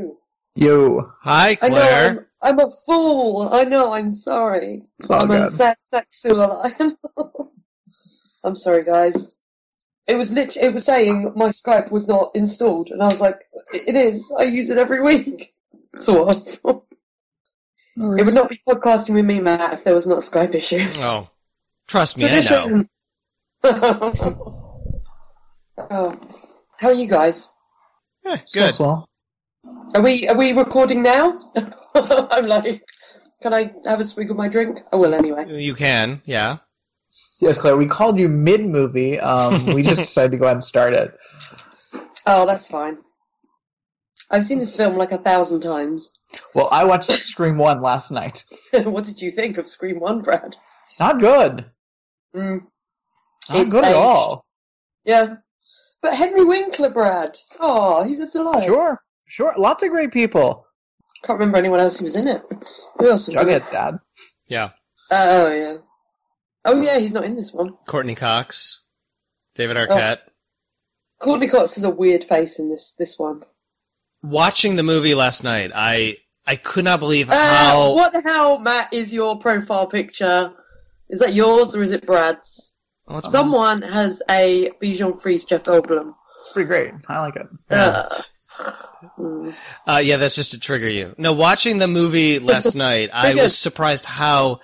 Hello. You. Hi, I know Claire. I'm, I'm a fool. I know. I'm sorry. It's all I'm a good. sad sexual. I'm sorry, guys. It was lit. It was saying my Skype was not installed, and I was like, "It it is. I use it every week." Sort of. It would not be podcasting with me, Matt, if there was not a Skype issue. Oh, trust me, I know. Oh, how are you guys? Eh, So good. Swell. Are we are we recording now? I'm like, can I have a swig of my drink? I will anyway. You can, yeah. Yes, Claire. We called you mid movie. Um, we just decided to go ahead and start it. Oh, that's fine. I've seen this film like a thousand times. Well, I watched Scream One last night. what did you think of Scream One, Brad? Not good. Mm, Not It's good at all. yeah, but Henry Winkler, Brad. Oh, he's a delight. Sure, sure. Lots of great people. Can't remember anyone else who was in it. Who else was in it? Jughead's dad. Yeah. Oh yeah. Oh yeah, he's not in this one. Courteney Cox, David Arquette. Courteney Cox has a weird face in this this one. Watching the movie last night, I I could not believe Uh, how what the hell, Matt, is your profile picture? Is that yours or is it Brad's? What's- Someone has a Bichon Frise Jeff Goldblum. It's pretty great. I like it. Uh, mm. Uh, yeah, that's just to trigger you. No, watching the movie last night, I was surprised how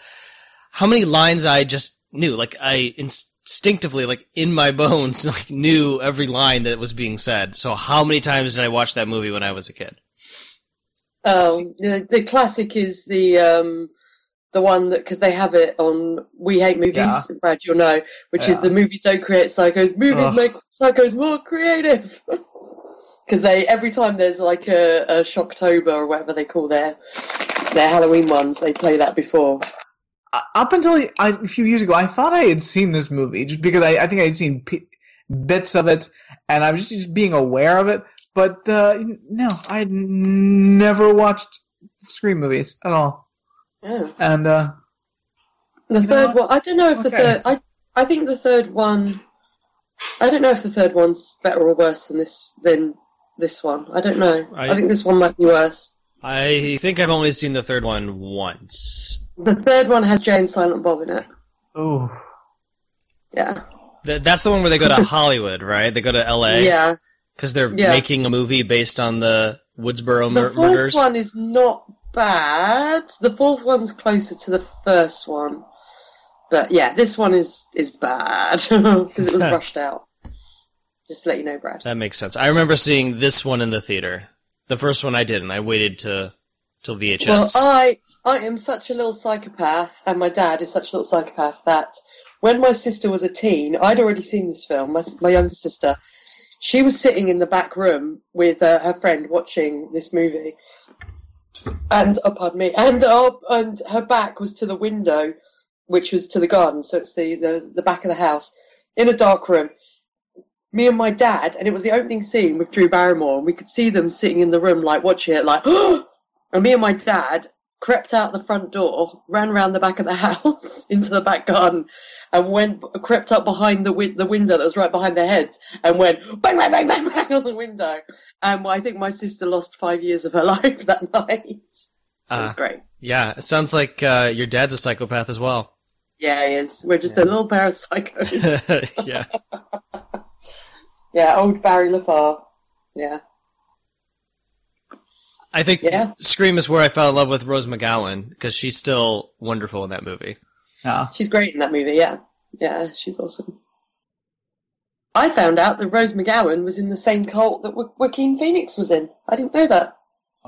how many lines I just knew. Like I instinctively, like in my bones, like knew every line that was being said. So how many times did I watch that movie when I was a kid? Oh, the, the classic is the um, the one that because they have it on We Hate Movies, Yeah. Brad, you'll know, which is the movies don't create psychos, movies Ugh. make psychos more creative. Because they every time there's like a, a Shocktober or whatever they call their their Halloween ones, they play that before. Uh, Up until I, a few years ago, I thought I had seen this movie just because I, I think I had seen p- bits of it, and I was just being aware of it. But uh, no, I had n- never watched Scream movies at all. Yeah. And uh, The third one, I don't know if the third, I I think the third one, I don't know if the third one's better or worse than this than this one. I don't know. I, I- think this one might be worse. I think I've only seen the third one once. The third one has Jay and Silent Bob in it. oh, Yeah, Th- that's the one where they go to Hollywood, right? They go to L.A. yeah. because they're Yeah. making a movie based on the Woodsboro The mur- fourth murders. one is not bad. The fourth one's closer to the first one, but yeah, this one is is bad because it was rushed out. Just to let you know, Brad. That makes sense. I remember seeing this one in the theater. The first one I didn't. I waited to till VHS. Well, I I am such a little psychopath, and my dad is such a little psychopath that when my sister was a teen, I'd already seen this film. My my younger sister, she was sitting in the back room with uh, her friend watching this movie, and oh, pardon me, and uh, and her back was to the window, which was to the garden, so it's the the, the back of the house, in a dark room. Me and my dad, and it was the opening scene with Drew Barrymore, and we could see them sitting in the room, like watching it, like. And me and my dad crept out the front door, ran around the back of the house into the back garden, and went crept up behind the wi- the window that was right behind their heads, and went bang bang bang bang bang on the window. And I think my sister lost five years of her life that night. It was Uh, great. yeah, it sounds like uh, your dad's a psychopath as well. Yeah, he is. We're just a little pair of psychos. yeah. yeah, old Barry LaFar. Yeah. I think Yeah. Scream is where I fell in love with Rose McGowan because she's still wonderful in that movie. yeah. She's great in that movie, yeah. Yeah, she's awesome. I found out that Rose McGowan was in the same cult that jo- Joaquin Phoenix was in. I didn't know that.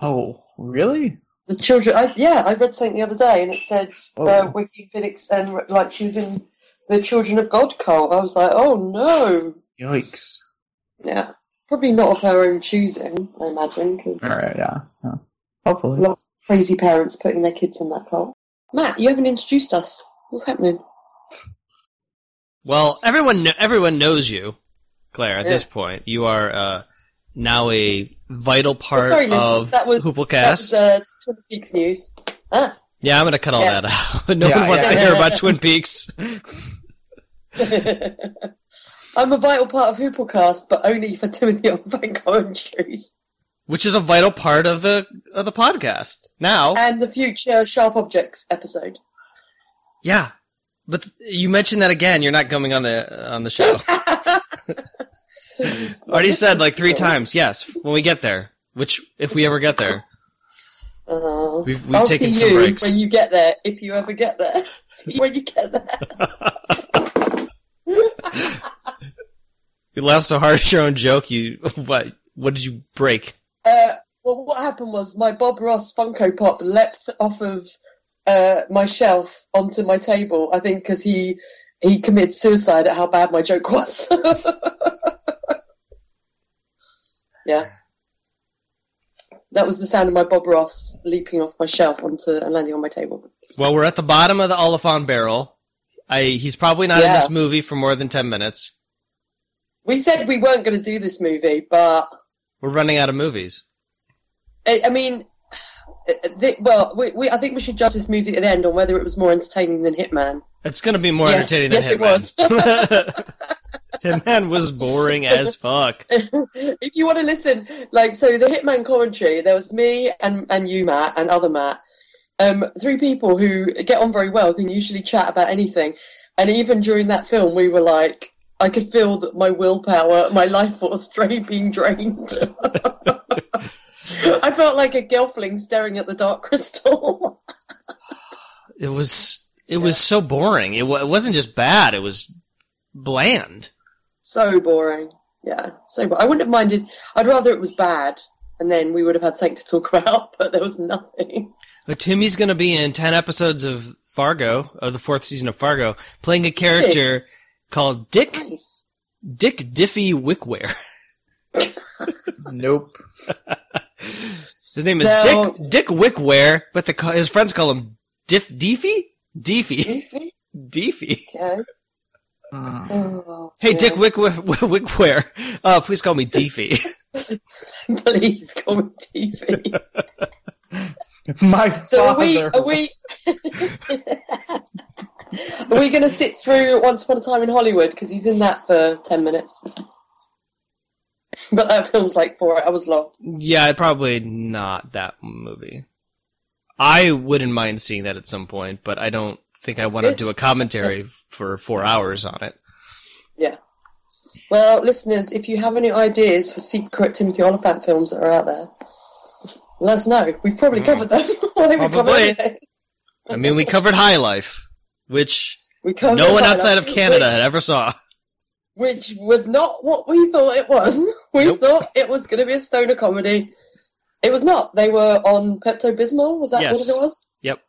Oh, really? The children, I, yeah, I read something the other day and it said Oh. uh, Joaquin Phoenix and like she was in the Children of God cult. I was like, oh no. Yikes! Yeah. Probably not of her own choosing, I imagine, because All right, yeah. yeah. Hopefully. lots of crazy parents putting their kids in that cult. Matt, you haven't introduced us. What's happening? Well, everyone kn- everyone knows you, Claire. At Yeah. this point, you are uh, now a vital Oh, part sorry, of that was, that Hooplecast. was uh, Twin Peaks news. Ah. yeah, I'm gonna cut all Yes. that out. no Yeah, one wants yeah. to hear about Twin Peaks. I'm a vital part of Hooplecast, but only for Timothy Olyphant commentaries. which is a vital part of the of the podcast now. And the future Sharp Objects episode. Yeah, but th- you mentioned that again. You're not coming on the on the show. Already said like three times. Yes, when we get there. Which, if we ever get there, Uh, we've we've I'll taken see some you breaks. when you get there, if you ever get there. See when you get there. You laughed so hard at your own joke. You what? What did you break? Uh, well, what happened was my Bob Ross Funko Pop leapt off of uh, my shelf onto my table. I think because he he committed suicide at how bad my joke was. yeah, that was the sound of my Bob Ross leaping off my shelf onto and landing on my table. Well, we're at the bottom of the Olyphant barrel. I he's probably not in this movie for more than ten minutes. We said we weren't going to do this movie, but We're running out of movies. I, I mean. The, well, we, we, I think we should judge this movie at the end on whether it was more entertaining than Hitman. It's going to be more Yes, entertaining yes, than it was. Hitman. Hitman was boring as fuck. if you want to listen, like, so the Hitman commentary, there was me and, and you, Matt, and other Matt. Um, three people who get on very well, can usually chat about anything. And even during that film, we were like, I could feel that my willpower, my life force drain being drained. I felt like a gelfling staring at the dark crystal. It was it was so boring. It, wa it wasn't just bad. It was bland. so boring. Yeah, so bo- I wouldn't have minded. I'd rather it was bad, and then we would have had something to talk about. But there was nothing. But Timmy's going to be in ten episodes of Fargo, of the fourth season of Fargo, playing a character called Dick Nice. Dick Diffie Wickware. Nope. His name is No. Dick Dick Wickware, but the his friends call him Diff Deafy Deafy Goofy? Deafy. Okay. Mm. Oh, Hey, yeah. Dick Wick Wickware, uh, please call me Deafy. Please call me TV. My So are we? Are we? Are we going to sit through Once Upon a Time in Hollywood because he's in that for ten minutes? But that film's like four hours long. yeah, probably not that movie. I wouldn't mind seeing that at some point, but I don't think I That's want to do a commentary for four hours on it. Yeah. Well, listeners, if you have any ideas for secret Timothy Olyphant films that are out there, let us know. We've probably Mm. covered them. I think we've covered I mean, we covered High Life, which We no one outside of Canada which- had ever saw. which was not what we thought it was. We Nope. thought it was going to be a stoner comedy. It was not. They were on Pepto Bismol. Was that Yes. what it was? Yep.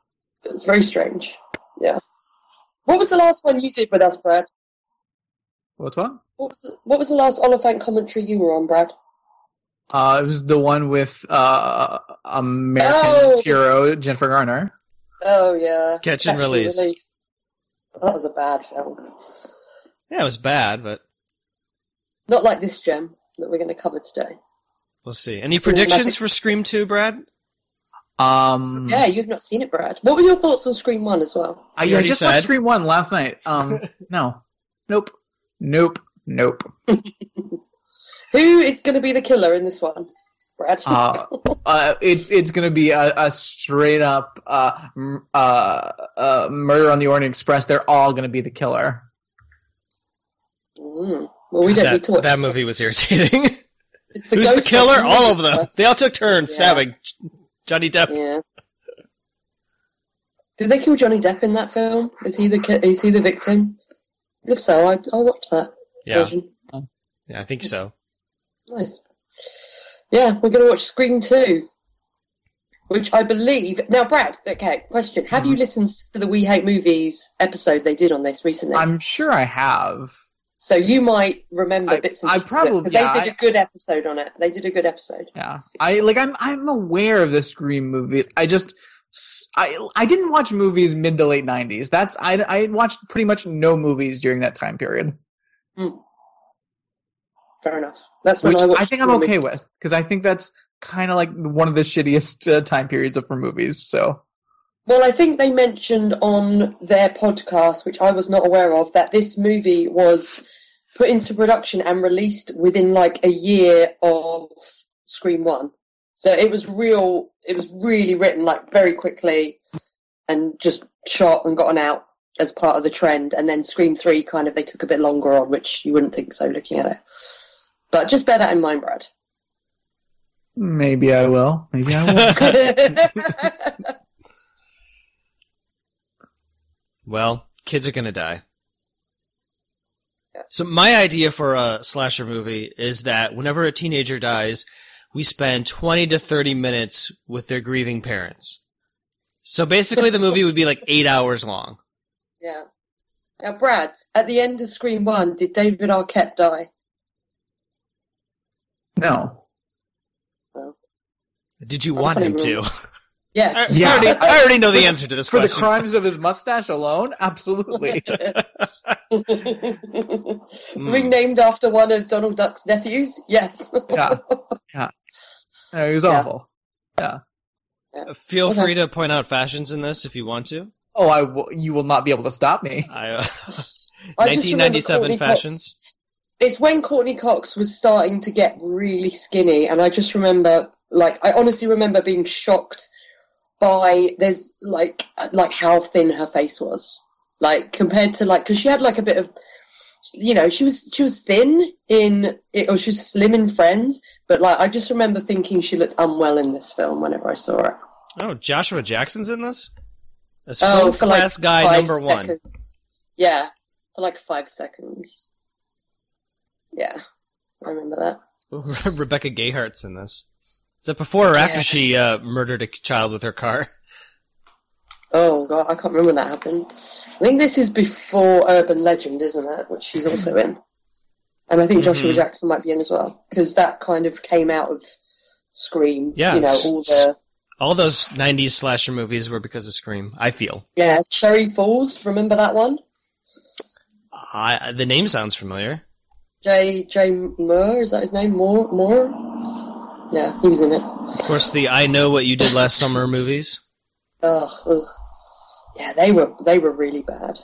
It was very strange. Yeah. What was the last one you did with us, Brad? What's what? What was the, what was the last Olyphant commentary you were on, Brad? Uh, it was the one with uh, American Oh. hero Jennifer Garner. Oh yeah, Catch and Release. That was a bad film. Yeah, it was bad, but Not like this gem that we're going to cover today. Let's see. Any It's an predictions for Scream 2, Brad? Um, Yeah, you've not seen it, Brad. What were your thoughts on Scream One as well? I, I just said. watched Scream One last night. Um, no, nope, nope, nope. Who is going to be the killer in this one, Brad? Uh, uh, it's it's gonna be a, a straight up uh, m- uh, uh, murder on the Orient Express. They're all gonna be the killer. Mm. Well, we don't need that, to watch that movie was irritating. It's Who's the killer? one. All of them. They all took turns Yeah. stabbing Johnny Depp. Yeah. Did they kill Johnny Depp in that film? Is he the ki- is he the victim? If so, I, I'll watch that Yeah, version. yeah, I think so. Nice. Yeah, we're going to watch Scream 2, which I believe. Now, Brad, okay, question. Have Mm-hmm. you listened to the We Hate Movies episode they did on this recently? I'm sure I have. so you might remember I- bits and I pieces. of it, 'cause probably- yeah, they did a good episode on it. They did a good episode. Yeah, I like. I'm I'm aware of the Scream movies. I just I I didn't watch movies mid to late '90s. That's I I watched pretty much no movies during that time period, Fair enough. That's when which I I think I'm okay movies. with because I think that's kind of like one of the shittiest uh, time periods of for movies. So Well, I think they mentioned on their podcast, which I was not aware of, that this movie was put into production and released within like a year of Scream 1. So it was real. It was really written like very quickly, and just shot and gotten out as part of the trend. And then Scream Three kind of they took a bit longer on, which you wouldn't think so looking at it. But just bear that in mind, Brad. Maybe I will. Maybe I will. Well, kids are gonna die. So my idea for a slasher movie is that whenever a teenager dies, we spend 20 to 30 minutes with their grieving parents. So basically the movie would be like eight hours long. yeah. Now, Brad, at the end of Scream One, did David Arquette die? No. Did you I want him don't to? Yes. I, Yeah. already, I already know the answer to this For the crimes of his mustache alone, absolutely. Being named after one of Donald Duck's nephews? Yes. Yeah. Yeah. No, he was Yeah. awful. Yeah. Feel Okay. free to point out fashions in this if you want to. Oh, I will, you will not be able to stop me. I, uh, I just remember 1997 Courteney Cox- fashions. It's when Courteney Cox was starting to get really skinny, and I just remember, like, I honestly remember being shocked by there's like like how thin her face was, like compared to like because she had like a bit of, you know, she was she was thin in it, or she was slim in Friends, but like I just remember thinking she looked unwell in this film whenever I saw it. Oh, Joshua Jackson's in this? As Oh, for like class guy number one. Yeah, for like five seconds. Yeah, I remember that. Rebecca Gayhart's in this. Is that before or after Yeah. she uh, murdered a child with her car? Oh god, I can't remember when that happened. I think this is before Urban Legend, isn't it? Which she's also in, and I think Joshua Mhm. Jackson might be in as well because that kind of came out of Scream. Yeah, you know all the All those 90s slasher movies were because of Scream, I feel. yeah Cherry Falls. Remember that one? I, the name sounds familiar. J J Moore is that his name? Moore Moore. Yeah, he was in it. Of course, the I Know What You Did Last Summer movies. Ugh, ugh. Yeah, they were they were really bad.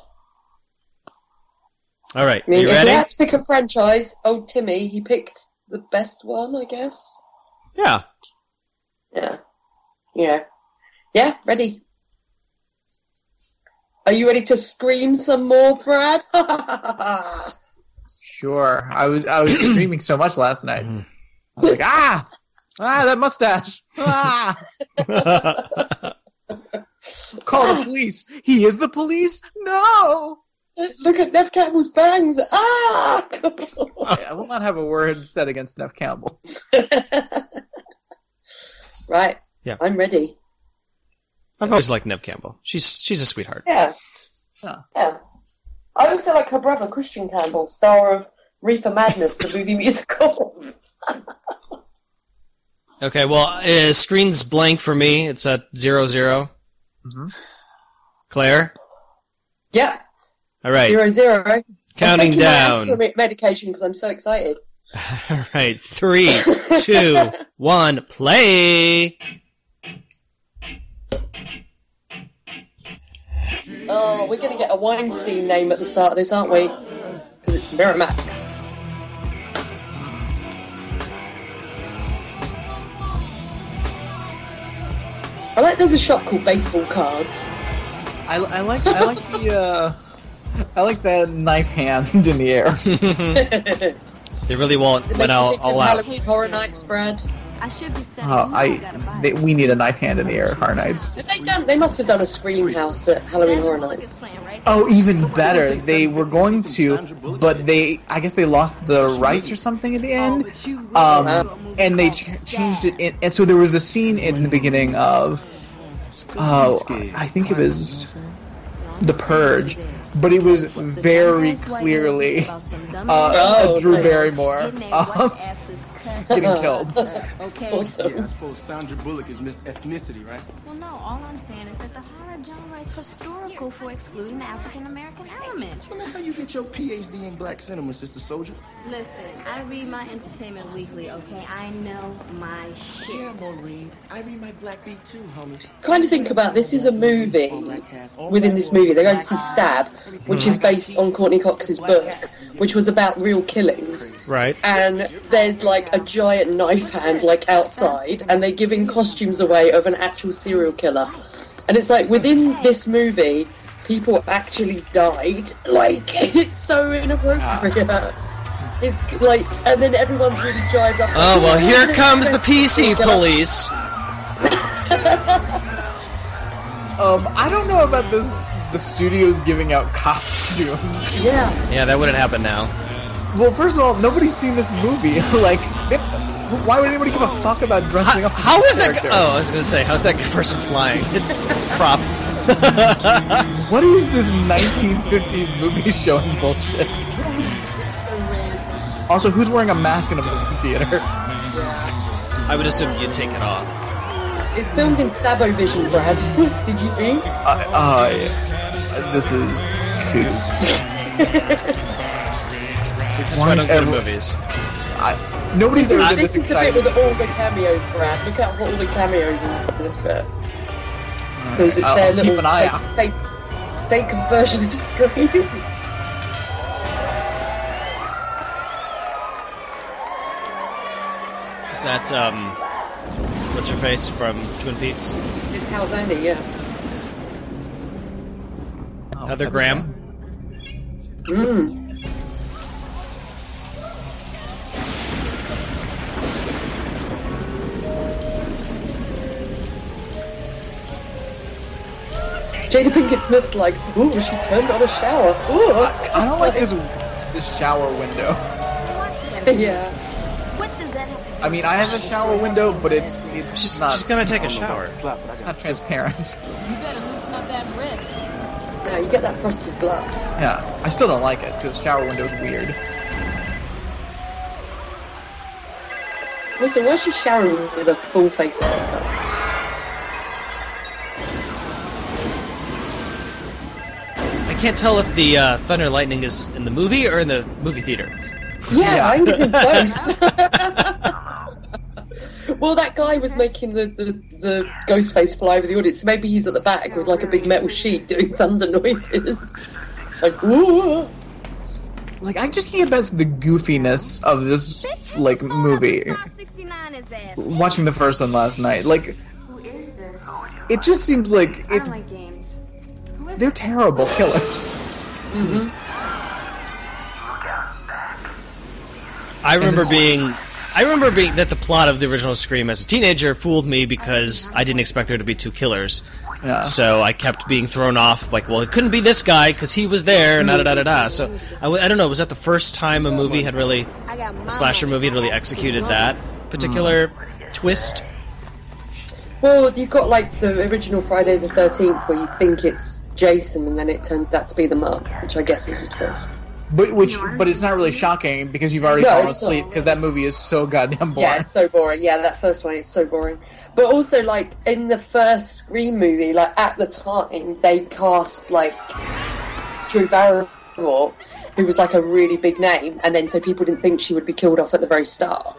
All right, I mean, you if ready? we had to pick a franchise, old Timmy, he picked the best one, I guess. Yeah. Yeah. Yeah. Yeah, ready. Are you ready to scream some more, Brad? Sure. I was I was screaming so much last night. Mhm. I was like, ah, ah, that mustache. Ah, call the police. He is the police. No. Look at Neve Campbell's bangs. Ah! I will not have a word said against Neve Campbell. right. Yeah. I'm ready. I've always liked Neve Campbell. She's she's a sweetheart. Yeah. Huh. Yeah. I also like her brother, Christian Campbell, star of Reefer Madness, the movie musical. Okay, well, uh, screen's blank for me. It's at zero zero. Mhm. Claire, yeah. all right, Zero zero. I'm counting taking my down. medication because I'm so excited. All right, three, two, one, play. Oh, we're going to get a Weinstein name at the start of this, aren't we? Because it's Miramax. I like there's a shop called Baseball Cards. I, I like I like the uh, I like that knife hand in the air. They really won't Does it make went you all, of. Halloween Horror Nights, Brad? I should be studying. Oh, I they, we need a knife hand in the air, Horror Nights. They done? They must have done a Scream House at Halloween Horror Nights. is playing, right? Oh, even better. They were going to, but they I guess they lost the rights or something at the end. Um, and they ch- changed it, in, and so there was the scene in the beginning of, oh, I think it was The Purge, but it was very clearly uh, Oh, Drew. Barrymore um, getting killed. Okay. Awesome. Yeah, I suppose Sandra Bullock is Miss Ethnicity, right? Well, no. All I'm saying is that the horror genre is historical for excluding the African American element. Well, now how you get your PhD in black cinema, Sister Souljah? Listen, I read my Entertainment Weekly. Okay, I know my shit. Yeah, Maureen. I read my Black Beat too, homie. Kind of think about this is a movie. Within this movie, they're going to see Stab, which is based on Courteney Cox's book, which was about real killings. Right. And there's like a giant knife hand like outside, and they're giving costumes away of an actual serial killer. And it's like within this movie, people actually died. Like it's so inappropriate. It's like, and then everyone's really jived up. Oh well, here comes the PC police. Um, I don't know about this. The studio's giving out costumes. Yeah. Yeah, that wouldn't happen now. Well, first of all, nobody's seen this movie. like, they, why would anybody give a fuck about dressing How, up? as how this that? character? Oh, I was gonna say, how's that person flying? It's it's prop. What is this 1950s movie showing bullshit? So. Also, who's wearing a mask in a movie theater? Yeah. I would assume you'd take it off. It's filmed in Stabo Vision, Brad. Did you see? Uh, uh, yeah. this is Coots. See, this is Why why I is don't go movies. I, nobody's This, ever is, been this this is the bit with all the cameos, Brad. Look at all the cameos in this bit. Because it's I'll- their I'll little keep an eye out. fake, fake, fake version of Scream. Is that um, what's her face from Twin Peaks? it's How's Andy, yeah. Oh, Heather Graham. Mm. Jada Pinkett Smith's like, ooh, she turned on a shower. Ooh. I don't like this this shower window. Yeah. What does that have to do I mean, I have a shower window, but it's it's She's, not she's gonna take a shower. it's not transparent. You better loosen up that wrist. No, you get that frosted glass. Yeah, I still don't like it because shower window's weird. Also, why is she showering with a full face of makeup? Can't tell if the uh, thunder and lightning is in the movie or in the movie theater. Yeah, I think it's in both. well, that guy was making the, the, the ghost face fly over the audience. Maybe he's at the back with like a big metal sheet doing thunder noises. Like, ooh. Like, I just can't get past the goofiness of this like movie. Watching the first one last night, like Who is this? it just seems like I it. They're terrible killers. Mm-hmm. I remember being. I remember being that the plot of the original Scream as a teenager fooled me because I didn't expect there to be two killers. Yeah. So I kept being thrown off, like, well, it couldn't be this guy because he was there, and da da da da da. so i don't know. Was that the first time a movie had really, a slasher movie had really executed that particular mm. twist? Well, you've got like the original Friday the 13th where you think it's Jason and then it turns out to be the mum, which I guess is a twist. But which, but it's not really shocking because you've already No, fallen asleep because that movie is so goddamn boring. Yeah, it's so boring. Yeah, that first one is so boring. But also, like in the first Scream movie, like at the time, they cast like Drew Barrymore, who was like a really big name, and then so people didn't think she would be killed off at the very start.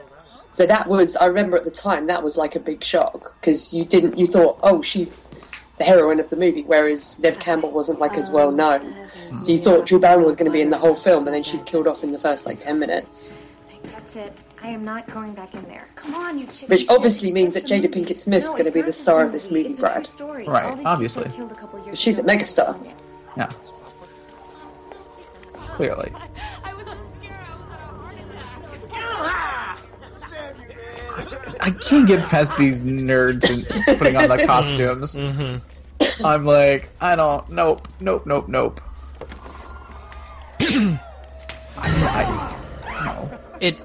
So that was, I remember at the time, that was like a big shock because you didn't, you thought, oh, she's the heroine of the movie, whereas Neve Campbell wasn't like as oh, well known. So you thought Drew Barrymore was going to be in the whole film, and then she's killed off in the first like ten minutes. That's it. I am not going back in there. Come on, you chicken Which obviously means that Jada. Pinkett Smith's No, gonna be the star a of this movie. movie, It's Brad. Right, All these people obviously. a She's a ago. megastar. Yeah. Clearly. I can't get past these nerds and putting on the mm-hmm. costumes. Mm-hmm. I'm like, I don't. Nope. Nope. Nope. Nope. I, I, no. It.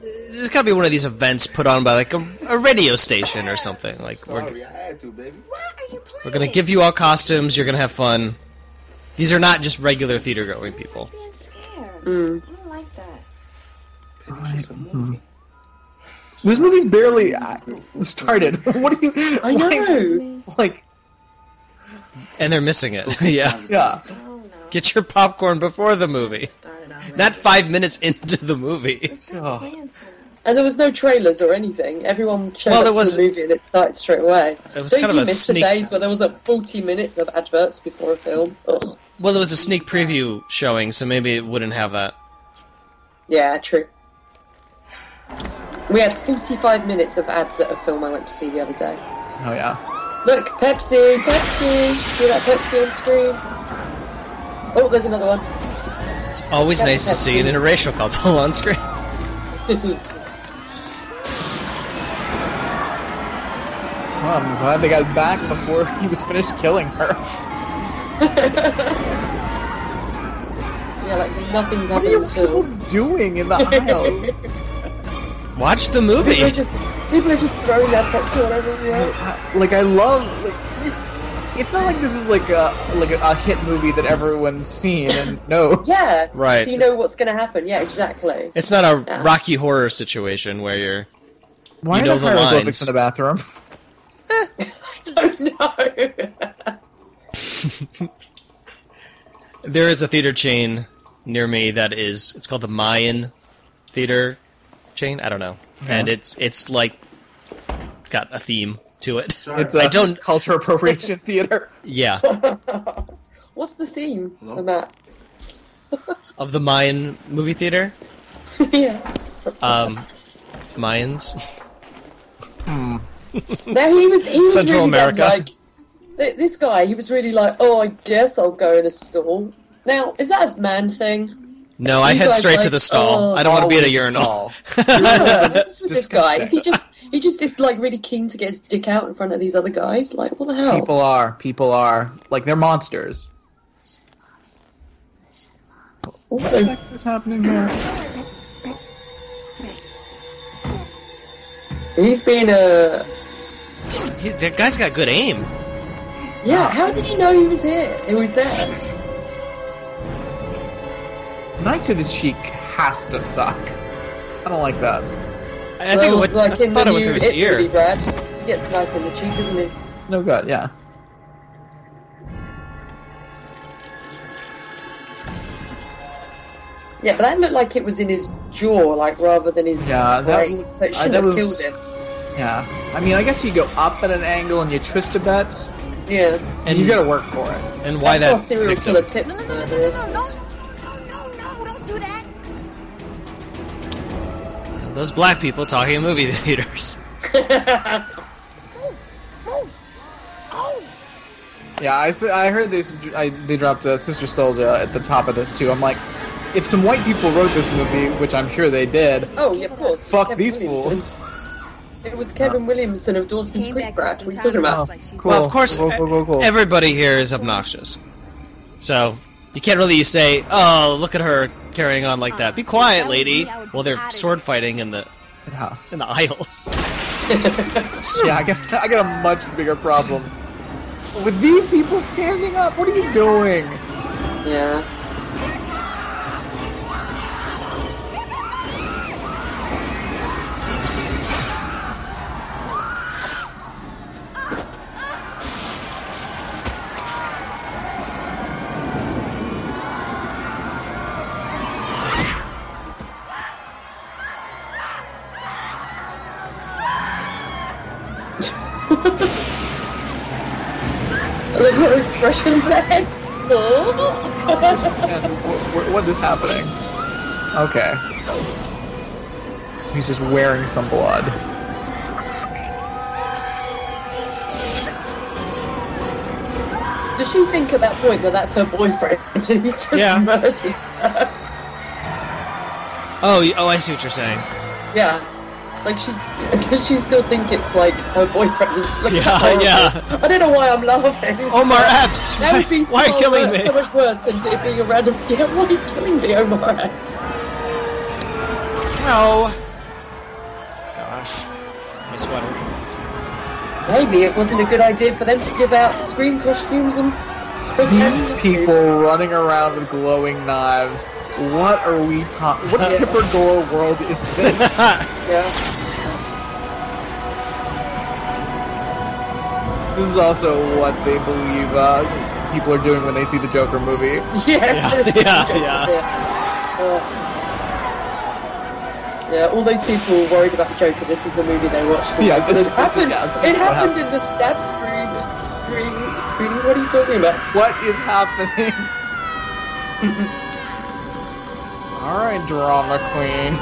There's got to be one of these events put on by like a, a radio station or something. Like we're, I had to, baby. What are you playing? we're gonna give you all costumes. You're gonna have fun. These are not just regular theater going people. being scared. Mm. I don't like that. It's just a movie. This movie's barely uh, started. what do you? I know. Like, And they're missing it. yeah. yeah. Oh. Get your popcorn before the movie. Started out Not five minutes into the movie. Oh. And there was no trailers or anything. Everyone showed Well, up there to was- the movie and it started straight away. It was Don't kind of you a miss sneak- the days where there was a 40 minutes of adverts before a film? Ugh. Well, there was a sneak preview showing, so maybe it wouldn't have that. Yeah, true. We had 45 minutes of ads at a film I went to see the other day. Oh yeah. Look, Pepsi, Pepsi. See that Pepsi on screen? Oh, there's another one. It's always nice to see an interracial couple on screen. Well, I'm glad they got back before he was finished killing her. Yeah, like nothing's happening. What are you people doing in the aisles? Watch the movie. People are just people are just throwing their popcorn everywhere. like I love like it's not like this is like a like a, a hit movie that everyone's seen and knows. Yeah, Right. So you know what's going to happen. Yeah, exactly. It's not a Yeah. Rocky Horror situation where you're. Why You are know there the hieroglyphics lines. in the bathroom? I don't know. There is a theater chain near me that is. It's called the Mayan Theater Chain. I don't know, and it's it's like got a theme to it. It's I a don't- culture appropriation theater. Yeah, What's the theme Hello? of that? of the Mayan movie theater. yeah. Um, Mayans. Now he was he was Central really America. Like, th- this guy, he was really like, oh, I guess I'll go in a stall. Now, is that a man thing? No, I head guys straight to the stall. oh, I don't want to be at a urinal. Yeah, what's with this guy? Is he just he just is like really keen to get his dick out in front of these other guys? Like, what the hell? People are. People are. Like they're monsters. What the heck is happening here? he's been a He, that guy's got good aim. yeah. How did he know he was here? He was there. Knife to the cheek has to suck. I don't like that. I, I think it well, went, like I in thought the it went new through his It ear. movie, Brad. He gets knife in the cheek, isn't he? No good. Yeah. Yeah, but that looked like it was in his jaw, like rather than his Yeah, that- brain. So it I- shouldn't that have was- killed him. Yeah. I mean, I guess you go up at an angle and you twist a bet, Yeah. and And you gotta work for it. and why That's that our serial victim? killer tips for this. No, no, no, no, Those black people talking in movie theaters. Yeah, I, I heard this. I, they dropped uh, Sister Souljah at the top of this too. I'm like, if some white people wrote this movie, which I'm sure they did, Oh, yeah, of course. fuck Kevin these Williamson. fools. It was Kevin Williamson of Dawson's Creek, Brad. What are you talking about? Like she's- Cool. Well, of course, Cool, cool, cool, cool. everybody here is obnoxious. So you can't really say, "Oh, look at her carrying on like that." Be quiet, lady. While they're sword fighting in the Yeah. in the aisles. Yeah, I got, I got a much bigger problem. With these people standing up, what are you doing? Yeah. I love her expression then. And wh- wh- what is happening? Okay. So he's just wearing some blood. Does she think at that point that that's her boyfriend and he's just Yeah. murdered her? Oh, oh, I see what you're saying. Yeah. Like she, does she still think it's like her boyfriend? Like, Yeah, yeah. I don't know why I'm laughing. Omar Epps. That would be so, Why are you killing wor- me? so much worse than it being a random. Yeah, why are you killing me, Omar Epps? No. Gosh, my sweater. Maybe it wasn't a good idea for them to give out scream costumes and These people running around with glowing knives. What are we talking? What Yeah. Tipper Gore world is this? Yeah. this is also what they believe uh, people are doing when they see the Joker movie. Yeah, Yeah, yeah, yeah. Uh, yeah, all those people were worried about the Joker. This is the movie they watched. Yeah, this- it this is- happened. yeah, this it is what happened in the stab screen. Screen screenings. What are you talking about? What is happening? All right, drama queen.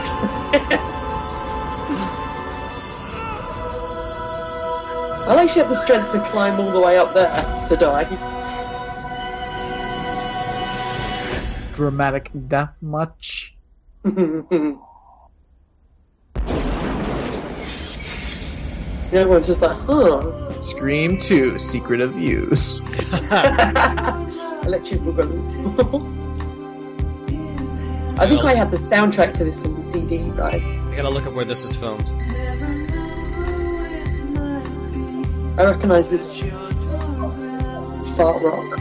I like she had the strength to climb all the way up there to die. Dramatic death much. Everyone's just like, huh. Scream 2, Secret of Use. Electric Boogaloo. I think I had the soundtrack to this on the CD, guys. I gotta look up where this is filmed. I recognise this fart rock.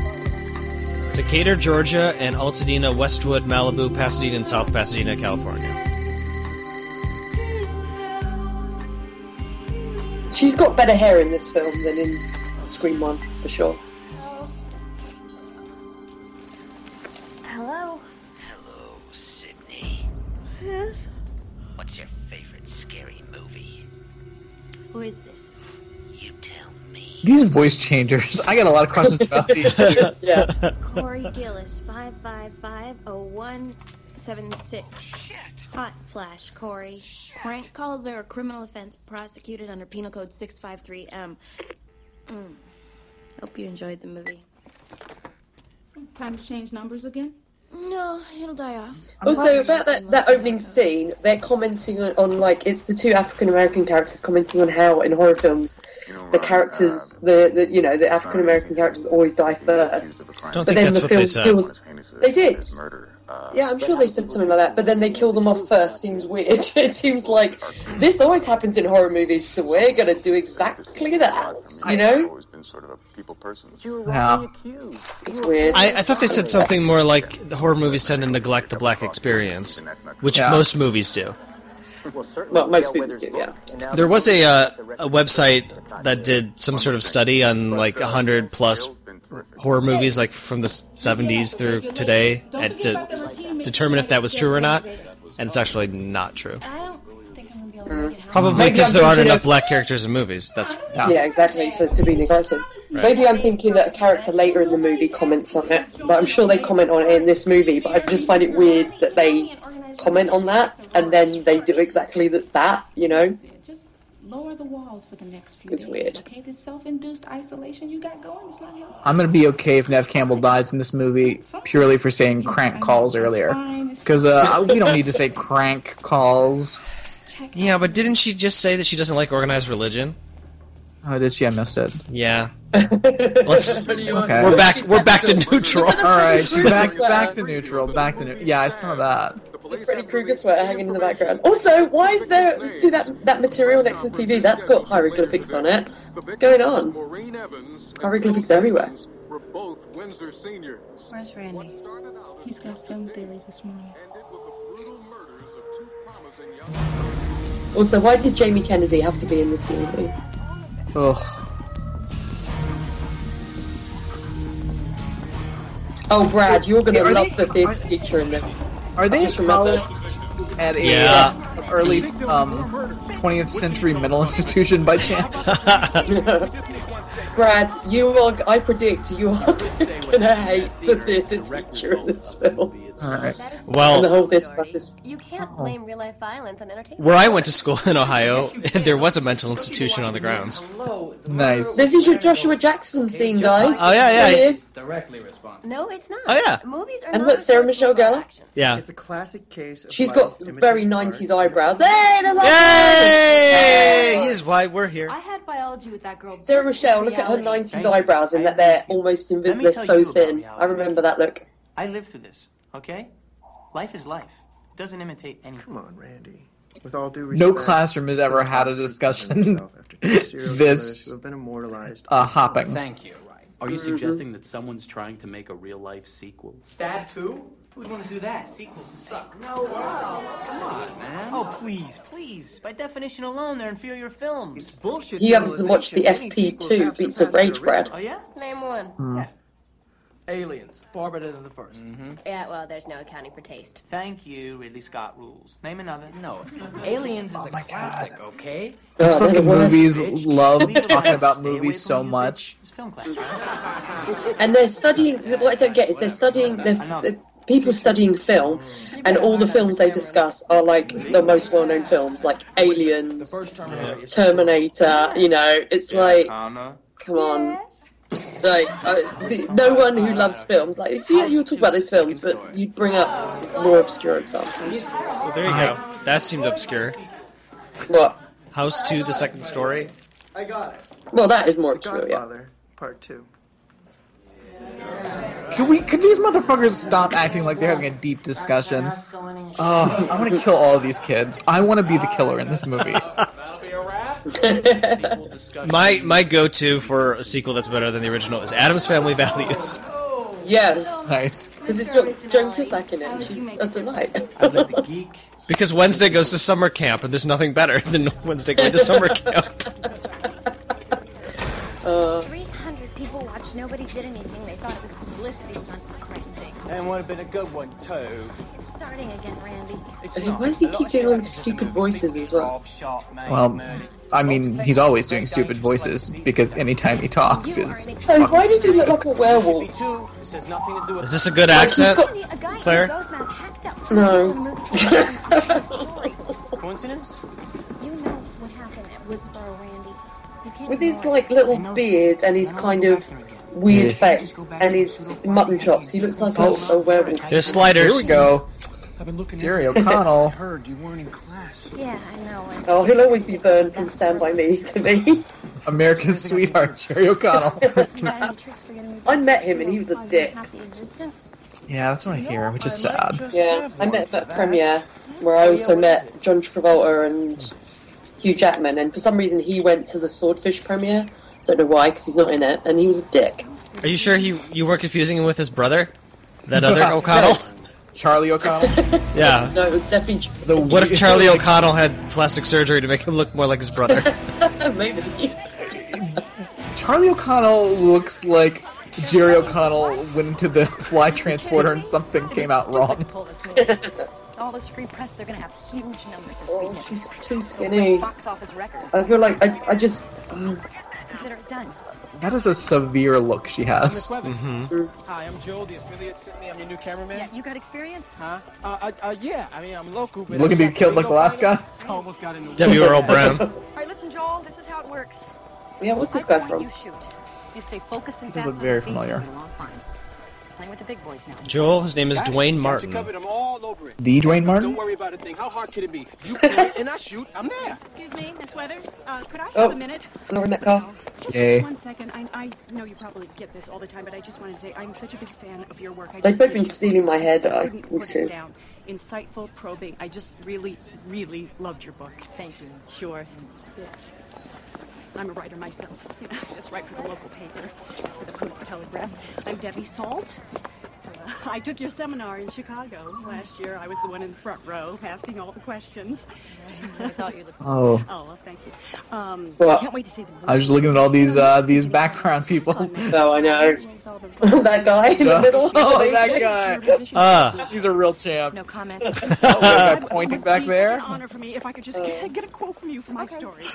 Decatur, Georgia, and Altadena, Westwood, Malibu, Pasadena, and South Pasadena, California. She's got better hair in this film than in Scream 1, for sure. Hello? Hello, Sydney. Yes? What's your favorite scary movie? Who is this? You tell me. These voice changers, I got a lot of questions about these. Too. Yeah. Corey Gillis, oh 555-0176. Shit. Hot flash, Corey. Prank calls are a criminal offense prosecuted under Penal Code 653M. Mm. Hope you enjoyed the movie. Time to change numbers again? No, it'll die off. Also, about that, that opening scene, they're commenting on, on like it's the two African American characters commenting on how in horror films the characters, the, the you know the African American characters always die first. Don't But think then that's the what film they said. kills. They did. Yeah, I'm sure they said something like that. But then they kill them off first. Seems weird. it seems like this always happens in horror movies, so we're gonna do exactly that. You know, always been sort of a people person. Yeah. it's weird. I, I thought they said something more like the horror movies tend to neglect the black experience, which Yeah. most movies do. Well, most movies do, yeah. There was a uh, a website that did some sort of study on like a hundred plus horror movies, like from the seventies through today, and to determine if that was true or not. And it's actually not true. I don't think I'm gonna be able to mm. make it home. Probably because there aren't enough of- black characters in movies. That's Yeah. Yeah, exactly, for to be neglected. Maybe I'm thinking that a character later in the movie comments on it, but I'm sure they comment on it in this movie, but I just find it weird that they comment on that and then they do exactly that, that you know? Just lower the walls for the next few It's days. weird. Okay, this self-induced isolation you got going is not helping. I'm gonna be okay if Neve Campbell dies in this movie purely for saying crank calls earlier. Because uh, we don't need to say crank calls. yeah, but didn't she just say that she doesn't like organized religion? Oh, did she? I missed it. Yeah. Let's. Okay. We're back. We're back to neutral. All right, she's back back to neutral. Back to neutral. Yeah, I saw that. The Freddy Krueger sweater hanging in the background. Also, why is there, see that, that material next to the TV? That's got hieroglyphics on it. What's going on? Maureen Evans and Hieroglyphics everywhere. Were both Windsor seniors. Where's Randy? Started out as He's got film theory this morning. ended with the brutal murders of two promising young Also, why did Jamie Kennedy have to be in this movie? Ugh. Oh, Brad, you're gonna love the theatre teacher in this. Are they Just remembered. at a Yeah. uh, early um, 20th century mental institution by chance? Brad, you are. I predict you are gonna hate the theatre teacher in this film All right. and the Well, whole theatre classes. You can't uh-huh. blame real life violence on entertainment. where I went to school in Ohio, there was a mental institution on the grounds. Nice. This is your Joshua Jackson scene, guys. Oh, yeah, yeah. It is. Directly responsible. No, it's not. Oh, yeah. Movies are And not look, Sarah Michelle Gellar. Yeah. It's a classic case of She's life got very 90s eyebrows. Hey, there's Yay! Here's why we're here. I had biology with that girl. Sarah Michelle, look at her 90s eyebrows and that they're almost invisible. They're so thin. I remember that look. I lived through this, okay? Life is life. It doesn't imitate anything. Come on, Randy. With all due respect, No classroom has ever had a discussion himself after two serial killers this who have been immortalized. uh, hopping. Thank you. Right. Are you suggesting that someone's trying to make a real life sequel? Stab 2? Who'd want to do that? Sequels suck. No, wow. Come on, man. Oh, please, please. By definition alone, they're inferior films. It's bullshit. You haven't watched the generalization. Any sequels FP2 have Beats of Rage, Bread. Oh, yeah? Name one. Hmm. Aliens, far better than the 1st Mm-hmm. Yeah, well, there's no accounting for taste. Thank you, Ridley Scott rules. Name another. No. Aliens is a classic, okay? These Oh, they're the fucking movies love Leave it talking about movies so much. It's film class, right? And they're studying. What I don't get is they're studying. They're, they're people studying film, and all the films they discuss are like the most well-known films, like Aliens, Terminator. You know, it's like, come on. Like, uh, the, no one who loves films, like, yeah, you'll talk about these films, but you'd bring up more obscure examples. Well, there you go. That seemed obscure. What? House 2, the second story. I got it. Well, that is more obscure, yeah. Godfather, Part 2. Could we? Could these motherfuckers stop acting like they're having a deep discussion? Oh, I want to kill all of these kids. I want to be the killer in this movie. My my go to for a sequel that's better than the original is Addams Family Values. Yes. Nice. Because it's got Joan Cusack in it, and she's a delight. Because Wednesday goes to summer camp, and there's nothing better than Wednesday going to summer camp. Uh, 300 people watched. Nobody did anything. They thought it was a publicity stunt, for Christ's. And would have been a good one too. It's starting again, Randy. and why does he keep doing all these stupid voices as well? Well, I mean, he's always doing stupid voices because anytime he talks is. So why does he look like a werewolf? Is this a good accent, Claire? No. Coincidence? You know what happened at Woodsboro, Randy. With his like little beard and his kind of weird face and his mutton chops, he looks like a, a werewolf. There's sliders. Here we go. I've been looking Jerry O'Connell. heard you weren't in class. Yeah, I know. I Oh, he'll always be Vern from Stand By Me to me. America's sweetheart, Jerry O'Connell. I met him and he was a dick. Yeah, that's what I hear, which is sad. Yeah, I met him at premiere where I also met John Travolta and Hugh Jackman, and for some reason he went to the Swordfish premiere. Don't know why, because he's not in it, and he was a dick. Are you sure he you were confusing him with his brother? That other O'Connell? Charlie O'Connell? Yeah. No, it was definitely The What if Charlie O'Connell had plastic surgery to make him look more like his brother? maybe. Charlie O'Connell looks like Jerry O'Connell went into the fly transporter and something came out wrong. All this free press, they're gonna have huge numbers this Oh, weekend. she's too skinny. Box office records. I feel like I, I just. um, Consider it done. That is a severe look she has. Mm-hmm. Hi, I'm Joe, the affiliate Sydney. I'm your new cameraman. Yeah, you got experience? Huh? Uh, uh, uh, yeah. I mean, I'm local, but Looking to be killed like Alaska. I almost got into W. Earl Brown. All right, listen, Joel. This is how it works. Yeah, what's this I guy from? You shoot. You stay focused and Does fast look on very your feet, familiar. Playing with the big boys now. Joel, his name is Got. Dwayne Got you Martin. covered. I'm all over it. The Duane Martin? Don't worry about a thing. How hard could it be? You play and I shoot. I'm there. Excuse me, Miss Weathers. Uh, could I have Oh. a minute? Lauren Metcalf. Just Yay. one second. I, I know you probably get this all the time, but I just wanted to say I'm such a big fan of your work. I They've both been stealing my hair dye. couldn't put it down. Insightful, probing. I just really, really loved your book. Thank you. Sure. Yeah. I'm a writer myself. You know, I just write for the local paper, for the Post Telegraph. I'm Debbie Salt. Uh, I took your seminar in Chicago last year. I was the one in the front row asking all the questions. I thought you looked. Oh. Oh, well, thank you. Um, Well, I can't wait to see the movie. I was just looking at all these uh, these background people. No, I know. that guy in the middle. Oh, that guy. Ah. He's a real champ. No comment. Oh, that guy pointing back there. It's an honor for me if I could just get, get a quote from you for my story.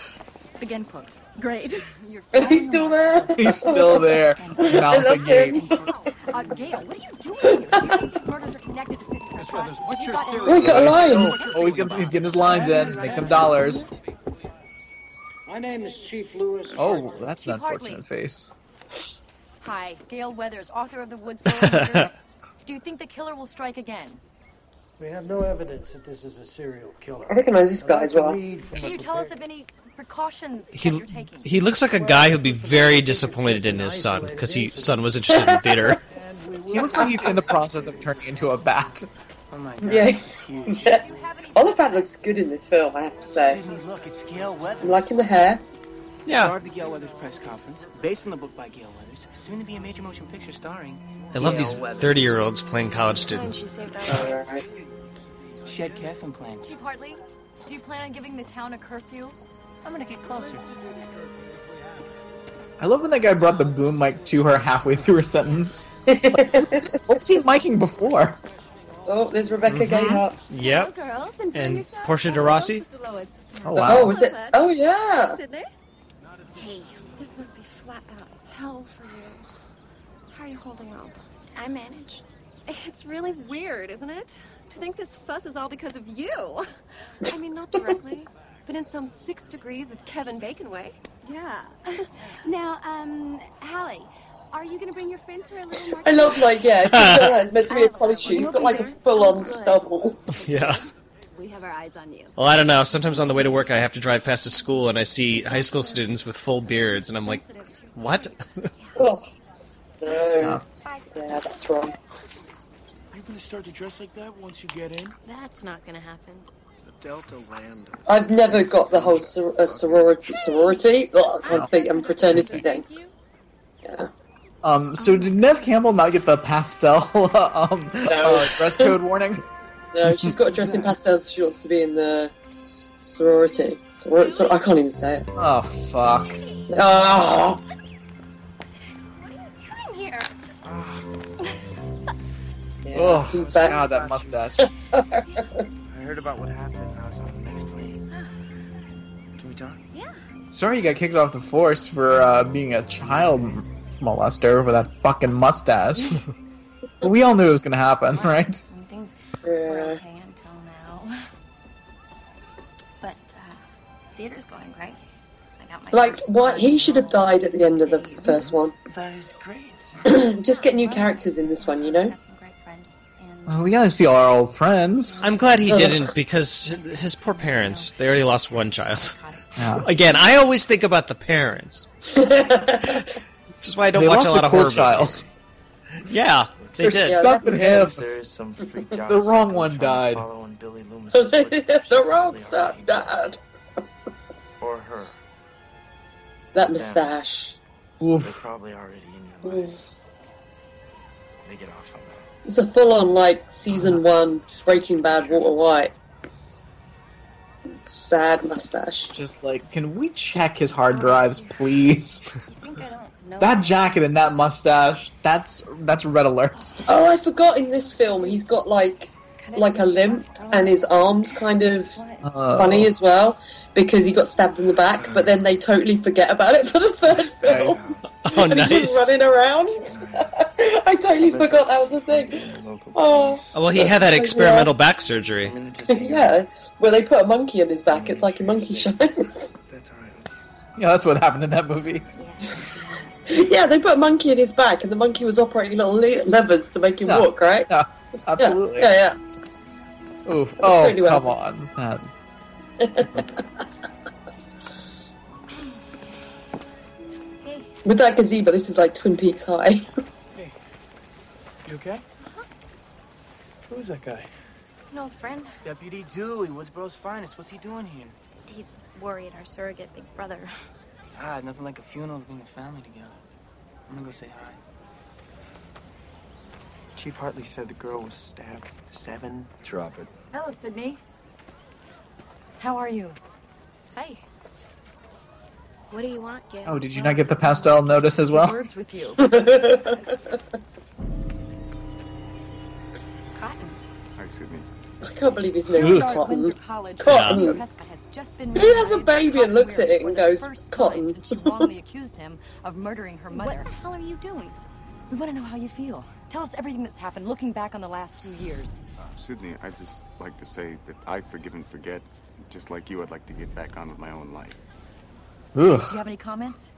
Begin quote. Great. You're Is he still there? He's still there. Mouth love agape. Uh, Gail, what are you doing here? Do you think these murders are connected to Sidney Miss Prescott? Weathers, what's You your got theory? Oh, he got a line. Oh, he's getting, he's getting his lines in. Make them dollars. My name is Chief Lewis. Oh, that's an Chief Hartley. unfortunate face. Hi, Gail Weathers, author of the Woodsboro Murders. Do you think the killer will strike again? We have no evidence that this is a serial killer. I recognise this guy as well. Can you tell us of any precautions that He you're taking? he looks like a guy who'd be very disappointed in his son because his son was interested in theater. He looks like he's in the process of turning into a bat. Oh my god. Yeah. yeah. Olyphant looks good in this film, I have to say. Look, it's Gail Weathers. I'm liking the hair. Yeah. Star the Gail Weathers press conference, based on the book by Gail Weathers, soon to be a major motion picture starring. I love these thirty-year-olds playing college students. She had calf implants. Chief Hartley, do you plan on giving the town a curfew? I'm gonna get closer. I love when that guy brought the boom mic to her halfway through her sentence. What's he miking before? Oh, there's Rebecca mm-hmm. Gayheart. Yep. girls, And Portia de Rossi. Oh wow. Oh, was it? Oh, yeah. Sydney? Hey, this must be flat out hell for you. How are you holding up? I manage. It's really weird, isn't it? To think this fuss is all because of you. I mean, not directly, but in some six degrees of Kevin Bacon way. Yeah. now, um, Hallie, are you gonna bring your friend to a little I love like yeah, it's meant to be a college shoot. He's got like a full on stubble. Yeah. We have our eyes on you. Well, I don't know. Sometimes on the way to work, I have to drive past a school and I see high school students with full beards, and I'm like, what? Oh. No. Yeah, that's wrong. You gonna start to dress like that once you get in? That's not gonna happen. The Delta Land. I've never got the whole sor- uh, sorority, sorority, oh, I can't speak, and fraternity thing. Yeah. Um, so did Neve Campbell not get the pastel um, uh, dress code warning? No, she's got a dress in pastels. She wants to be in the sorority. Soror- sor- I can't even say it. Oh fuck! Ah. Oh, he's back. God, that mustache. I heard about what happened. I was on the next plane. Can we talk? Yeah. Sorry you got kicked off the force for uh, being a child molester with that fucking mustache. but we all knew it was gonna happen, right? And things were okay until now. But uh, theater's going great. I got my Like, what? He should have died at the end of the first one. That is great. Just get new characters in this one, you know? Well, we gotta see all our old friends. I'm glad he didn't because his poor parents, they already lost one child. Yeah. Again, I always think about the parents. Which is why I don't They watch a lot of cool horror child. movies. Yeah, they There's did. stuff in him. There is some freaked out The wrong one died. follow in Billy Loomis's footsteps. the wrong son died. Or her. That moustache. They're probably already in your life. Oof. They get off on that. It's a full on, like, season uh, one Breaking Bad Walter White. Sad mustache. Just like, can we check his hard drives, please? That jacket and that mustache, that's that's red alert. Oh, I forgot in this film he's got, like, like a limp and his arms kind of Oh. funny as well because he got stabbed in the back, but then they totally forget about it for the third film. Oh, and he's just nice. running around. I totally forgot that was a thing. Oh, Oh, well, he had that experimental back surgery. yeah, where they put a monkey on his back. It's like a monkey show. That's right. Yeah, that's what happened in that movie. yeah, they put a monkey in his back, and the monkey was operating little levers to make him Yeah. walk. Right? Yeah, absolutely. Yeah, yeah. Oof. Oh, come on. That- With that gazebo, this is like Twin Peaks high. You okay? Who's that guy? No friend. Deputy Dewey, Woodsboro's finest. What's he doing here? He's worried our surrogate big brother. Ah, nothing like a funeral to bring the family together. I'm gonna go say hi. Chief Hartley said the girl was stabbed seven. Drop it. Hello, Sydney. How are you? Hi. What do you want, Gail? oh, did you not get the pastel notice as well? Words with you. Cotton. Hi, Sydney. I can't believe his name is Cotton. Windsor College. Cotton. Prescott has Who has a reunited with baby and looks at it and goes, "Cotton"? since She wrongly accused him of murdering her mother. What the hell are you doing? We want to know how you feel. Tell us everything that's happened, looking back on the last two years. Uh, Sydney, I'd just like to say that I forgive and forget. Just like you, I'd like to get back on with my own life. Ooh. Do you have any comments?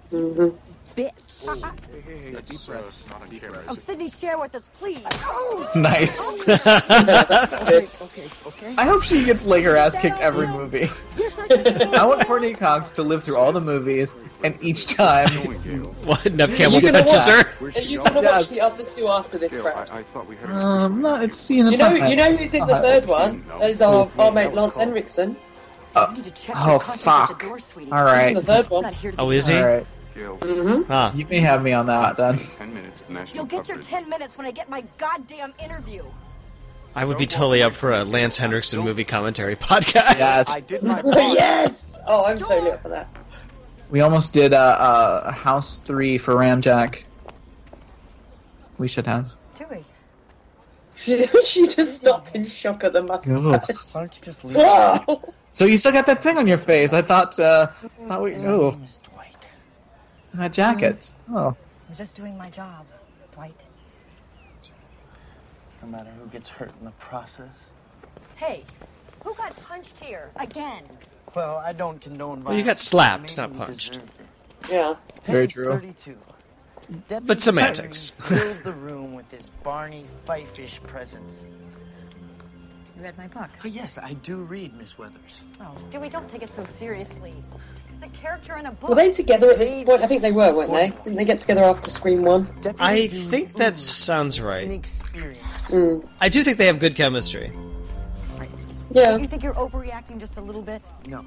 Bitch. Hey, hey, hey, deep uh, breaths. not on camera. Oh, Sydney, share with us, please. Nice. Okay, okay, okay. I hope she gets like her ass kicked every movie. I want Courteney Cox to live through all the movies, and each time. What? Neve Are Campbell you gonna punches watch? her? Are you gonna watch the other two after this, Gail, crowd? I, I thought we had a Um, no, it's seeing You know, you know who's in the third one? Is our, our mate Lance Henriksen. Uh, You need to check oh your contacts at fuck! the door, sweetie. All He's in right, the third one. Not here to Oh, is he? all right. Gail, Mm-hmm. Huh. You may have me on that then. ten minutes of national You'll get your coverage. 10 minutes when I get my goddamn interview. I would be totally up for a Lance Henriksen movie commentary podcast. Yes. I did my yes! Oh, I'm totally up for that. We almost did uh, uh, House Three for Ramjack. We should have. Tui. She, she just stopped in shock at the mustache. Ugh. Why don't you just leave? Wow! So you still got that thing on your face? I thought. Uh, thought we. Oh, name is Dwight. that jacket. Oh, oh. I was just doing my job, Dwight. no matter who gets hurt in the process. Hey, who got punched here again? Well, I don't condone Well, you got slapped, not punched. Yeah. Very true. 32. Deputy But semantics. Filled the room with his Barney Fife-ish presence. You read my book. Oh, yes, I do read, Miss Weathers. Oh, Dewey, don't take it so seriously. It's a character in a book. Were they together at this point? I think they were, weren't they? Didn't they get together after Scream One? I think that sounds right. Mm. I do think they have good chemistry. Yeah. You think you're overreacting just a little bit? No.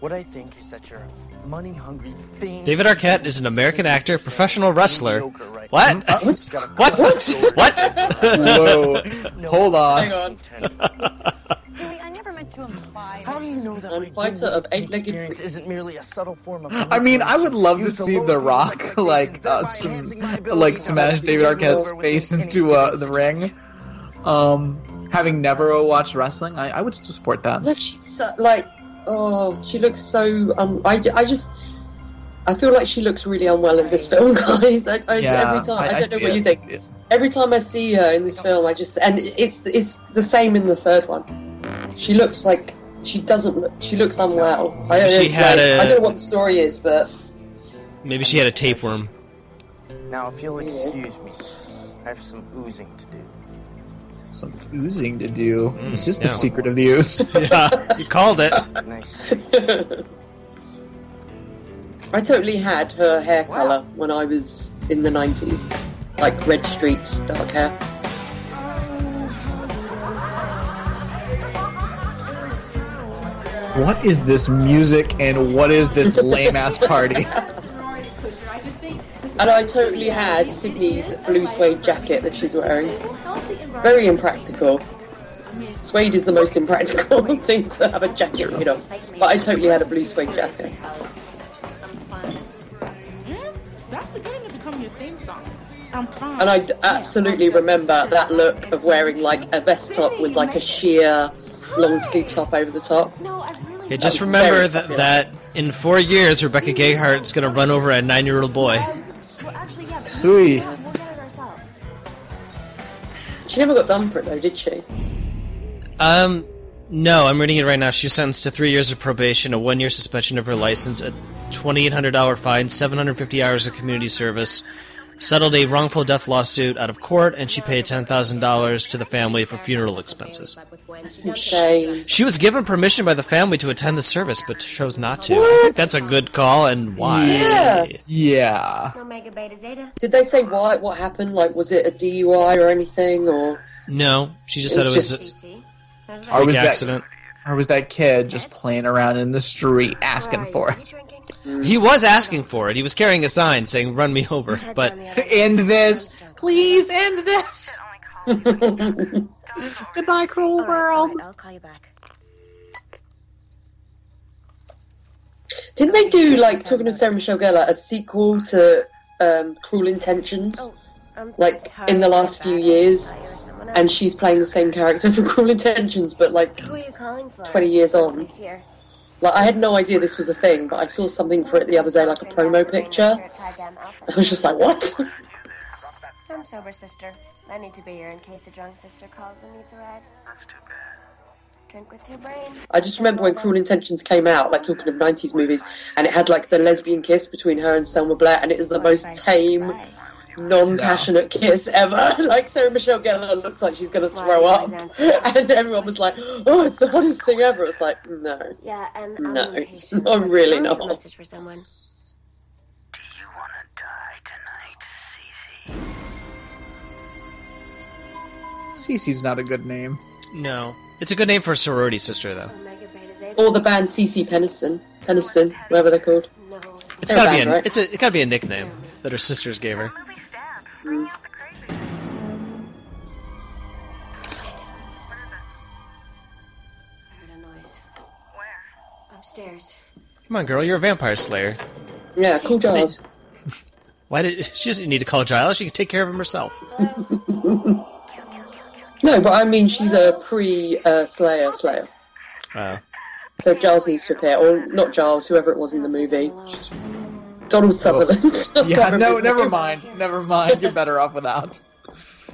What I think is that you're a money-hungry fiend. David Arquette is an American actor, professional wrestler. Mediocre right What? now. What? What? Whoa. Hold on. Hang on. Dewey, I never meant to imply. How do you know that I'm my fighter of eight-legged experience isn't merely a subtle form of I mean, I would love to see The Rock like uh, some like smash David Arquette's face into uh, the ring. Um, having never watched wrestling, I, I would still support that. Look, she's so, like, oh, she looks so. Um, I, I just, I feel like she looks really unwell in this film, guys. I, I, Yeah, every time, I- I, I don't know see what it, you think. Every time I see her in this film, I just, and it's it's the same in the third one. She looks like she doesn't. look She looks unwell. I don't She know. had like, a- I don't know what the story is, but Maybe she had a tapeworm. Now, if you'll excuse me, I have some oozing to do. Some oozing to do. Mm, this is yeah. the secret of the ooze. yeah, you called it. Nice. I totally had her hair color when I was in the nineties, like red street, dark hair. What is this music and what is this lame ass party? And I totally had Sydney's blue suede jacket that she's wearing. Very impractical. Suede is the most impractical thing to have a jacket made of. But I totally had a blue suede jacket. That's beginning to become your theme song. I'm. And I absolutely remember that look of wearing like a vest top with like a sheer long sleeve top over the top. Okay, just remember that, that in four years, Rebecca Gayheart's going to run over a nine year old boy. Hooey. She never got done for it though, did she? Um, no, I'm reading it right now. She was sentenced to three years of probation, a one year suspension of her license, a $2,800 fine, 750 hours of community service, settled a wrongful death lawsuit out of court, and she paid $10,000 to the family for funeral expenses. That's insane. She was given permission by the family to attend the service, but chose not to. I think that's a good call, and why? Yeah. Yeah. Omega Beta Zeta. Did they say why? What happened? Like, was it a DUI or anything? Or No, she just said it was It's a Or was that accident. or was that kid just playing around in the street asking for it? He was asking for it. He was carrying a sign saying "Run me over," but End this, please. End this. Goodbye, cruel world. I'll call you back. didn't they do like talking to Sarah Michelle Gellar a sequel to um, Cruel Intentions? like in the last few years, and she's playing the same character from Cruel Intentions, but like Who are you calling for? 20 years on. Like I had no idea this was a thing, but I saw something for it the other day, like a promo picture. I was just like, what? I'm sober, sister. I need to be here in case a drunk sister calls and needs a ride. That's too bad. Drink with your brain. I just remember when Cruel Intentions came out, like talking of 90s movies, and it had like the lesbian kiss between her and Selma Blair, and it is the most tame, non-passionate kiss ever. like Sarah Michelle Gellar looks like she's gonna throw up, and everyone was like, "Oh, it's the hottest thing ever." It's like, no, Yeah, and no, I'm it's not really I'll leave a not. message for someone. Cece's not a good name. no, it's a good name for a sorority sister, though. Omega Or the band CeCe Peniston, Peniston, whatever they're called. It's They're a gotta be band, a, right? it's a, it gotta be a nickname that her sisters gave her. I heard a noise. Where? Upstairs. Come on, girl, you're a vampire slayer. Yeah, cool Giles. Why did she doesn't need to call Giles? She can take care of him herself. No, but I mean she's a pre-Slayer uh, Slayer. Uh. So Giles needs to appear, or not Giles, whoever it was in the movie. Donald oh. Sutherland. Oh. yeah, no, never name. mind, never mind. You're better off without.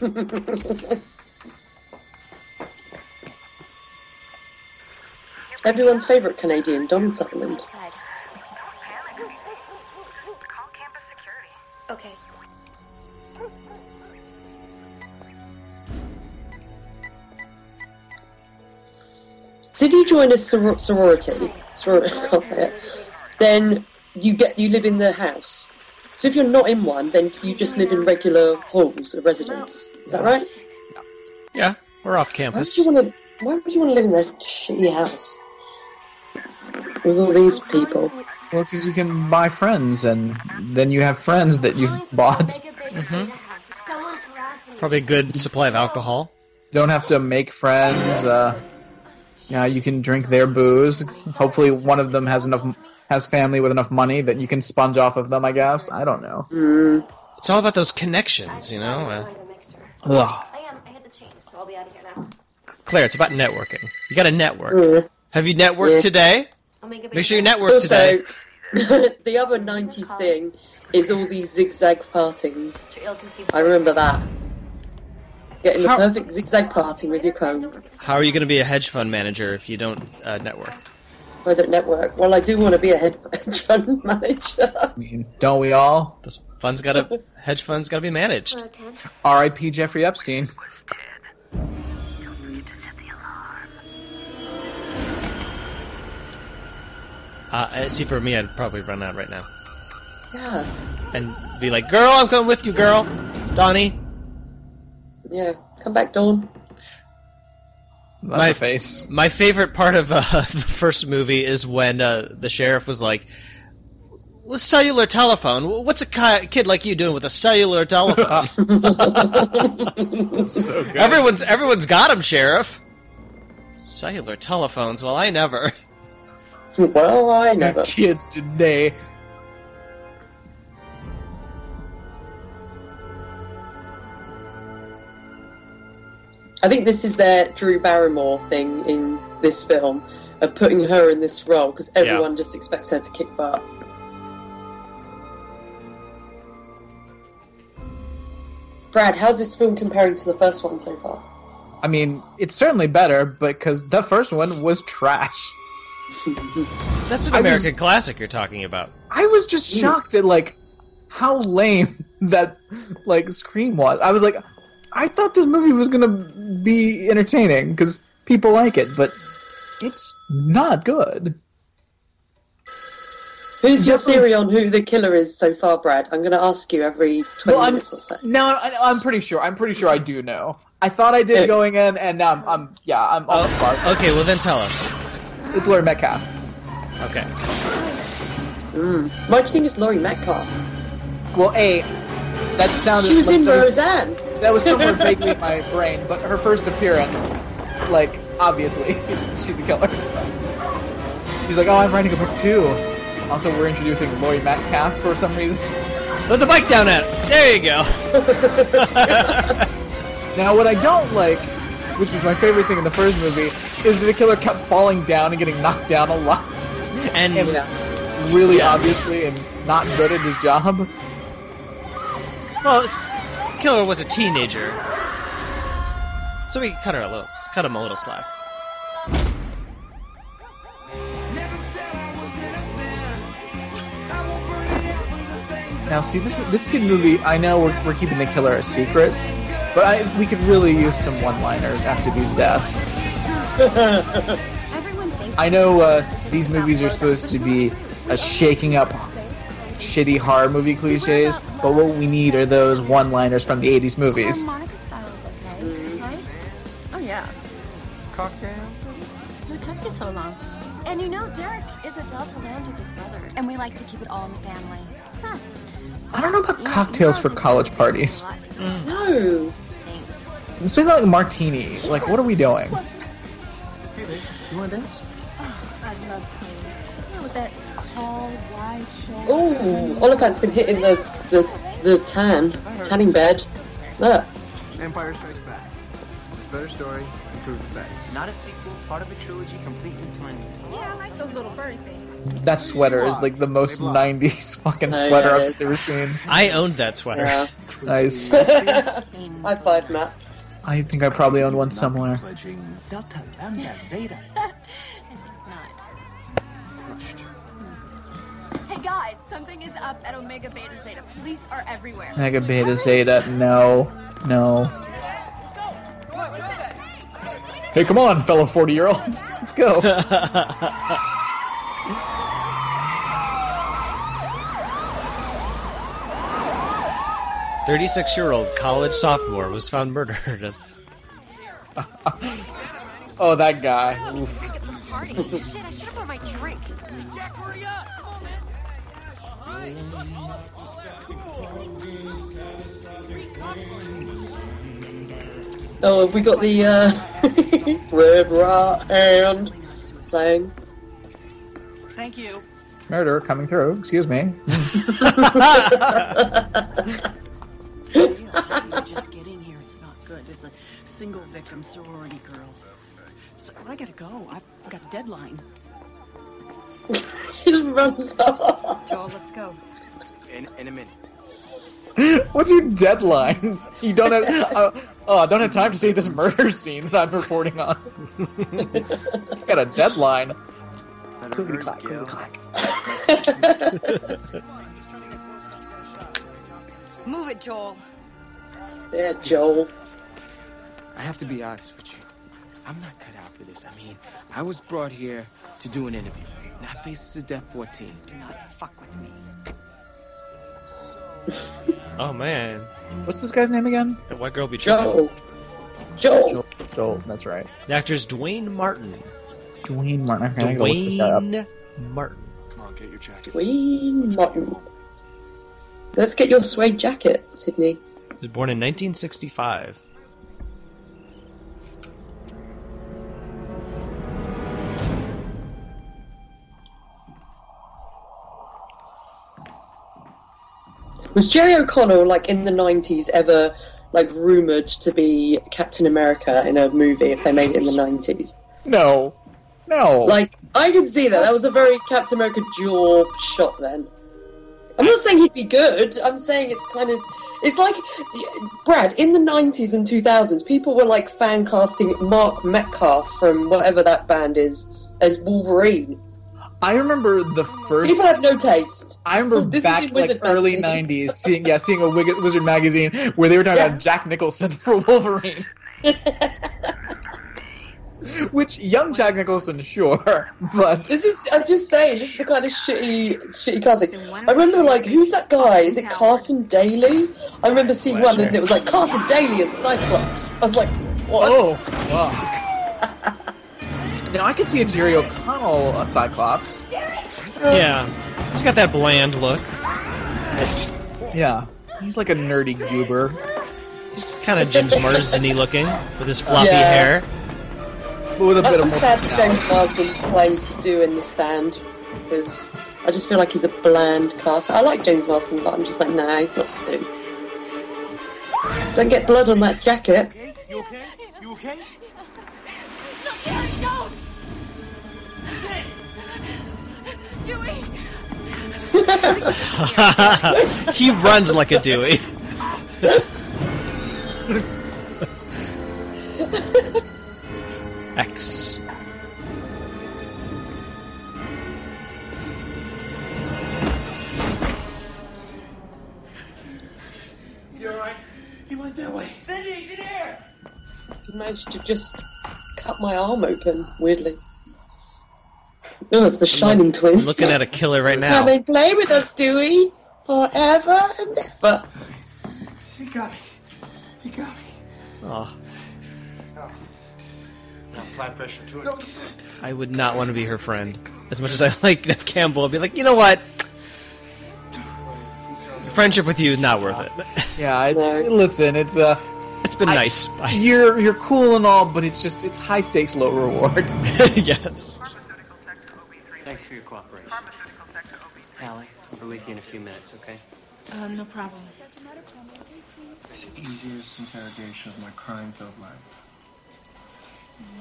Everyone's favourite Canadian, Donald Sutherland. So if you join a soror- sorority, sorority, I can't say it, then you get you live in the house. So if you're not in one, then you just live in regular halls of residence. Is that right? Yeah, we're off Why would campus. you want to? Why would you want to live in that shitty house with all these people? Well, because you can buy friends, and then you have friends that you've bought. hmm Probably a good supply of alcohol. Don't have to make friends. Uh, yeah, you can drink their booze. Hopefully, one of them has enough has family with enough money that you can sponge off of them. I guess I don't know. It's all about those connections, you know. Uh, Ugh. I am. I had to change, so I'll be out of here now. Claire, it's about networking. You got to network. Mm. Have you networked Yeah. today? I'll make a Make sure you network today. Also, the other '90s thing is all these zigzag partings. I remember that. Getting the perfect zigzag parting with your comb. How are you going to be a hedge fund manager if you don't uh, network? I don't network. Well, I do want to be a hedge fund manager. I mean, Don't we all? This fund's got to hedge funds got to be managed. R.I.P. Jeffrey Epstein. Uh, uh, see, for me, I'd probably run out right now Yeah, and be like, "Girl, I'm coming with you, girl." Donnie, yeah. Come back, Dawn. That's my face. My favorite part of uh, the first movie is when uh, the sheriff was like, "With cellular telephone, what's a ki- kid like you doing with a cellular telephone?" so good. Everyone's everyone's got them, sheriff. Cellular telephones. Well, I never. well, I never. Kids today. I think this is their Drew Barrymore thing in this film of putting her in this role because everyone just expects her to kick butt. Brad, how's this film comparing to the first one so far? I mean, it's certainly better, but because the first one was trash. That's an I was- American classic you're talking about. I was just shocked at like how lame that like scream was. I was like, I thought this movie was gonna be entertaining because people like it, but it's not good. Who's your theory on who the killer is so far, Brad? I'm going to ask you every 20 Well, I'm- minutes or so. No, I, I'm pretty sure. I'm pretty sure I do know. I thought I did going in, and now I'm, I'm yeah, I'm off the mark. Okay, well then tell us. It's Laurie Metcalf. Okay. Mm. Why do you think it's Laurie Metcalf? Well, a that sounded. She was like in that was- Roseanne. That was somewhere vaguely in my brain, but her first appearance, like obviously, she's the killer. She's like, oh, I'm writing a book too. Also, we're introducing Laurie Metcalf for some reason. Let the bike down at it. There you go. Now, what I don't like, which was my favorite thing in the first movie, is that the killer kept falling down and getting knocked down a lot, And, really obviously and not good at his job. well, killer was a teenager, so we cut her a little, cut him a little slack. Now, see this this kid movie. I know we're, we're keeping the killer a secret, but I we could really use some one-liners after these deaths. I know uh, these movies are supposed to be a shaking up shitty horror movie cliches, but what we need are those one-liners from the '80s movies. Monica style is okay, mm. right? Oh yeah. Cocktail? What took you so long? And you know, Derek is a Delta Lambda Big brother, and we like to keep it all in the family. Huh. I don't know about cocktails for college parties. No. It's not like a martini. Like, what are we doing? Hey, babe, you want to dance? Tall, wide shoulder. Oh, Olyphant's been hitting the, the, the tan, tanning bed. Look. Empire Strikes Back. Better story, improved effects. Not a sequel, part of a trilogy, complete and planned. Yeah, I like those little furry things. That sweater is like the most '90s fucking Oh, yeah, sweater it I've ever seen. I owned that sweater. Yeah. Nice. High five, Matt. I think I probably owned one somewhere. Hey guys, something is up at Omega Beta Zeta. Police are everywhere. Omega Beta Zeta. No. No. What was it? Hey, come on, fellow 40 year olds. Let's go. Thirty-six-year-old college sophomore was found murdered. oh, that guy. Oh, have we got the uh, red right hand saying? Thank you. Murder coming through. Excuse me. You're just getting here. It's not good. It's a single victim sorority girl. So I gotta go. I've got a deadline. He just runs off. Joel, let's go. In, in a minute. What's your deadline? You don't have. Uh, oh, I don't have time to see this murder scene that I'm reporting on. Got a deadline. Clickety clack, clickety clack. Move it, Joel. Yeah, Joel. I have to be honest with you. I'm not cut out for this. I mean, I was brought here to do an interview, not Faces of Death 14. Do not fuck with me. Oh man, What's this guy's name again? that white girl be Joe. Joel. Joel. Joel. That's right. The actor's Duane Martin. Duane Martin. Okay, I gotta look this guy up. Duane Martin. Come on, get your jacket. Wayne Martin. Let's get your suede jacket, Sydney. He was born in 1965. Was Jerry O'Connell like in the nineties ever like rumored to be Captain America in a movie if they made it in the nineties? No. No. Like I can see that. That was a very Captain America jaw shot then. I'm not saying he'd be good. I'm saying it's kind of it's like Brad in the 90s and 2000s. People were like fan casting Mark Metcalf from whatever that band is as Wolverine. I remember the first. People have no taste. I remember this is back in like early magazine. '90s, seeing yeah, seeing a Wig- Wizard magazine where they were talking about Jack Nicholson for Wolverine. Which young Jack Nicholson, sure, but This is I'm just saying this is the kind of shitty shitty casting. I remember like who's that guy? Is it Carson Daly? I remember seeing one and it was like Carson Daly as Cyclops. I was like, what? oh, fuck. now I can see a Jerry O'Connell uh, Cyclops. Yeah, he's got that bland look. Yeah, he's like a nerdy goober. He's kind of James Marsden-y looking with his floppy Yeah. hair. but with a bit I'm of sad for James Marsden to play Stu in The Stand because I just feel like he's a bland cast. I like James Marsden, but I'm just like, nah, he's not Stu. Don't get blood on that jacket. You okay? You okay? No! Dewey! he runs like a Dewey. X. You alright? He went that way. Cindy, he's in here! He managed to just cut my arm open, weirdly. Oh, it's the Shining Twins. I'm looking at a killer right now. Come now. and play with us, Dewey, forever and ever. He got me. He got me. Oh, Now, apply pressure to it. No, I would not want to be her friend. As much as I like Neve Campbell, I'd be like, you know what? Friendship with you is not worth it. Yeah, it's No. listen, it's uh, It's been nice. Bye. you're you're cool and all, but it's just it's high stakes, low reward. yes. Thanks for your cooperation. Allie, I'll be with you in a few minutes, okay? Um, no problem. It's the easiest interrogation of my crime-filled life.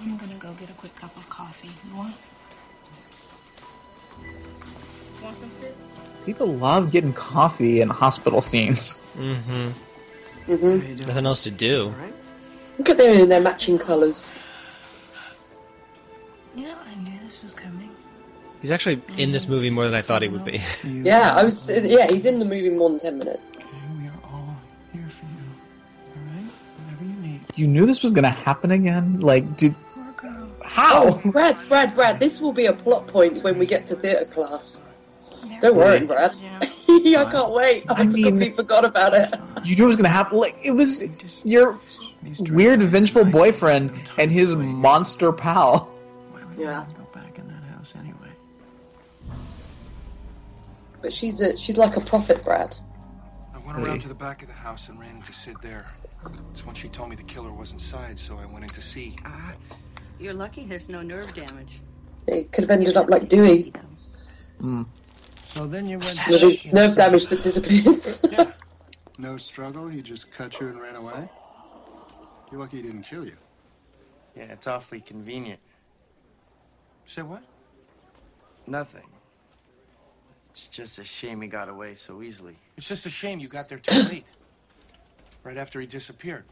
I'm gonna go get a quick cup of coffee. You want? Want some soup? People love getting coffee in hospital scenes. Mm-hmm. Hmm Nothing else to do. Look at them in their matching colours. You know, I knew this was coming. He's actually in this movie more than I thought he would be. Yeah, I was. Yeah, he's in the movie more than ten minutes. You knew this was gonna happen again. Like, did how? Oh, Brad, Brad, Brad. This will be a plot point when we get to theatre class. Don't worry, Really? Brad. I can't wait. I, mean, completely forgot about it. You knew it was gonna happen. Like, it was your weird, vengeful boyfriend and his monster pal. Yeah. Go back in that house anyway. But she's a she's like a prophet, Brad. I went around to the back of the house and ran into Sid there. It's when she told me the killer was inside, so I went in to see. Ah, you're lucky there's no nerve damage. It could have ended up like Dewey So then you went with his nerve damage that disappears. No struggle? He just cut you and ran away? You're lucky he didn't kill you. Yeah, it's awfully convenient. Say what? Nothing. It's just a shame he got away so easily. It's just a shame you got there too late. Right after he disappeared.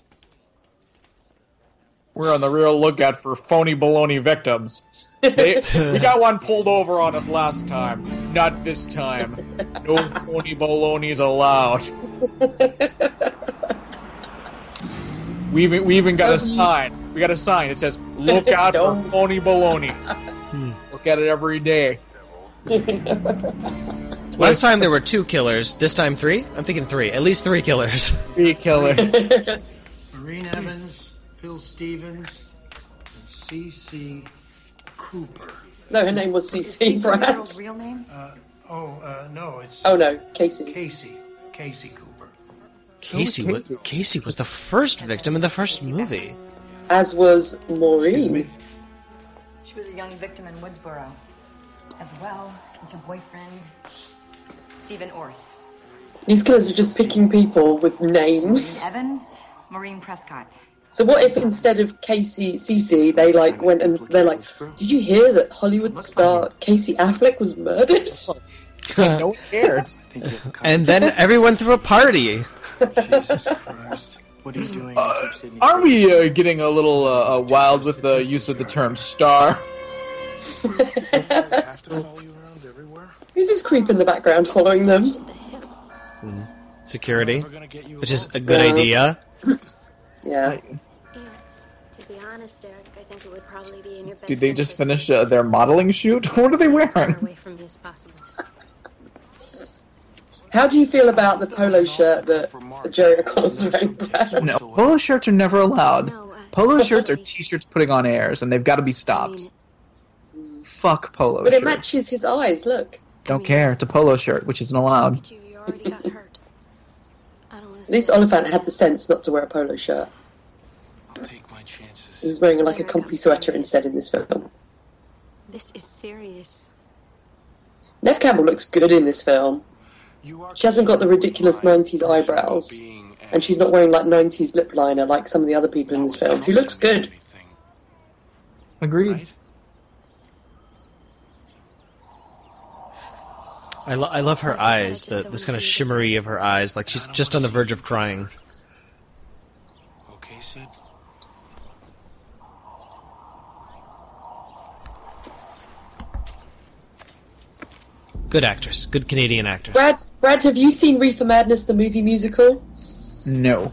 We're on the real lookout for phony baloney victims. They, we got one pulled over on us last time. Not this time. No phony balonies allowed. We even we even got a sign. We got a sign. It says "Look out for phony balonies." Hmm. Look at it every day. Last time there were two killers. This time three. I'm thinking three. At least three killers. Three killers. Maureen Evans, Phil Stevens, and C.C. Cooper. no, her name was CC, Brad. real name? Uh, oh, uh, no, it's Oh no, Casey. Casey. Casey Cooper. Casey. wa- Casey was the first victim in the first movie. As was Maureen. She was a young victim in Woodsboro, as well as her boyfriend, Stephen Orth. These killers are just picking people with Maureen names. Evans, Maureen Prescott. So what if instead of Casey CC, they like went and they're like, did you hear that Hollywood star Casey Affleck was murdered? no one cared. And then everyone threw a party. Jesus Christ. What are you doing? Uh, aren't we uh, getting a little uh, uh, wild with the use of the term "star"? Who's this creep in the background following them? Security, which is a good Yeah. idea. Yeah. To be honest, Derek, I think it would probably be in your best Did they just finish uh, their modeling shoot? What are they wearing? away from me as possible. How do you feel about the polo shirt that that Jerry O'Connell was wearing, Brad? No, polo shirts are never allowed. Polo shirts are t-shirts putting on airs, and they've got to be stopped. Fuck polo But it shirts. matches his eyes, look. Don't care. It's a polo shirt, which isn't allowed. At least Olyphant had the sense not to wear a polo shirt. He was wearing like a comfy sweater instead in this film. This is serious. Neve Campbell looks good in this film. She hasn't got the ridiculous 90s eyebrows, and she's not wearing like 90s lip liner like some of the other people in this film. She looks good. Agreed. I, lo- I love her eyes. The this kind of shimmery of her eyes, like she's just on the verge of crying. Okay, Sid. Good actress. Good Canadian actress. Brad, Brad, have you seen Reefer Madness, the movie musical? No.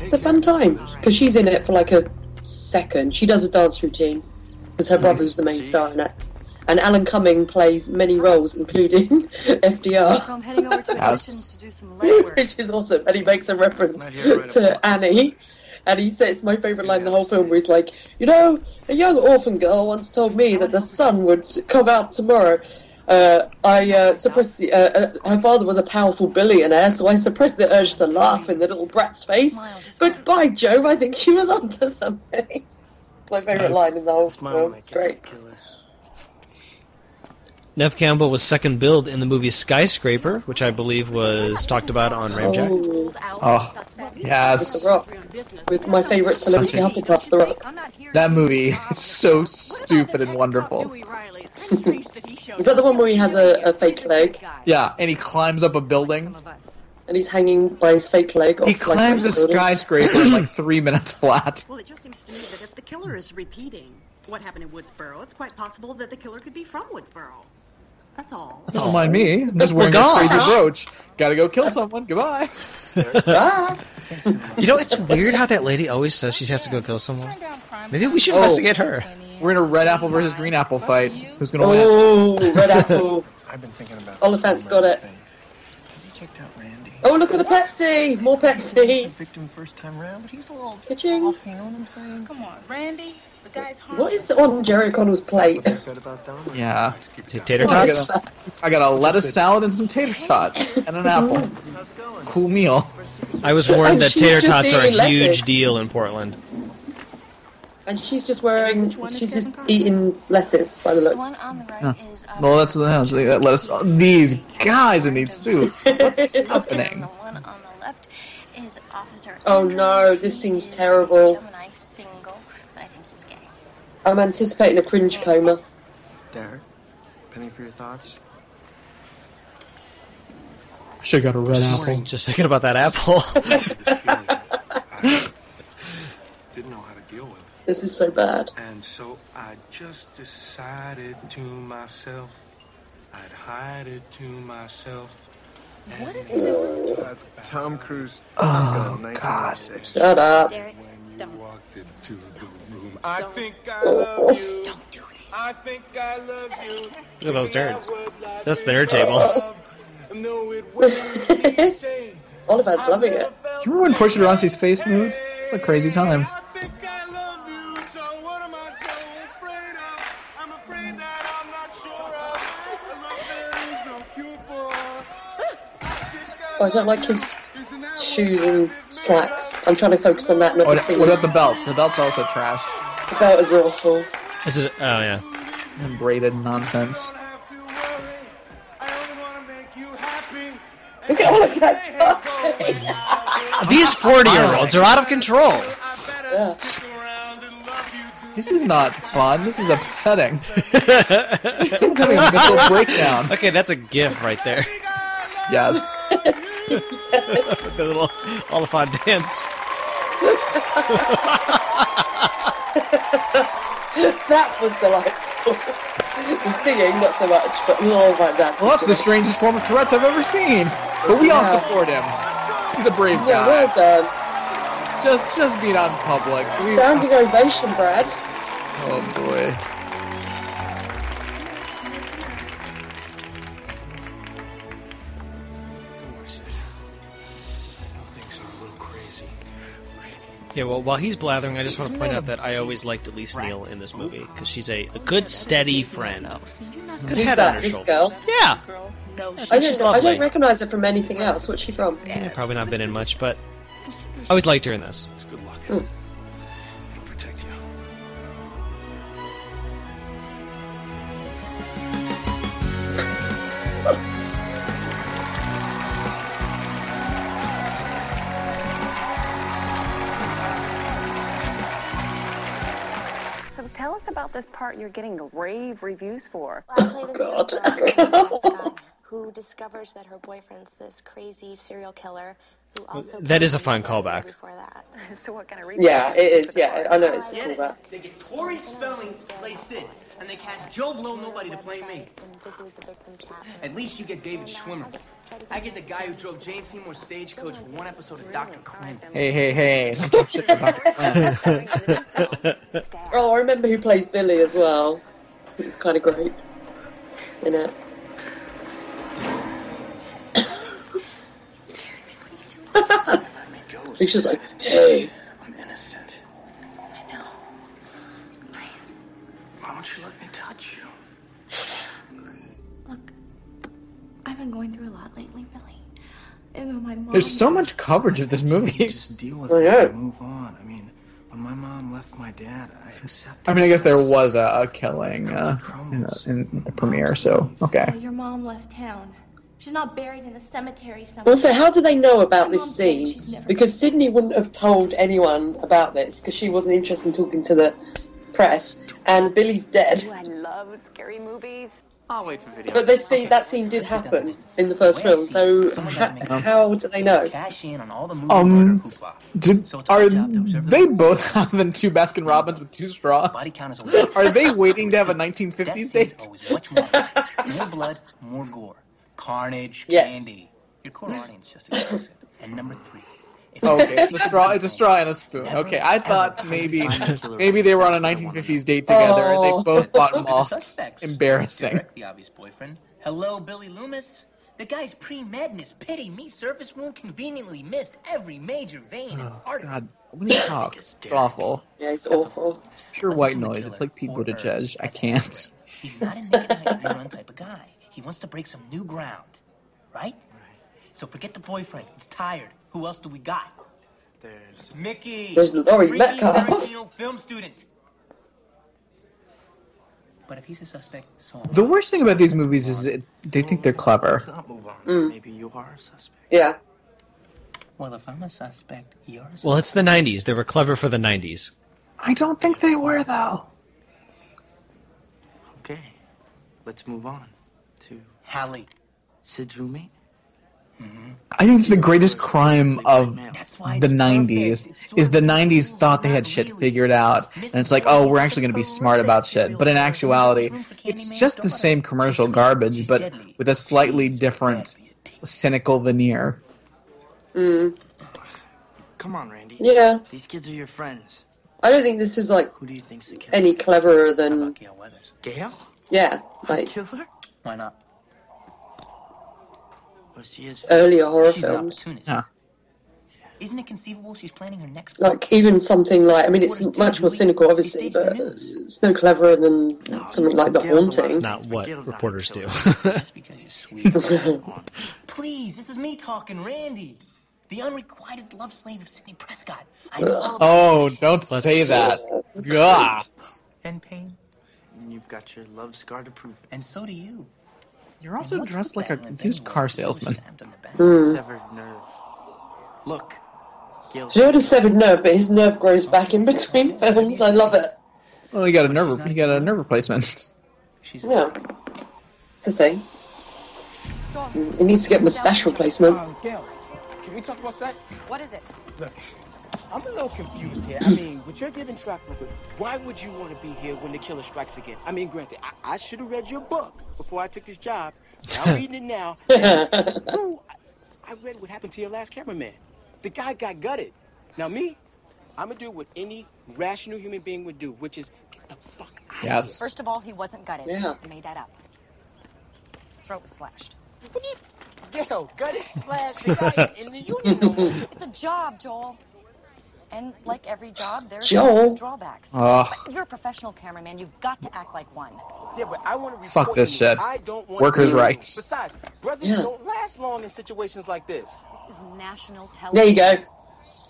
It's a fun time because she's in it for like a second. She does a dance routine because her brother's the main star in it. And Alan Cumming plays many roles, including FDR. So I'm heading over to the Yes. kitchen to do some legwork. which is awesome. And he makes a reference to Annie. And he says, my favourite line in the whole film, where he's like, You know, a young orphan girl once told me that the sun would come out tomorrow. Uh, I uh, suppressed the. Uh, uh, her father was a powerful billionaire, so I suppressed the urge to laugh in the little brat's face. But by Jove, I think she was onto something. my favourite Nice. line in the whole film. It's great. Neve Campbell was second billed in the movie Skyscraper, which I believe was talked about on Ramjack. Oh, Oh, yes. The Rock. With my favourite celebrity Such a- Hufflepuff, The Rock. That movie is so stupid and wonderful. Is that the one where he has a, a fake leg? Yeah, and he climbs up a building. And he's hanging by his fake leg. He off, like, climbs a skyscraper in like three minutes flat. Well, it just seems to me that if the killer is repeating what happened in Woodsboro, it's quite possible that the killer could be from Woodsboro. That's all. Don't mind me. I'm just Well, wearing a gosh. crazy brooch. Gotta go kill someone. Goodbye. You know, it's weird how that lady always says she has to go kill someone. Maybe we should Oh. investigate her. We're in a red apple versus green apple fight. Who's gonna win? Oh, red apple. I've been thinking about Olyphant's got it. checked out Randy. Oh, look at the Pepsi! More Pepsi! Victim first time round, but he's a little Ka-ching. off, you know what I'm saying? Come on, Randy. The guy's What is on Jerry O'Connell's plate? said about Donna. Yeah. Tater I tots? got, a, I got a lettuce salad and some tater tots and an apple. Cool meal. I was warned And that she's tater just tots are a eating huge lettuce. deal in Portland. And she's just wearing. She's just eating lettuce by the The looks. one on the right Huh. is uh, Well, that's the house. Let us. These guys in these suits. What's and happening? the one on the left is Officer Oh Andrews. no, this seems terrible. Gemini single, but I think he's gay. I'm anticipating a cringe coma. Derek, penny for your thoughts? Should have got a red Just, apple. just thinking about that apple. Didn't know how to deal with. This is so bad. And so I just decided to myself, I'd hide it to myself. What is he doing? Uh, Tom Cruise. Oh, Top Gun, 1996. Shut up. Derek, don't. Walked into the room. I think I love you. Don't do this. I think I love you. Look at those nerds. That's their table. No, it wouldn't be safe. Oliver's loving it. You remember when Portia de Rossi's face moved? It's a crazy time. I think I love you, so what am I so afraid of? I'm afraid that I'm not sure of. A love there is no cure for. Oh, I don't like his shoes and slacks. I'm trying to focus on that, not the What, singing. what about the belt? The belt's also trash. The belt is awful. Is it? Oh yeah. And braided nonsense. Look at all of that dancing. These forty-year-olds are out of control. Yeah. This is not fun. This is upsetting. Someone's having a mental breakdown. Okay, that's a gif right there. Yes. the little Olyphant dance. that was delightful. the singing, not so much, but all of that dance. Well, that's the strangest form of Tourette's I've ever seen. But we all support him. He's a brave Yeah, guy. well done. Just, just beat on public. We- Standing ovation, Brad. Oh boy. Are a little crazy. Yeah, well, while he's blathering, I just want to point out that I always liked Elise Neal in this movie because she's a, a good, steady friend. Good Who's head that? on her This shoulder. girl? Yeah, I she's don't, I lovely. don't recognise her from anything else. What's she from? Yeah, probably not been in much, but I always liked her in this. It's good luck. Hmm. Part you're getting rave reviews for. Well, I play this oh, God. Uh, who discovers that her boyfriend's this crazy serial killer who also That is a killed fun callback. So what kind of Yeah, it is. Yeah, I know it's a Get it? callback. They get Tori Spelling to play Sid, and they cast Joe Blow Nobody to play me. At least you get David Schwimmer. I get the guy who drove Jane Seymour's stagecoach for one episode of Dr. Quinn. Hey, hey, hey. Don't talk shit about Glenn. Oh, I remember who plays Billy as well. It's kind of great. In it. He's just like, hey. I'm innocent. I know. Why don't you let me touch you? Look, I've been going through a lot lately, Billy. And my mom. There's so much coverage of this movie. Just deal with Oh, it yeah. and move on. I mean, when my mom left my dad, I accepted I mean, I guess there was a, a killing uh, in, the, in the premiere, so okay. Oh, your mom left town. She's not buried in a cemetery somewhere. Also, how do they know about this mom said she's scene? never- Because Sydney wouldn't have told anyone about this because she wasn't interested in talking to the press, and Billy's dead. I love scary movies. I'll wait for video. But this scene, that scene did happen in the first film, so ha- how do they know? Cash in on all the movie Um, murder hoopla. did, are they both having two Baskin Robbins with two straws? Body count is a Are they waiting to have a 1950s date? much more. more blood, more gore. Carnage, Yes. candy. Your core audience just exclusive. And number three. Okay, it's a straw. It's a straw and a spoon. Okay, I thought maybe maybe they were on a 1950s date together and Oh. they both bought Look at the moths. Embarrassing. Derek, the obvious boyfriend. Hello, Billy Loomis. The guy's pre-madness. Pity me. Surface wound conveniently missed every major vein and Oh artery. God, when he talks, it's awful. Yeah, it's awful. It's Pure white noise. It's like Pete Buttigieg. I can't. He's not a naked night rerun type of guy. He wants to break some new ground, right? Right. So forget the boyfriend. It's tired. Who else do we got? There's Mickey. There's Laurie Freaky Metcalf. Tarantino film student. But if he's a suspect, so am The worst thing about these movies is it, they think they're clever. Let's not move on. Mm. Maybe you are a suspect. Yeah. Well, if I'm a suspect, you're a suspect. Well, it's the 90s. They were clever for the 90s. I don't think they were though. Okay, let's move on to Hallie. Sid's roommate. I think it's the greatest crime of the 90s is the 90s thought they had shit figured out and it's like oh we're actually going to be smart about shit but in actuality it's just the same commercial garbage but with a slightly different cynical veneer Mm. Come on, Randy. Yeah. These kids are your friends. I don't think this is like Who do you think's the killer? any cleverer than Gail Weathers. Gail? yeah, like Killer? Why not? Well, she is. earlier horror She's an films. opportunist. Yeah. Isn't it conceivable she's planning her next Like even something like I mean it's much more cynical obviously, but it's no cleverer than something like The That's Haunting. not what reporters do. Just because you're sweet. Please, this is me talking, Randy. The unrequited love slave of Sidney Prescott. I know oh don't say that Gah. and pain, And you've got your love scar to prove it. and so do you. you're also dressed like a used car salesman Hmm. Severed nerve. Look, Gail. He already severed nerve, but his nerve grows back in between films. I love it. well he got a nerve you got a nerve replacement She's Yeah, it's a thing. He needs to get moustache replacement. Um, Gail, can we talk about that? What is it? Look, I'm a little confused here. I mean, with your given track record, why would you want to be here when the killer strikes again? I mean, granted, I, I should have read your book before I took this job. I'm reading it now. Ooh, I, I read what happened to your last cameraman. The guy got gutted. Now, me, I'm gonna do what any rational human being would do, which is get the fuck out yes First of all, he wasn't gutted. Yeah. I made that up. His throat was slashed. What do you, Gail, gutted slash the guy in the union no more. It's a job, Joel. And like every job, there's Joel. drawbacks. Ugh. But you're a professional cameraman. You've got to act like one. Yeah, but I want to Fuck this shit. I don't want Workers' rights. Besides, brothers Yeah. don't last long in situations like this. This is national television. There you go.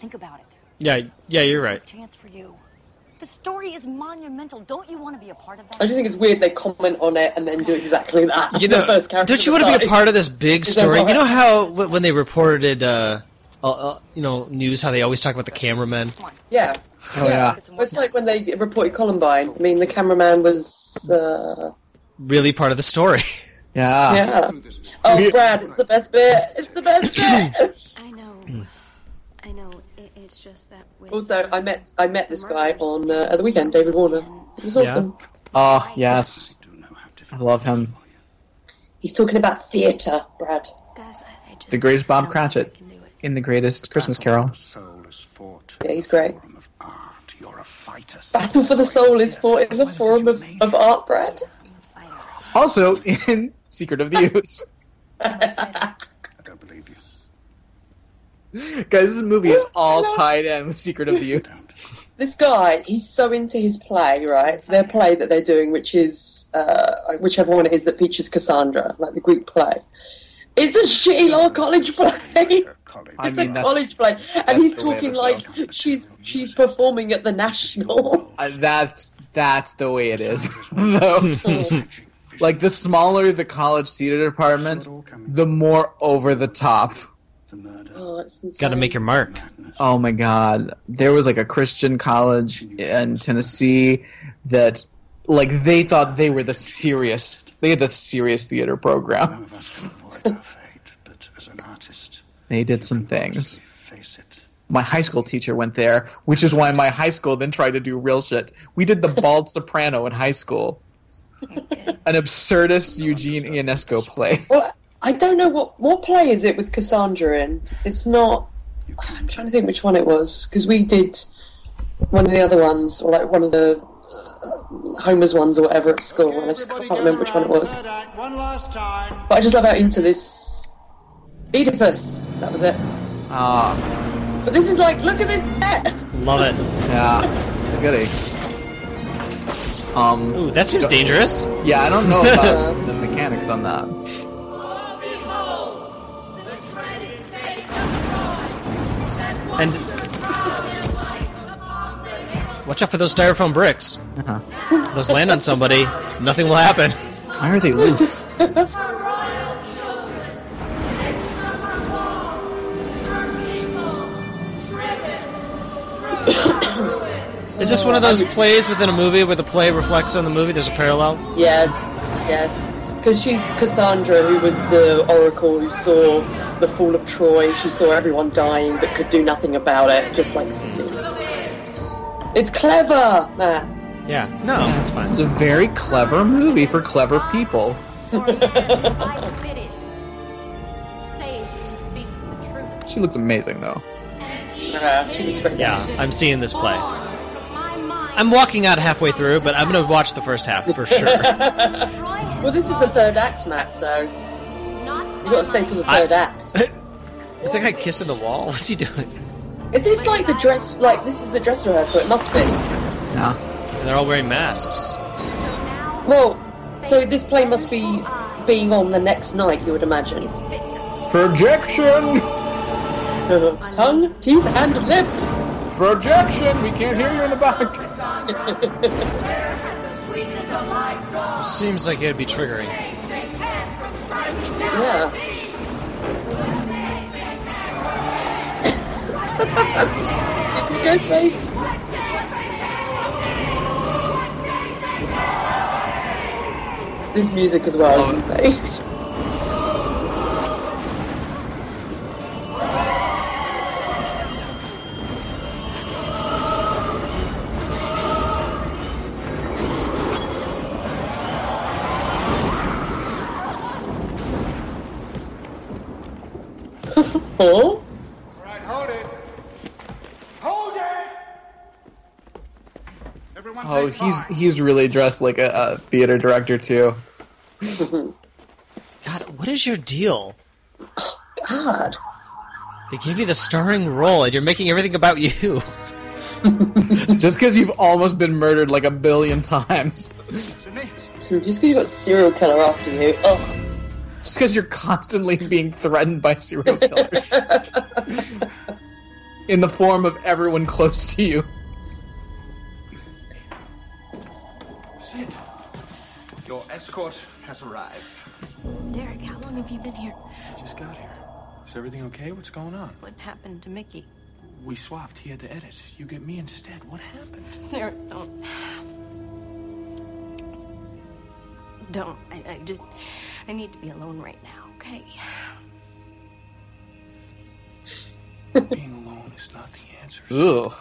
Think about it. Yeah, yeah, you're right. Chance for you. The story is monumental. Don't you want to be a part of that? I just think it's weird they comment on it and then do exactly that. You The know, first character don't you want to be a part of this big story? You know how when they reported, uh, uh, uh, you know, news, how they always talk about the cameramen. Yeah. Oh, yeah. It's like when they reported Columbine. I mean, the cameraman was. Uh, Really part of the story. yeah yeah. Oh, Brad, it's the best bit. It's the best bit. I know. I know. It, it's just that with also, I met I met this guy on uh, at the weekend, David Warner. It was Yeah. awesome. oh yes I love him He's talking about theatre, Brad. guys, I, I the greatest Bob I don't think I Cratchit can do it. In the greatest Christmas Carol soul is fought. Yeah, he's great. Forum of art. You're a fighter. Battle for the Soul is fought in the Forum of, of Art, Brad. also in Secret of the Ooze I don't believe you. guys this movie is all tied in with Secret of the Ooze This guy, he's so into his play, right? Their play that they're doing, which is uh, whichever one it is that features Cassandra, like the Greek play. It's a shitty little college play. I It's mean, a college play, and he's talking to like she's she's performing at the National. Uh, that's that's the way it is. Though, like the smaller the college theater department, the more over the top. Oh, it's insane. Got to make your mark. Oh my god, there was like a Christian college in Tennessee that like they thought they were the serious. They had the serious theater program. But as an artist, They did some things. My high school teacher went there, which is why my high school then tried to do real shit. We did the bald soprano in high school. An absurdist Eugene Ionesco play. Well, I don't know what what play is it with Cassandra in. It's not. I'm trying to think which one it was because we did one of the other ones, or like one of the uh, Homer's ones or whatever at school, and I just can't remember which one it was. One last time. But I just love how into this Oedipus. That was it. Ah, But this is like, look at this set. Love it. yeah, it's a goodie. Um, Ooh, that seems dangerous. Yeah, I don't know about the mechanics on that. And watch out for those styrofoam bricks. Uh-huh. Those land on somebody, nothing will happen. Why are they loose? Is this one of those plays within a movie where the play reflects on the movie? There's a parallel. Yes, yes. Because she's Cassandra, who was the oracle who saw the fall of Troy. She saw everyone dying but could do nothing about it, just like It's clever, Matt. Yeah, no, that's fine. It's a very clever movie for clever people. admitted. Safe to speak the truth. She looks amazing though. Yeah, she looks very Yeah, I'm seeing this play. I'm walking out halfway through, but I'm going to watch the first half for sure. well, this is the third act, Matt, so you got to stay till the third act. Is that guy kissing the wall? What's he doing? Is this like the dress? Like this is the dress rehearsal? It must be. Yeah. And they're all wearing masks. Well, so this play must be being on the next night, you would imagine. Projection! Tongue, teeth, and lips. Projection! We can't hear you in the back. Seems like it'd be triggering. Yeah. Ghostface. This music as well is oh. insane. He's he's really dressed like a, a theater director too. God, what is your deal? God. They gave you the starring role, and you're making everything about you. Just because you've almost been murdered like a billion times. Just because you got serial killer after you. Ugh. Just because you're constantly being threatened by serial killers. In the form of everyone close to you. Your escort has arrived. Derek, how long have you been here? I just got here. Is everything okay? What's going on? What happened to Mickey? We swapped. He had to edit. You get me instead. What happened? Derek, don't. Don't. I, I just. I need to be alone right now, okay? Being alone is not the answer. Ugh.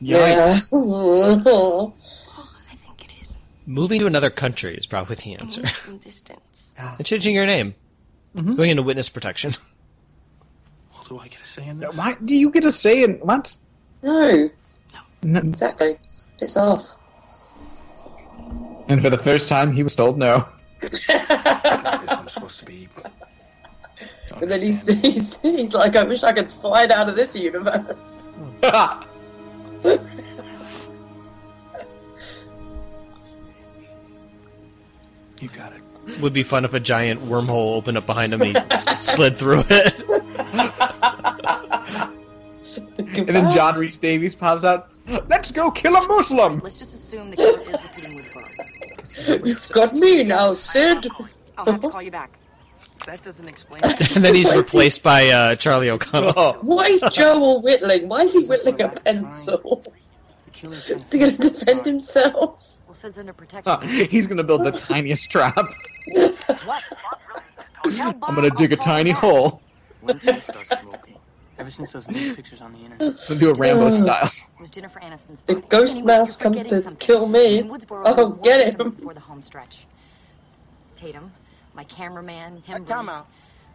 Yeah. Yikes. Moving to another country is probably the answer. Distance. Ah. and changing your name. Mm-hmm. Going into witness protection. Well, do I get a say in this? Why do you get a say in what? No. No. Exactly. It's off. And for the first time, he was told no. I'm supposed to be. And then he's, he's, he's like, I wish I could slide out of this universe. You got it. Would be fun if a giant wormhole opened up behind him and he s- slid through it. And then John Rhys-Davies pops out. Let's go kill a Muslim. Let's just assume the killer is repeating Woodsboro. You've got me now, Sid. I'll have to call you back. That doesn't explain. and then he's replaced by uh, Charlie O'Connell. Why is Joel whittling? Why is he whittling a pencil? Is he going to defend himself? Well, says under protection. Oh, he's gonna build the tiniest trap. what? I'm gonna dig a tiny hole. When did you start smoking? Ever since those nude pictures on the internet. We'll do a Rambo style. It was Jennifer Aniston's. If Ghost Mouse comes to kill me, oh, get him. Before the home stretch. Tatum, my cameraman, him. Uh, time out.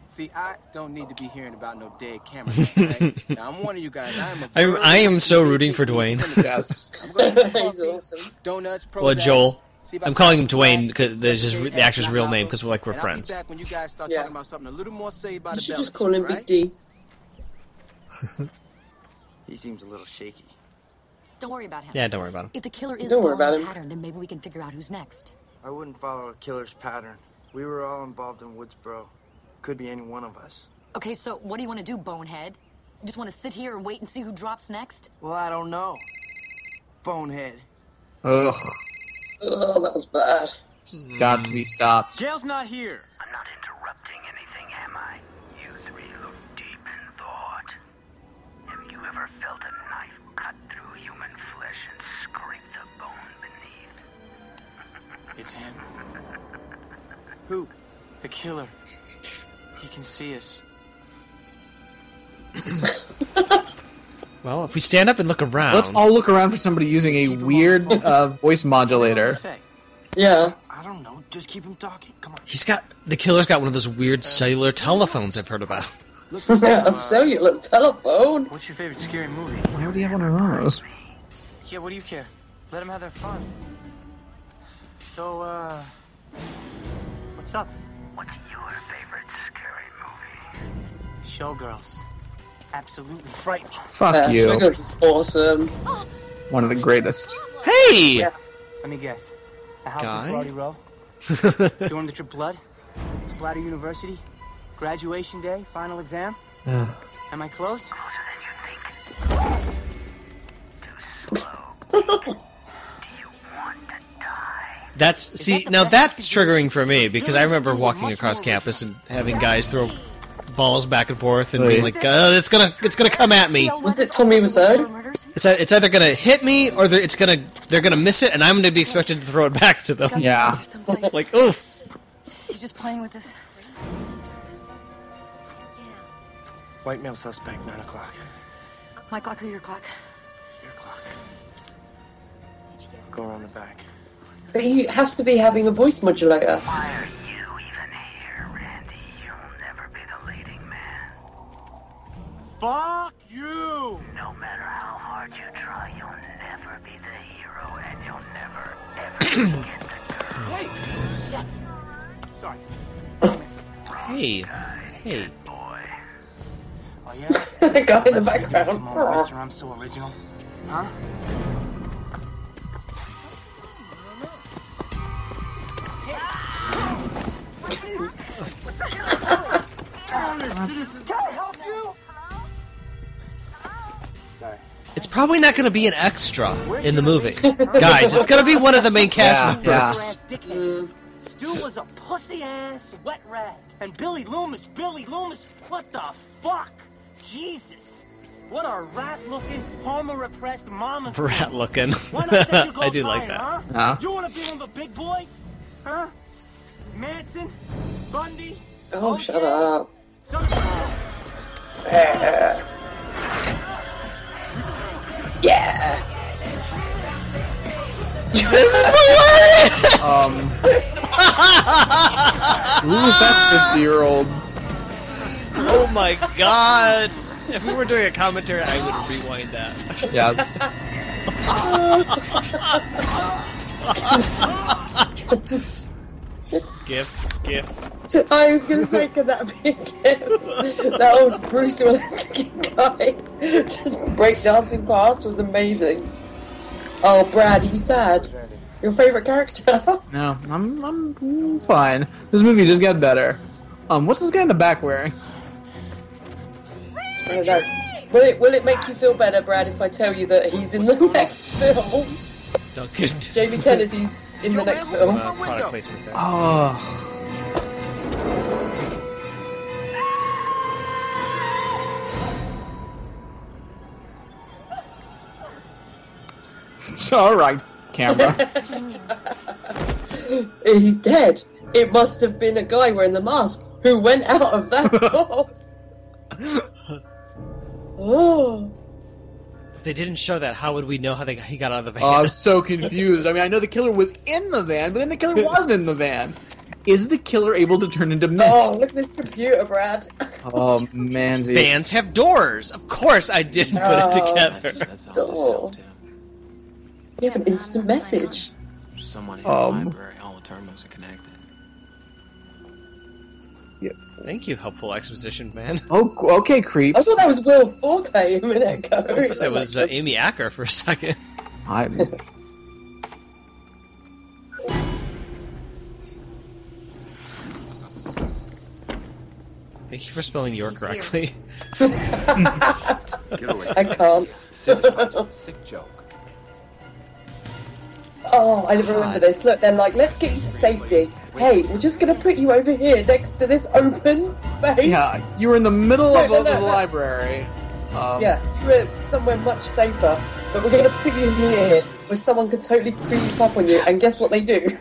See, I don't need to be hearing about no dead camera. Right? now, I'm one of you guys. I am a I'm, I am so rooting for Duane. yes. I'm gonna get coffee, Donuts, Well, Joel. See I I'm calling him Duane because that's just the actor's real name because we're like we're And I'll be friends. back when you guys start Yeah. talking about something a little more saved by You should just call him right? Big D. He seems a little shaky. Don't worry about him. Yeah, don't worry about him. If the killer is Don't worry about him. pattern, then maybe we can figure out who's next. I wouldn't follow a killer's pattern. We were all involved in Woodsboro. Could be any one of us. Okay, so what do you want to do, bonehead? You just want to sit here and wait and see who drops next? Well, I don't know. Bonehead. Ugh. Oh, that was bad. It's got to be stopped. Jail's not here. I'm not interrupting anything, am I? You three look deep in thought. Have you ever felt a knife cut through human flesh and scrape the bone beneath? It's him. Who? The killer. He can see us. Well, if we stand up and look around, Let's all look around for somebody using a weird uh, voice modulator. Yeah. I don't know. Just keep him talking. Come on. he's got the killer's got one of those weird cellular telephones I've heard about. Yeah, a cellular telephone. What's your favorite scary movie? Why would he have one of those? Yeah, what do you care? Let them have their fun. So, uh. What's up? What's Showgirls. Absolutely frightening. Fuck Yeah, you. Sugar's is awesome. One of the greatest. Hey! Let me guess. The house Guy? in Bloody Row? Dorm that your blood? Splatter University? Graduation day? Final exam? Ugh. Am I close? That's see now that's triggering for me because I remember walking across campus and having guys throw balls back and forth and being like, uh, "It's gonna, it's gonna come at me." Was it Tommy Wiseau? It's ei- it's either gonna hit me or they're- it's gonna they're gonna miss it and I'm gonna be expected to throw it back to them. Yeah. like oof. He's just playing with us. White male suspect, 9 o'clock. My clock or your clock? Your clock. Go around the back. But he has to be having a voice modulator. Why Fuck you! No matter how hard you try, you'll never be the hero, and you'll never, ever get the girl. Hey! Shit! Sorry. Hey, hey. Boy. Oh, yeah? the guy in the Come background. on, mister, I'm so original. Huh? It's probably not gonna be an extra in the movie, guys. It's gonna be one of the main cast Yeah, members. yeah. Ass. Stu was a pussy ass wet rat. And Billy Loomis, Billy Loomis, what the fuck? Jesus. What a rat looking, homo repressed mama. Rat looking. Why not set your I do like that. Huh? Yeah. You want to be one of the big boys? Huh? Manson? Bundy? Oh, OJ? shut up. Son of a- Yeah. Yeah. This is hilarious. Um. Who is that 50 year old? Oh my god! If we were doing a commentary, I would rewind that. Yes. gif, gif. I was going to say, could that be a GIF? that old Bruce Willis guy just breakdancing past was amazing. Oh, Brad, are you sad? Your favourite character? No, I'm I'm fine. This movie just got better. Um, what's this guy in the back wearing? I don't. Will it, will it make you feel better, Brad, if I tell you that he's in the next film? Duncan. Jamie Kennedy's in the next film. Uh, product placement there. Oh. It's All right, camera. He's dead. It must have been a guy wearing the mask who went out of that door. oh. If they didn't show that, how would we know how they, he got out of the van? Oh, I'm so confused. I mean, I know the killer was in the van, but then the killer wasn't in the van. Is the killer able to turn into mist? Oh, look at this computer, Brad. Oh, man. Vans have doors. Of course, I didn't put it Oh. together. Door. You have an instant message. Someone in Um. the library. All the terminals are connected. Thank you, helpful exposition, man. Oh, okay, creeps. I thought that was Will Forte a minute ago. That was uh, Amy Acker for a second. I, Thank you for spelling your correctly. I can't. Sick joke. Oh, I never remember this. Look, they're like, let's get you to safety. Hey, we're just gonna put you over here next to this open space. yeah, you were in the middle of No, no, the no, no. library. Um, Yeah, you're somewhere much safer, but we're gonna put you in here where someone could totally creep up on you, and guess what they do?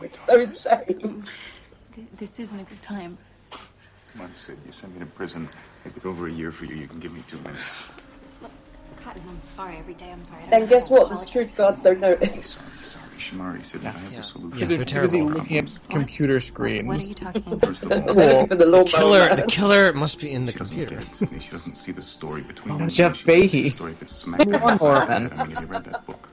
it's so insane. This isn't a good time. Come on, Sid. You sent me to prison. It'd been over a year for you. You can give me two minutes. Cotton, I'm sorry every day. I'm sorry. I And guess what? The security guards don't notice. Sorry, Shamari, Sid. I have the solution. Because they're too busy looking at computer screens. What are you talking First of all, They're looking for the Killer, the killer must be in the computer. Sydney, she doesn't see the story between Oh, them. Jeff She Fahey. story if it's smack dab Lawnmower beside man. it. I mean, have you read that book?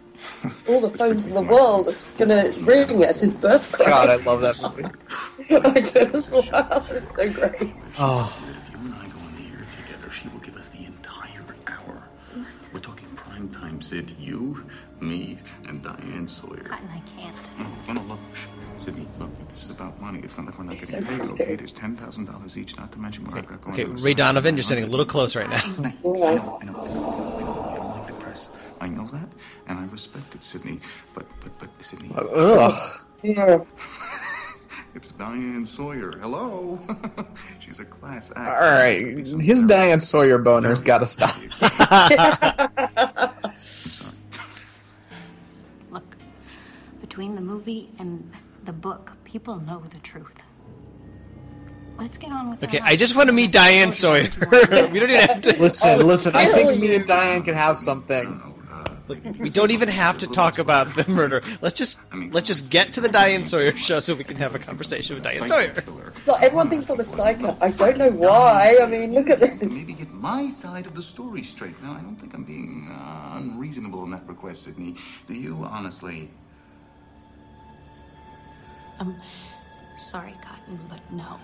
All the phones in the world are gonna ring as his birth cry. God, I love that movie. I do as well. It's so great. Oh, If you and I go in here together, she will give us the entire hour. We're talking prime time, Sid. You, me, and Diane Sawyer. Cotton, I can't. No, no, look. Sydney, look, this is about money. It's not like we're not getting so paid, creepy. okay? There's $10,000 each, not to mention what I've got going Okay, on the Ray. Donovan, you're standing a little close right now. I know, I know, I know, I know, I know. You don't like the press. I know that, and I respect it, Sydney. But, but, but, Sydney. Uh, ugh. Yeah. It's Diane Sawyer. Hello. She's a class act. All right, his Diane Sawyer boner's got to stop. Between the movie and the book, people know the truth. Let's get on with it. Okay, I just want to meet Diane Sawyer. we don't even have to. Listen, listen. I think me and Diane can have something. We don't even have to talk about the murder. Let's just let's just get to the Diane Sawyer show so we can have a conversation with Diane Sawyer. So everyone thinks I'm a psycho. I don't know why. I mean, look at this. Maybe get my side of the story straight. Now, I don't think I'm being uh, unreasonable in that request, Sydney. Do you, honestly? I'm sorry, Cotton, but no.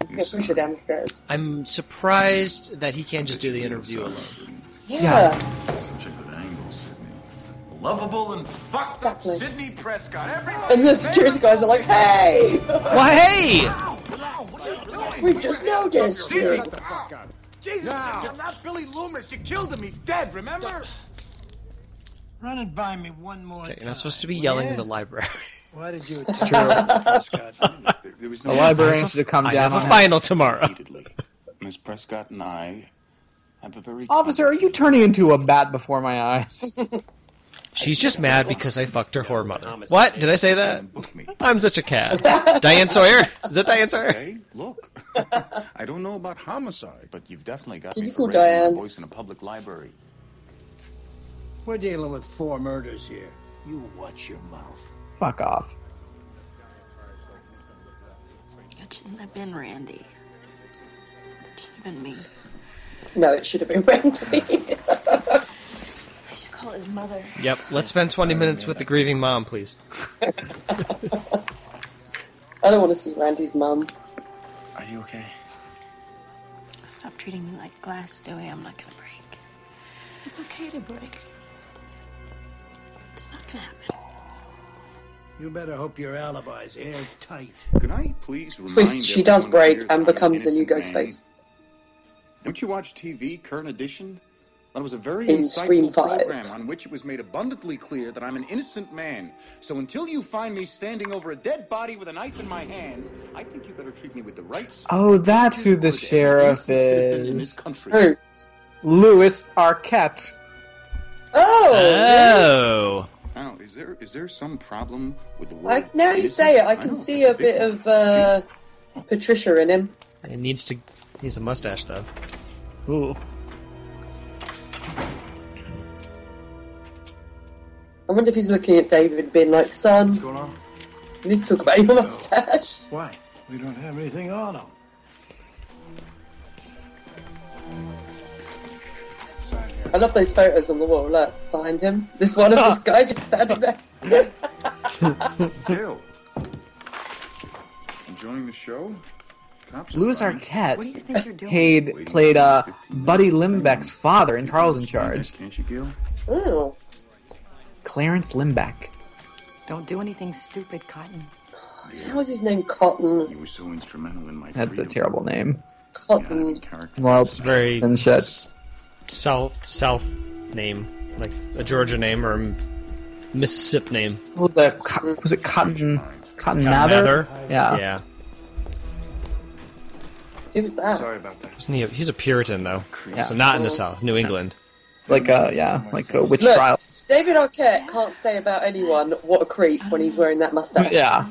Let's go push her down the stairs. I'm surprised that he can't just do the interview alone. Yeah. Such a good angle, Sydney. Lovable and fucked Exactly. up Sidney Prescott. Everybody And the security guys are like, hey! Well, hey! We've just noticed. Shut the. Jesus, you're not Billy Loomis. You killed him. He's dead, remember? Run it by me one more Okay, time. you're not supposed to be yelling in the library. Why did you It's attack true. Prescott? There was The librarian should have come I down have a on final tomorrow. Repeatedly. Miss Prescott and I have a very Officer, are you turning into a bat before my eyes? She's just mad because I fucked her whore mother. What? Did I say that? I'm such a cad. Diane Sawyer? Is that Diane Sawyer? Hey, look. I don't know about homicide, but you've definitely got Can me you for go, raising Diane? my voice in a public library. We're dealing with four murders here. You watch your mouth. Fuck off. It shouldn't have been Randy. It should have been me. No, it should have been Randy. I should call his mother. Yep. Let's spend 20 minutes with the grieving mom, please. I don't want to see Randy's mum. Are you okay? Stop treating me like glass, Dewey. I'm not gonna break. It's okay to break. It's gonna happen. You better hope your alibi's airtight. Could I please remind Twist, she does break and becomes the new innocent man? Ghostface. Don't you watch TV, Current Edition? That was a very In insightful program on which it was made abundantly clear that I'm an innocent man. So until you find me standing over a dead body with a knife in my hand, I think you better treat me with the rights. Oh, that's who the sheriff citizen in this is. Who? Lewis Arquette. Oh. Oh. Now, is there is there some problem with the word? I, now you say it, I can see a bit of uh, Patricia in him. It needs to. Needs a mustache though. Ooh. I wonder if he's looking at David, being like, "Son, What's going on? you need to talk about your mustache." Why? We don't have anything on him. I love those photos on the wall. Look behind him. This one of this guy just standing there. Dale. Enjoying the show? Cops are Lewis fine. Arquette paid, played uh, Buddy Lembeck's father in Charles in Charge. Can't you, Gil? Oh. Clarence Limbeck. Don't do anything stupid, Cotton. How is his name Cotton? You were so instrumental in my That's a freedom. terrible name. Cotton. Well, It's very and shit. S- south south name, like a Georgia name or Mississippi name. What was that? Co- Was it Cotton? Cotton Cotton Mather? Mather? Yeah. Yeah. Who was that? Sorry about that. Isn't he? A, he's a Puritan though, Yeah. so not in the South, New England. Like uh, yeah, like uh, witch Look, trials. David Arquette can't say about anyone what a creep when he's wearing that mustache. Yeah.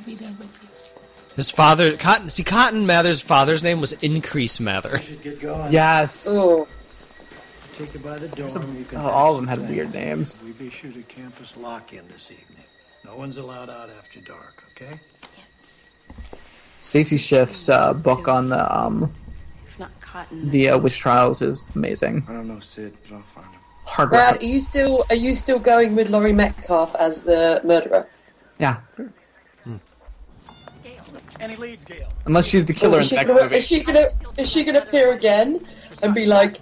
His father, Cotton. See, Cotton Mather's father's name was Increase Mather. Get going. Yes. Oh. Take you by the dorm. You can Oh, all of them had some weird names. We be sure to campus lock in this evening. No one's allowed out after dark. Okay? Stacy Schiff's uh, book on the um If not Cotton. the uh, witch trials is amazing. I don't know, Sid, but I'll find him. Hard Brad, work. are you still are you still going with Laurie Metcalf as the murderer? Yeah. Any leads, Gail? Unless she's the killer Oh, in the next gonna, movie. is she gonna is she gonna appear again and be like,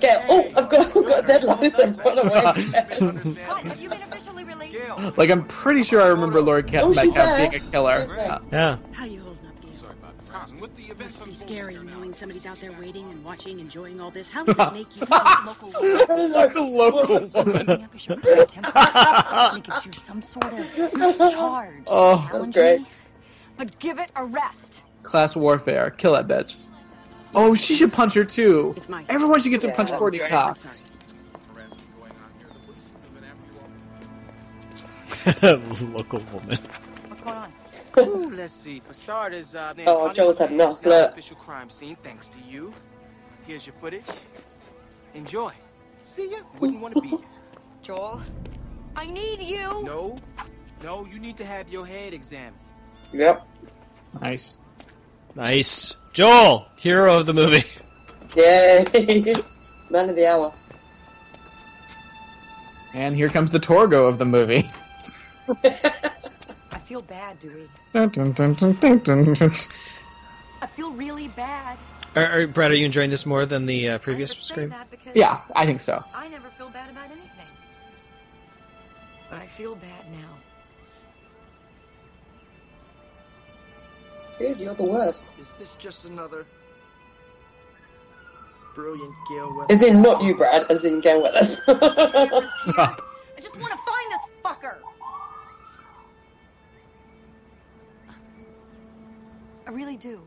"Get oh, I've got I've got a deadline and run away." again." Have you been officially released? Like I'm pretty sure I remember Laura Cat Oh, Metcalf being a killer. Yeah. Yeah. How you holding up, Gail? Must be scary knowing somebody's out there waiting and watching, enjoying all this. How does it make you feel, local? like a local woman. Make it you some sort of charge. to Oh, that's challenge great. me, But give it a rest. Class warfare. Kill that bitch. Oh, she should punch her too. It's mine. Everyone should get to Yeah, punch that'd Courteney be. Cox. Local woman. What's going on? Ooh, let's see. For starters, uh, man, Oh, Joel's had Hollywood enough, is now an look. official crime scene thanks to you. Here's your footage. Enjoy. See ya. Wouldn't want to be here. Joel, I need you. No, no, you need to have your head examined. Yep. Nice. Nice, Joel, hero of the movie. Yay. Man of the hour. And here comes the Torgo of the movie. I feel bad, Dewey. Dun, dun, dun, dun, dun, dun, dun. I feel really bad. Are, are, Brad, are you enjoying this more than the uh, previous I never say scream? Yeah, I think so. I never feel bad about anything. But I feel bad now. Dude, you're the worst. Is this just another brilliant Gail Weathers? As in, not you, Brad. As in, Gail Willis. I just want to find this fucker. I really do.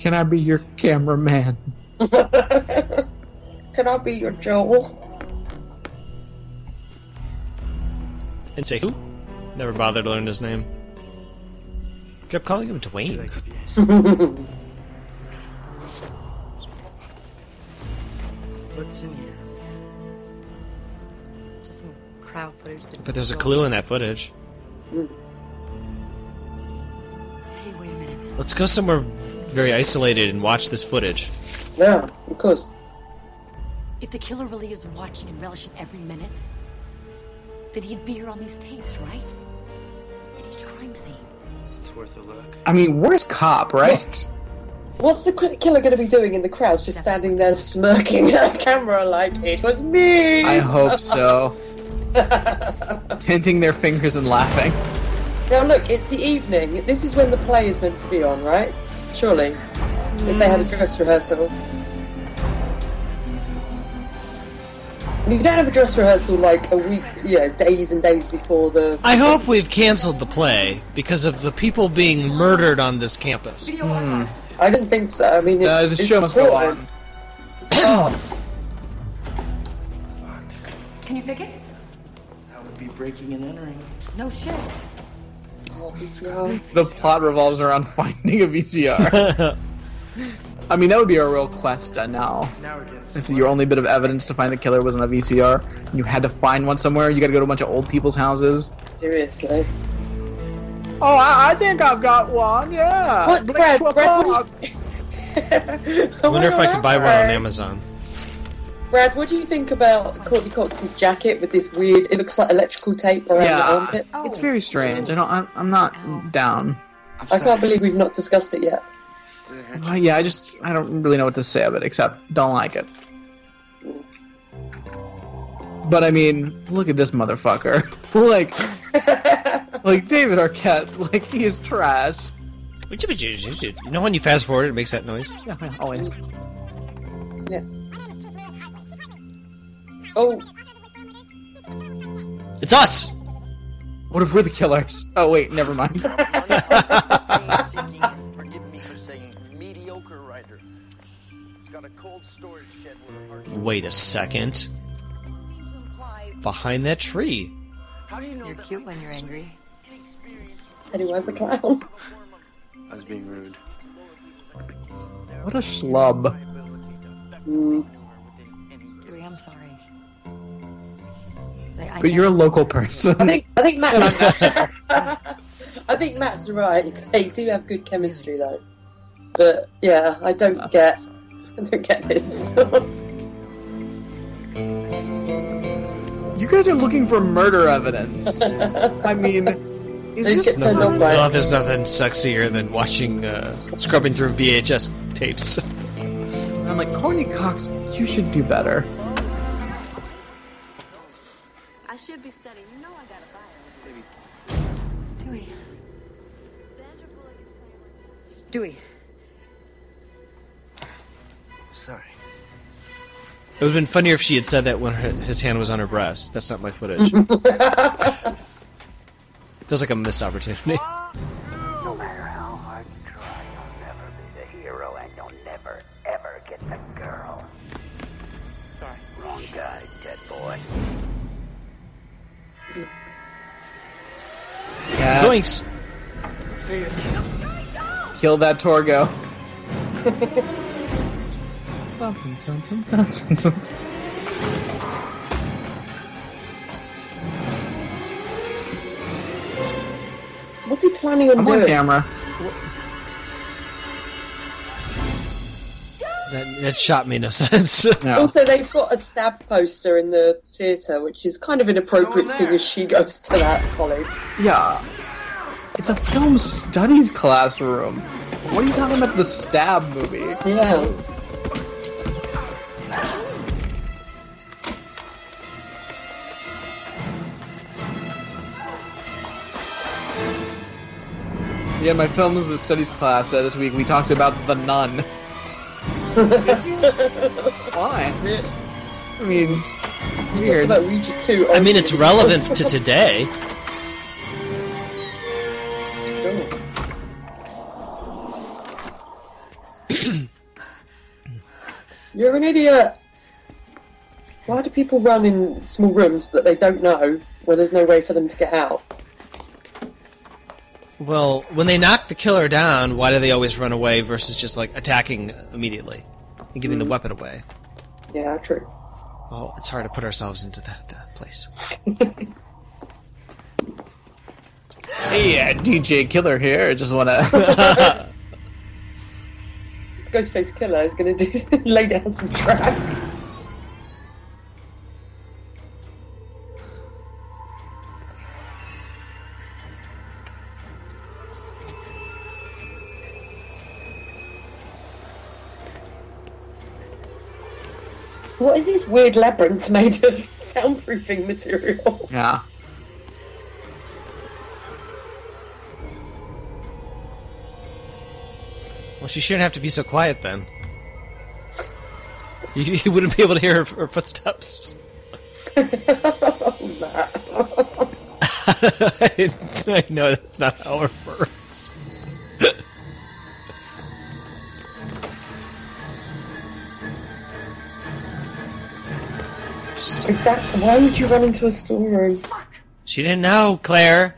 Can I be your cameraman? Can I be your Joel? And say who? Never bothered to learn his name. Kept calling him Duane. What's in here? Just some crowd footage. But there's a clue in that footage. Hey, wait a minute. Let's go somewhere very isolated and watch this footage. Yeah, of course. If the killer really is watching and relishing every minute, then he'd be here on these tapes, right? At each crime scene. It's worth a look. I mean, where's Cop, right? What's the killer going to be doing in the crowd? Just standing there smirking at a camera like, it was me! I hope so. Tinting their fingers and laughing. Now look, it's the evening. This is when the play is meant to be on, right? Surely. If they had a dress rehearsal. You don't have a dress rehearsal like a week, you know, days and days before the. I hope we've canceled the play because of the people being murdered on this campus. I didn't think so. I mean, it's, Uh, the show must go important. on. It's art. Can you pick it? That would be breaking and entering. No shit. Oh, The plot revolves around finding a VCR. I mean, that would be a real quest uh, now. Now we're getting If your only bit of evidence to find the killer was on a VCR, and you had to find one somewhere, you got to go to a bunch of old people's houses. Seriously. Oh, I, I think I've got one. Yeah. What, Brad, Brad, what Schwab. I wonder if I could buy one on Amazon. Brad, what do you think about Courteney Cox's jacket with this weird? It looks like electrical tape around the Yeah, armpit. it's very strange. I don't. I'm, I'm not down. I can't believe we've not discussed it yet. Uh, yeah, I just I don't really know what to say of it except don't like it. But I mean, look at this motherfucker. like, like David Arquette, like he is trash. You know when you fast forward, it makes that noise. Yeah, yeah, always. Yeah. Oh, It's us. What if we're the killers? Oh wait, never mind. Wait a second. Behind that tree. You're cute when you're angry. Pennywise the clown. I was being rude. What a schlub. Mm. Dewey, I'm sorry. Like, I But you're a local person. I think I think Matt. I think Matt's right. They do have good chemistry though. But yeah, I don't get. I don't get this. You guys are looking for murder evidence. I mean, is They this get turned Oh, there's nothing sexier than watching, uh, scrubbing through VHS tapes. I'm like, Courteney Cox, you should do better. I should be studying. You know I got a bio. Dewey. Dewey. Sorry. It would have been funnier if she had said that when her, his hand was on her breast. That's not my footage. Feels like a missed opportunity. No matter how hard you try, you'll never be the hero, and you'll never, ever get the girl. Sorry. Wrong guy, dead boy. Yes. Zoinks! Kill that Torgo. Dun, dun, dun, dun, dun, dun, dun. What's he planning on I'm doing? on camera. That, that shot made no sense. Also, they've got a stab poster in the theatre, which is kind of inappropriate seeing as she goes to that college. Yeah. It's a film studies classroom. What are you talking about? The stab movie? Yeah. Yeah, my film was a studies class uh, this week. We talked about The Nun. Why? I mean, weird. about Ouija 2. I mean, it's relevant to today. You're an idiot. Why do people run in small rooms that they don't know, where there's no way for them to get out? Well, when they knock the killer down, why do they always run away versus just like attacking immediately and giving the weapon away? Yeah, true. Oh, it's hard to put ourselves into that, that place. Hey, uh, DJ Killer here. I just want to. This Ghostface Killer is going to do lay down some tracks. What is this weird labyrinth made of soundproofing material? yeah. Well, she shouldn't have to be so quiet then. You, you wouldn't be able to hear her, her footsteps. Oh, I, I know that's not how it works. Exactly. Why would you run into a storeroom? She didn't know, Claire.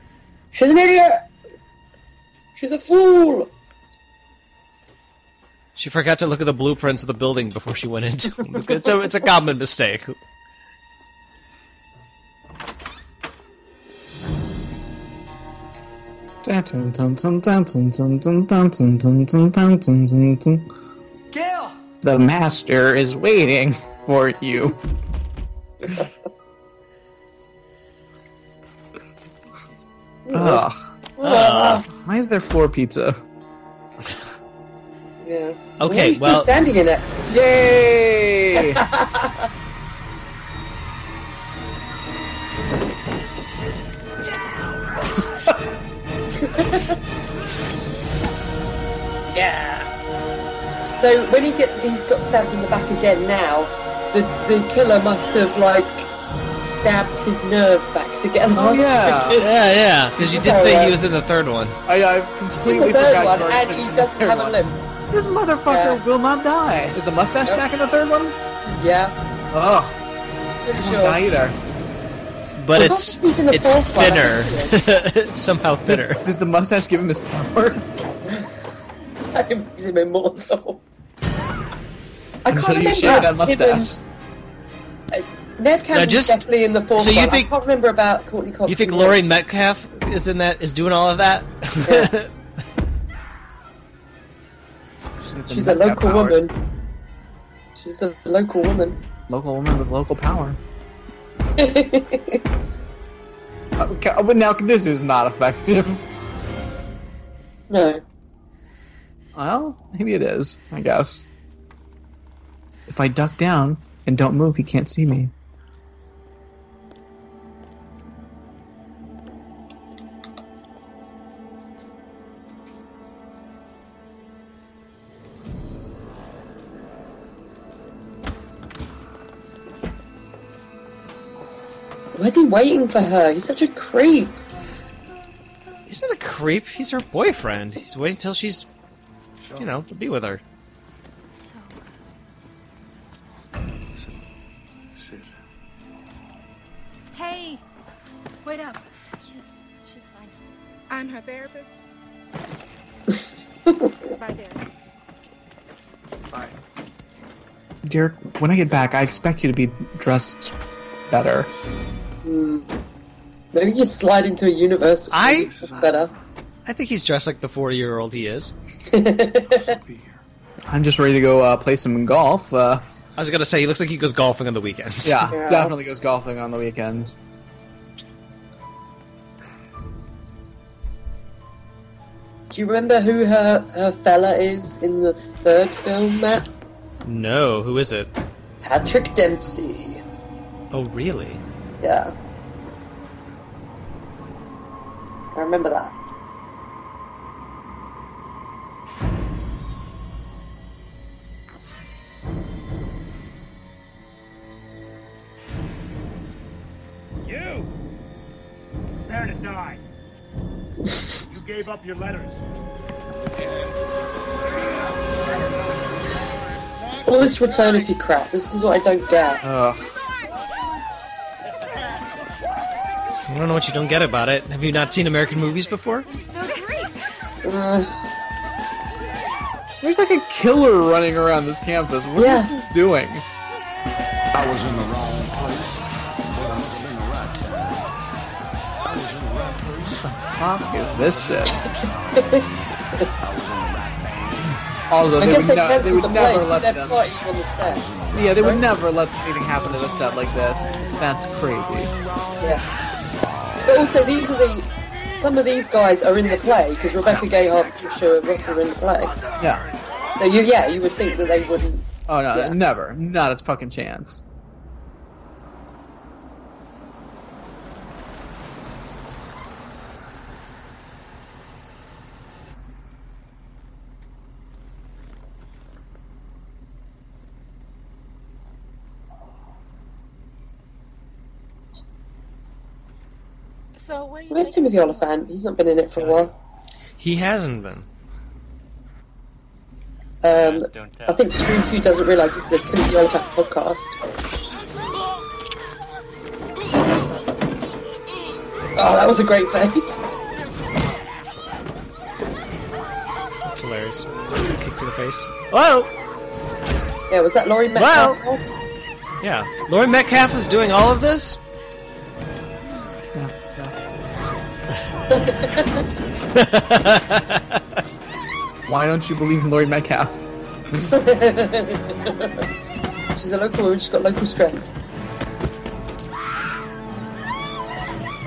She's an idiot. She's a fool. She forgot to look at the blueprints of the building before she went into them. It's a, it's a common mistake. Gail! The master is waiting for you. Ugh. Ugh. Why is there floor pizza? Yeah. Okay, Why are you still well- standing in it. Yay! yeah. So when he gets, he's got stabbed in the back again. Now, the the killer must have like stabbed his nerve back together. Oh, yeah. Because- Yeah, yeah. Because you did say he was in the third one. I, I He's in completely the third forgot one, and he doesn't third have a one. limp. This motherfucker will not die. Is the mustache back in the third one? Yeah, Oh, pretty won't either. But Well, it's he's in the it's fourth one, thinner. it's somehow Does, thinner. does the mustache give him his power? I He's immortal. I Until can't you remember shave that Gibbons- mustache. Uh, Neve Campbell's just- definitely in the fourth so you one. think- I can't remember about Courteney Cox. You think and Laurie Metcalf is in that? Is doing all of that? She's a local woman. She's a local woman. Local woman with local power. Okay, but now this is not effective. No. Well, maybe it is. I guess. If I duck down and don't move, he can't see me. Why's he waiting for her? He's such a creep. He's not a creep. He's her boyfriend. He's waiting till she's, you know, to be with her. Wait up. She's she's fine. I'm her therapist. right there. Bye. Derek, when I get back, I expect you to be dressed better. Hmm. Maybe you slide into a universe. I- That's better. I think he's dressed like the forty-year-old he is. I'm just ready to go uh, play some golf. Uh, I was gonna say he looks like he goes golfing on the weekends. yeah, Yeah. definitely goes golfing on the weekends. Do you remember who her, her fella is in the third film, Matt? No, who is it? Patrick Dempsey. Oh, really? Yeah. I remember that. You! Prepare to die. you gave up your letters. All this fraternity crap, this is what I don't get. Ugh. I don't know what you don't get about it. Have you not seen American movies before? Uh, There's like a killer running around this campus. What Yeah. are you doing? I was in the wrong place, Fuck is this shit? Also, I they guess would, they ne- they cancelled would the play never because let them. fighting the set. Yeah, they would never let anything happen to the set like this. That's crazy. Yeah. But also, these are the. Some of these guys are in the play because Rebecca Gayheart, Patricia Russell are in the play. Yeah. So you, yeah, you would think that they wouldn't. Oh no, Yeah. never, not a fucking chance. So where's Timothy Olyphant? He's not been in it for a while. He hasn't been. Um, I think Scream 2 doesn't realise this is a Timothy Olyphant podcast. Oh, that was a great face. That's hilarious. Kick to the face. Oh. Yeah, was that Laurie Metcalf? Well, Yeah, Laurie Metcalf is doing all of this? Why don't you believe in Laurie Metcalf? she's a local woman. She's got local strength.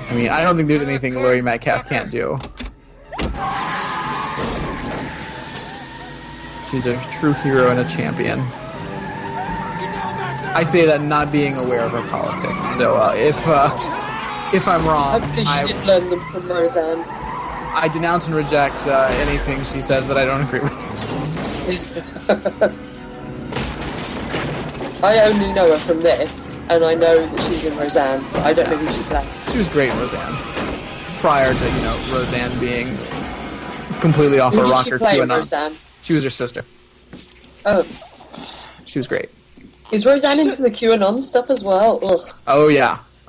I mean, I don't think there's anything Laurie Metcalf can't do. She's a true hero and a champion. I say that not being aware of her politics. So uh, if uh, if I'm wrong, Hopefully, she I, did learn them from Roseanne. I denounce and reject uh, anything she says that I don't agree with. I only know her from this, and I know that she's in Roseanne, but I don't know who she played. She was great in Roseanne. Prior to you know Roseanne being completely off Who her did she rocker play in Roseanne? She was her sister. Oh, She was great. is Roseanne into the QAnon stuff as well? Ugh. Oh yeah.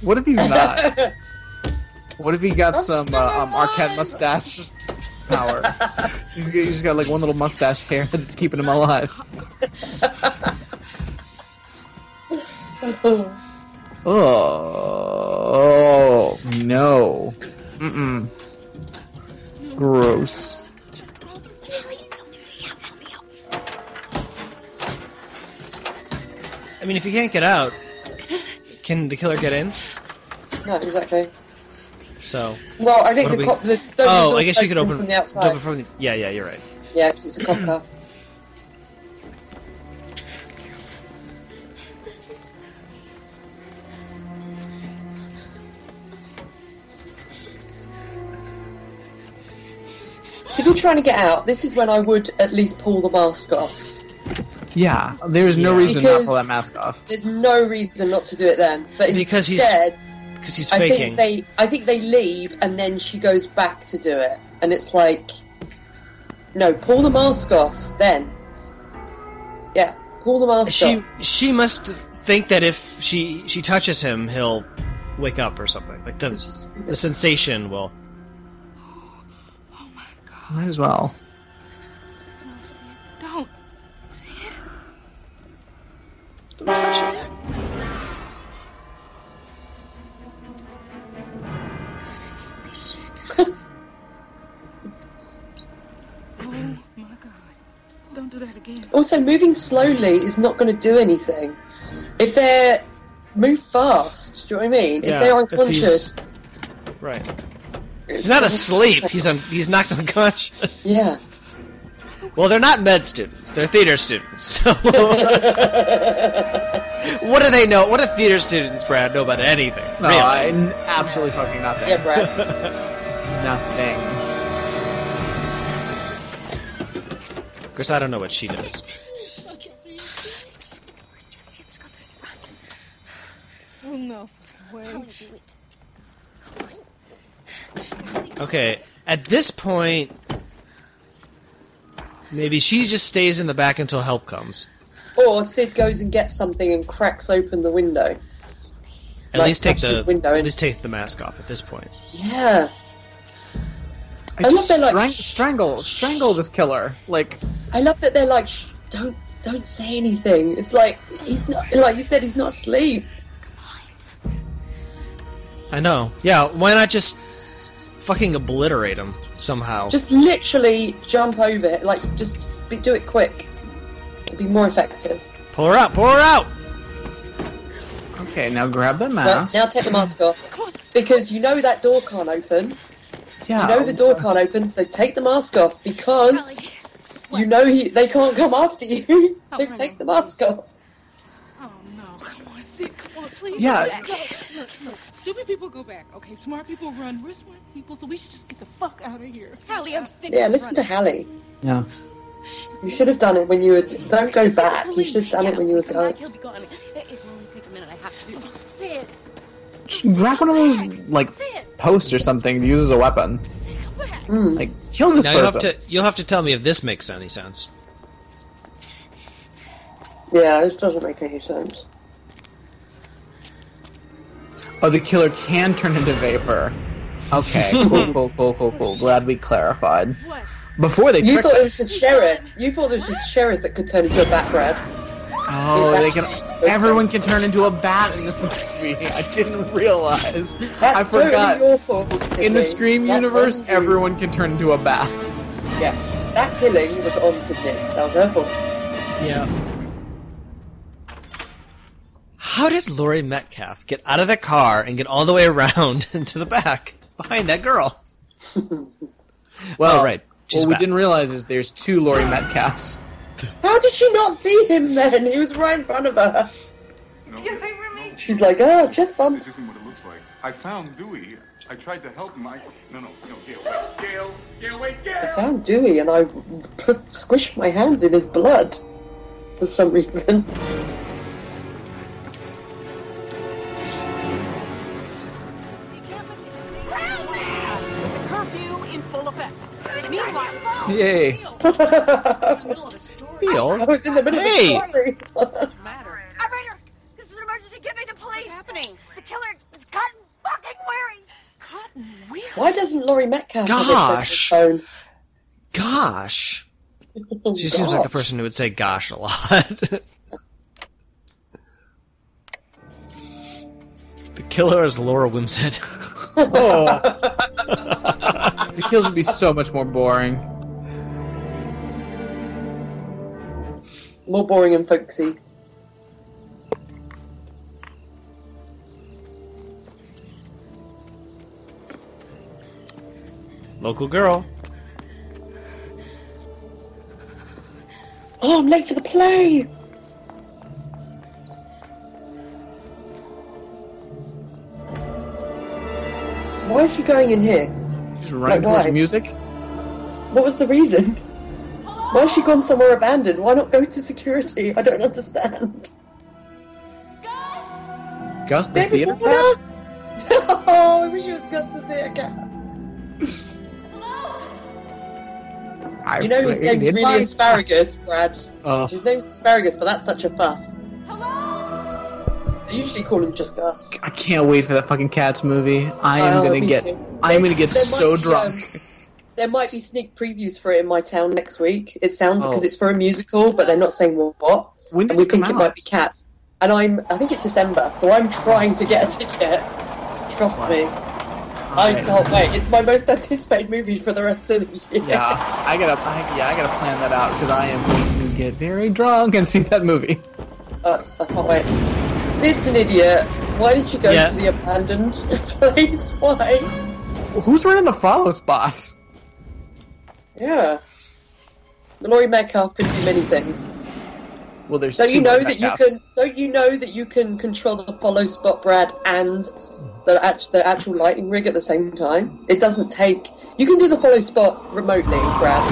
what if he's not? What if he got some uh, um, Arquette mustache power? he's, he's just got like one little mustache hair that's keeping him alive. Oh, no. Mm-mm. Gross. I mean, if you can't get out, can the killer get in? No, exactly. So. Well, I think the do cop. The, the oh, I guess you could open open from the outside. open from the. Yeah, yeah, you're right. Yeah, because it's a cop car. So if you're trying to get out, this is when I would at least pull the mask off. Yeah, there's no Yeah. reason not to Because- pull that mask off. There's no reason not to do it then. But Because he's- instead, Because he's faking. I think they, I think they leave, and then she goes back to do it, and it's like, no, pull the mask off. Then, yeah, pull the mask she off. she must think that if she she touches him, he'll wake up or something. Like the the sensation will. Oh my god. Might as well. Don't touch it. Oh my god. Don't do that again. Also, moving slowly is not going to do anything. If they're move fast, do you know what I mean? Yeah, if they're if unconscious, Right. He's not asleep. He's un- he's knocked unconscious. yeah. Well, they're not med students. They're theater students. So what do they know? What do theater students, Brad, know about anything? No, really? I, n- absolutely fucking nothing. Yeah, Brad. Nothing. Of course, I don't know what she knows. Oh no way. Okay, at this point, maybe she just stays in the back until help comes. Or Sid goes and gets something and cracks open the window. At Like, least take the the window in. at least take the mask off at this point. Yeah. I, love just that, like, strang- strangle, strangle this killer. Like, I love that they're like, don't, don't say anything. It's like he's not, like you said, he's not asleep. I know. Yeah, why not just fucking obliterate him somehow? Just literally jump over it. Like, just be, do it quick. It'd be more effective. pull her out. Pull her out. okay, now grab the Right, mask. now take the mask off. Because you know that door can't open. yeah. You know the door can't open, so take the mask off because you know he, they can't come after you. So take the mask off. No, come on, Sid, come on, please. Yeah. Look, look, look. Stupid people go back. Okay, smart people run. We're smart people, so we should just get the fuck out of here. Hallie, I'm sick Yeah, of listen to. Hallie. Yeah. You should have done it when you were. Don't go back. You should have done it when you were Come going. he'll be gone. It it only takes a minute. I have to do. Oh, Sid. Just grab one of those like posts or something to use as a weapon. Hmm. Like kill this now you'll person. have to you'll have to tell me if this makes any sense. Yeah, this doesn't make any sense. Oh, the killer can turn into vapor. Okay, cool, cool, cool, cool, cool. Glad we clarified. Before they You tricked thought it was the sheriff. You thought it was just sheriff that could turn into a bat, Brad. Oh, It's they can. Everyone can turn into a bat in this movie. I didn't realize. That's I forgot. totally awful. In the Scream That universe, one- everyone can turn into a bat. Yeah, that killing was on Sydney. That was her fault. Yeah. How did Laurie Metcalf get out of the car and get all the way around into the back behind that girl? Well, Oh, right. She's what we didn't realize is there's two Laurie Metcalfs. How did she not see him then? He was right in front of her. She's like, oh, chest bump. This isn't what it looks like. I found Dewey. I tried to help him. I no no no Gail wait Gail Gail wait I found Dewey and I put, squished my hands in his blood for some reason. Yay. Phil? I was in the middle Hey! of the story. What's matter? Operator, this is an emergency. Get me the police. What's happening? The killer is Cotton fucking Weary. Cotton Weary? Why doesn't Laurie Metcalf have Gosh. a phone? Gosh. Oh, She seems like the person who would say gosh a lot. the killer is Laura Wimsett. Oh. the kills would be so much more boring. More boring and folksy. Local girl. Oh, I'm late for the play. Why is she going in here? Just running Like, towards why? music. What was the reason? Why has she gone somewhere abandoned? Why not go to security? I don't understand. Gus, the David theater Warner? cat? oh, I wish it was Gus the Theatre Cat. I- You know his wait, name's really I? Asparagus, Brad. Oh. His name's Asparagus, but that's such a fuss. I usually call him just Gus. I can't wait for that fucking Cats movie. I am Oh, gonna get. too. I'm gonna get so might be, um, drunk. There might be sneak previews for it in my town next week. It sounds because Oh. it's for a musical, but they're not saying what. When and does we it come think it might be Cats. And I'm, I think it's December, so I'm trying to get a ticket. Trust me. I can't wait. It's my most anticipated movie for the rest of the year. Yeah, I gotta. I, yeah, I gotta plan that out because I am going to get very drunk and see that movie. Uh, I can't wait. Sid's an idiot. Why did you go Yeah. to the abandoned place? Why? Who's running the follow spot? Yeah. Laurie Metcalf can do many things. Well, there's Don't you know that you can? Don't you know that you can control the follow spot, Brad, and the act, the actual lighting rig at the same time? It doesn't take. You can do the follow spot remotely, Brad.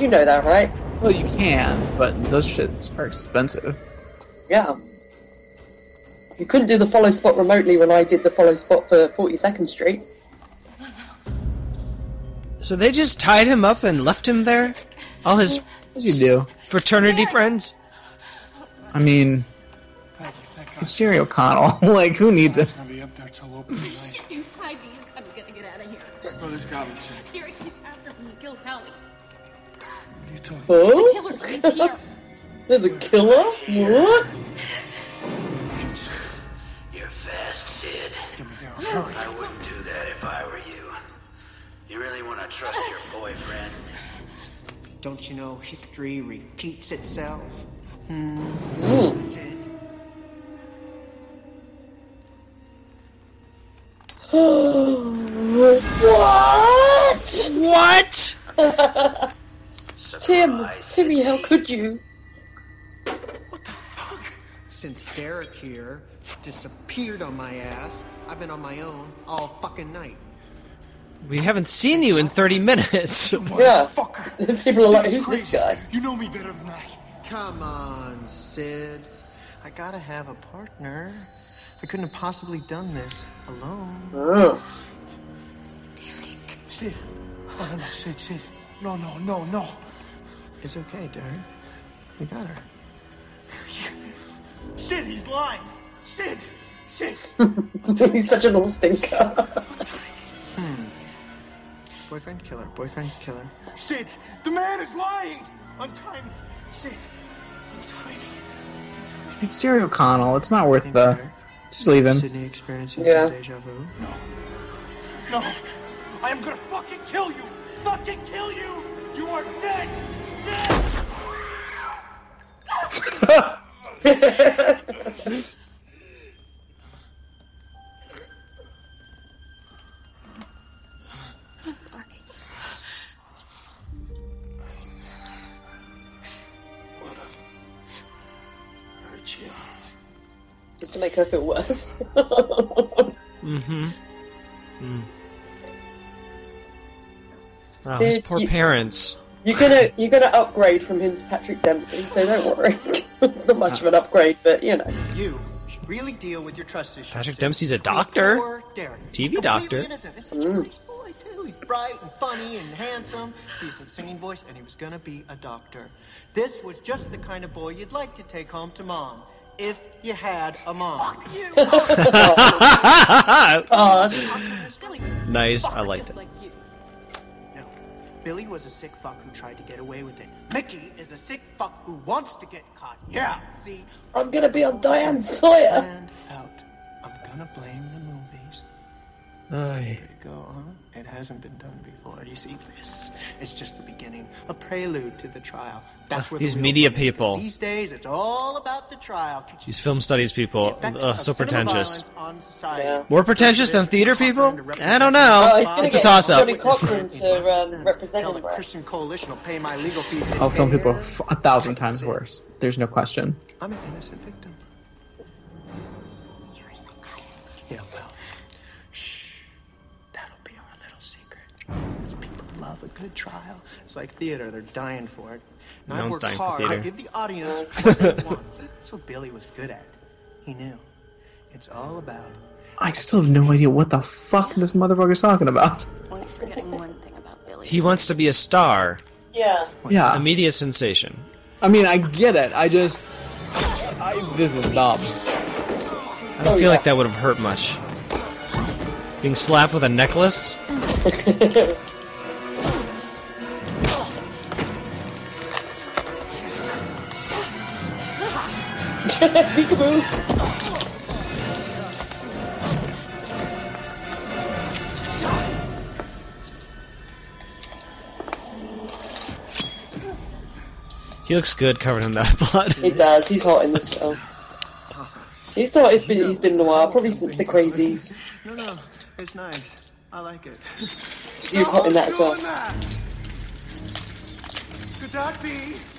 You know that, right? Well, you can, but those shits are expensive. Yeah. You couldn't do the follow spot remotely when I did the follow spot for 42nd Street. So they just tied him up and left him there? All his As you do. fraternity friends? I mean, it's Jerry O'Connell. like, who needs it? I'll be up there till open tonight. You hide these. I'm gonna get out of here. Brother's got me, sir. Derek, he's after me. He killed What are you talking Oh? The killer is here. There's a killer? What? You're fast, Sid. I wouldn't do that if I were you. You really want to trust your boyfriend? Don't you know history repeats itself? Hmm. what? What? Tim, Timmy, how could you? since Derek here disappeared on my ass, I've been on my own all fucking night. We haven't seen you in 30 minutes. Yeah. People are like, who's this guy? You know me better than that. Come on, Sid. I gotta have a partner. I couldn't have possibly done this alone. Oh. Derek. Sid. Oh, no, no, Sid, Sid. No, no, no, no. It's okay, Derek. We got her. Sid, he's lying. Sid, Sid. He's such a little stinker. Hmm. Boyfriend killer, boyfriend killer. Sid, the man is lying. Untie me. Sid. It's Jerry O'Connell. It's not worth the. Just leave him. Sydney experiencing Yeah. deja vu. No. No. I am gonna fucking kill you. Fucking kill you. You are dead. Dead. Just to make her feel worse. Mm-hmm. Mm. Oh, his poor you- parents. You're gonna you're gonna upgrade from him to Patrick Dempsey, so don't worry. it's not much of an upgrade, but you know. You should really deal with your trust issues. Patrick Sid. Dempsey's a doctor. poor Derek. TV He's doctor. innocent. He's such a nice boy too. He's bright and funny and handsome. Decent singing voice, and he was gonna be a doctor. This was just the kind of boy you'd like to take home to mom. If you had a mom. Uh, nice. I liked it. No. Billy was a sick fuck who tried to get away with it. Mickey is a sick fuck who wants to get caught. Yeah. See? I'm gonna be on Diane Sawyer. And out. I'm gonna blame the movies. Aye. There you go, huh? It hasn't been done before. You see, this is just the beginning, a prelude to the trial. That's Ugh, where these the media people. These days, it's all about the trial. These film studies people. Ugh, so pretentious. violence on society. More pretentious than theater people? I don't know. Oh, he's gonna it's a get toss up. Johnnie Cochran to um, represent Hell, him, the right? Christian Coalition will pay my legal fees. Oh, film people a thousand times worse. There's no question. I'm an innocent victim. Love a good trial. It's like theater; they're dying for it. And No I one's work dying for hard. theater. I give the audience what they want. That's what Billy was good at. He knew. It's all about. I still have no idea what the fuck this motherfucker's talking about. Well, forgetting one thing about Billy. He wants to be a star. Yeah. Yeah. A media sensation. I mean, I get it. I just. I, this is dumb. I don't feel like that would have hurt much. Being slapped with a necklace? Peekaboo. He looks good covered in that blood. He does. He's hot in this film. He's the hottest been, he's been in a while, probably since the Crazies. No, no, it's nice. I like it. He was hot in that as well. Could that be the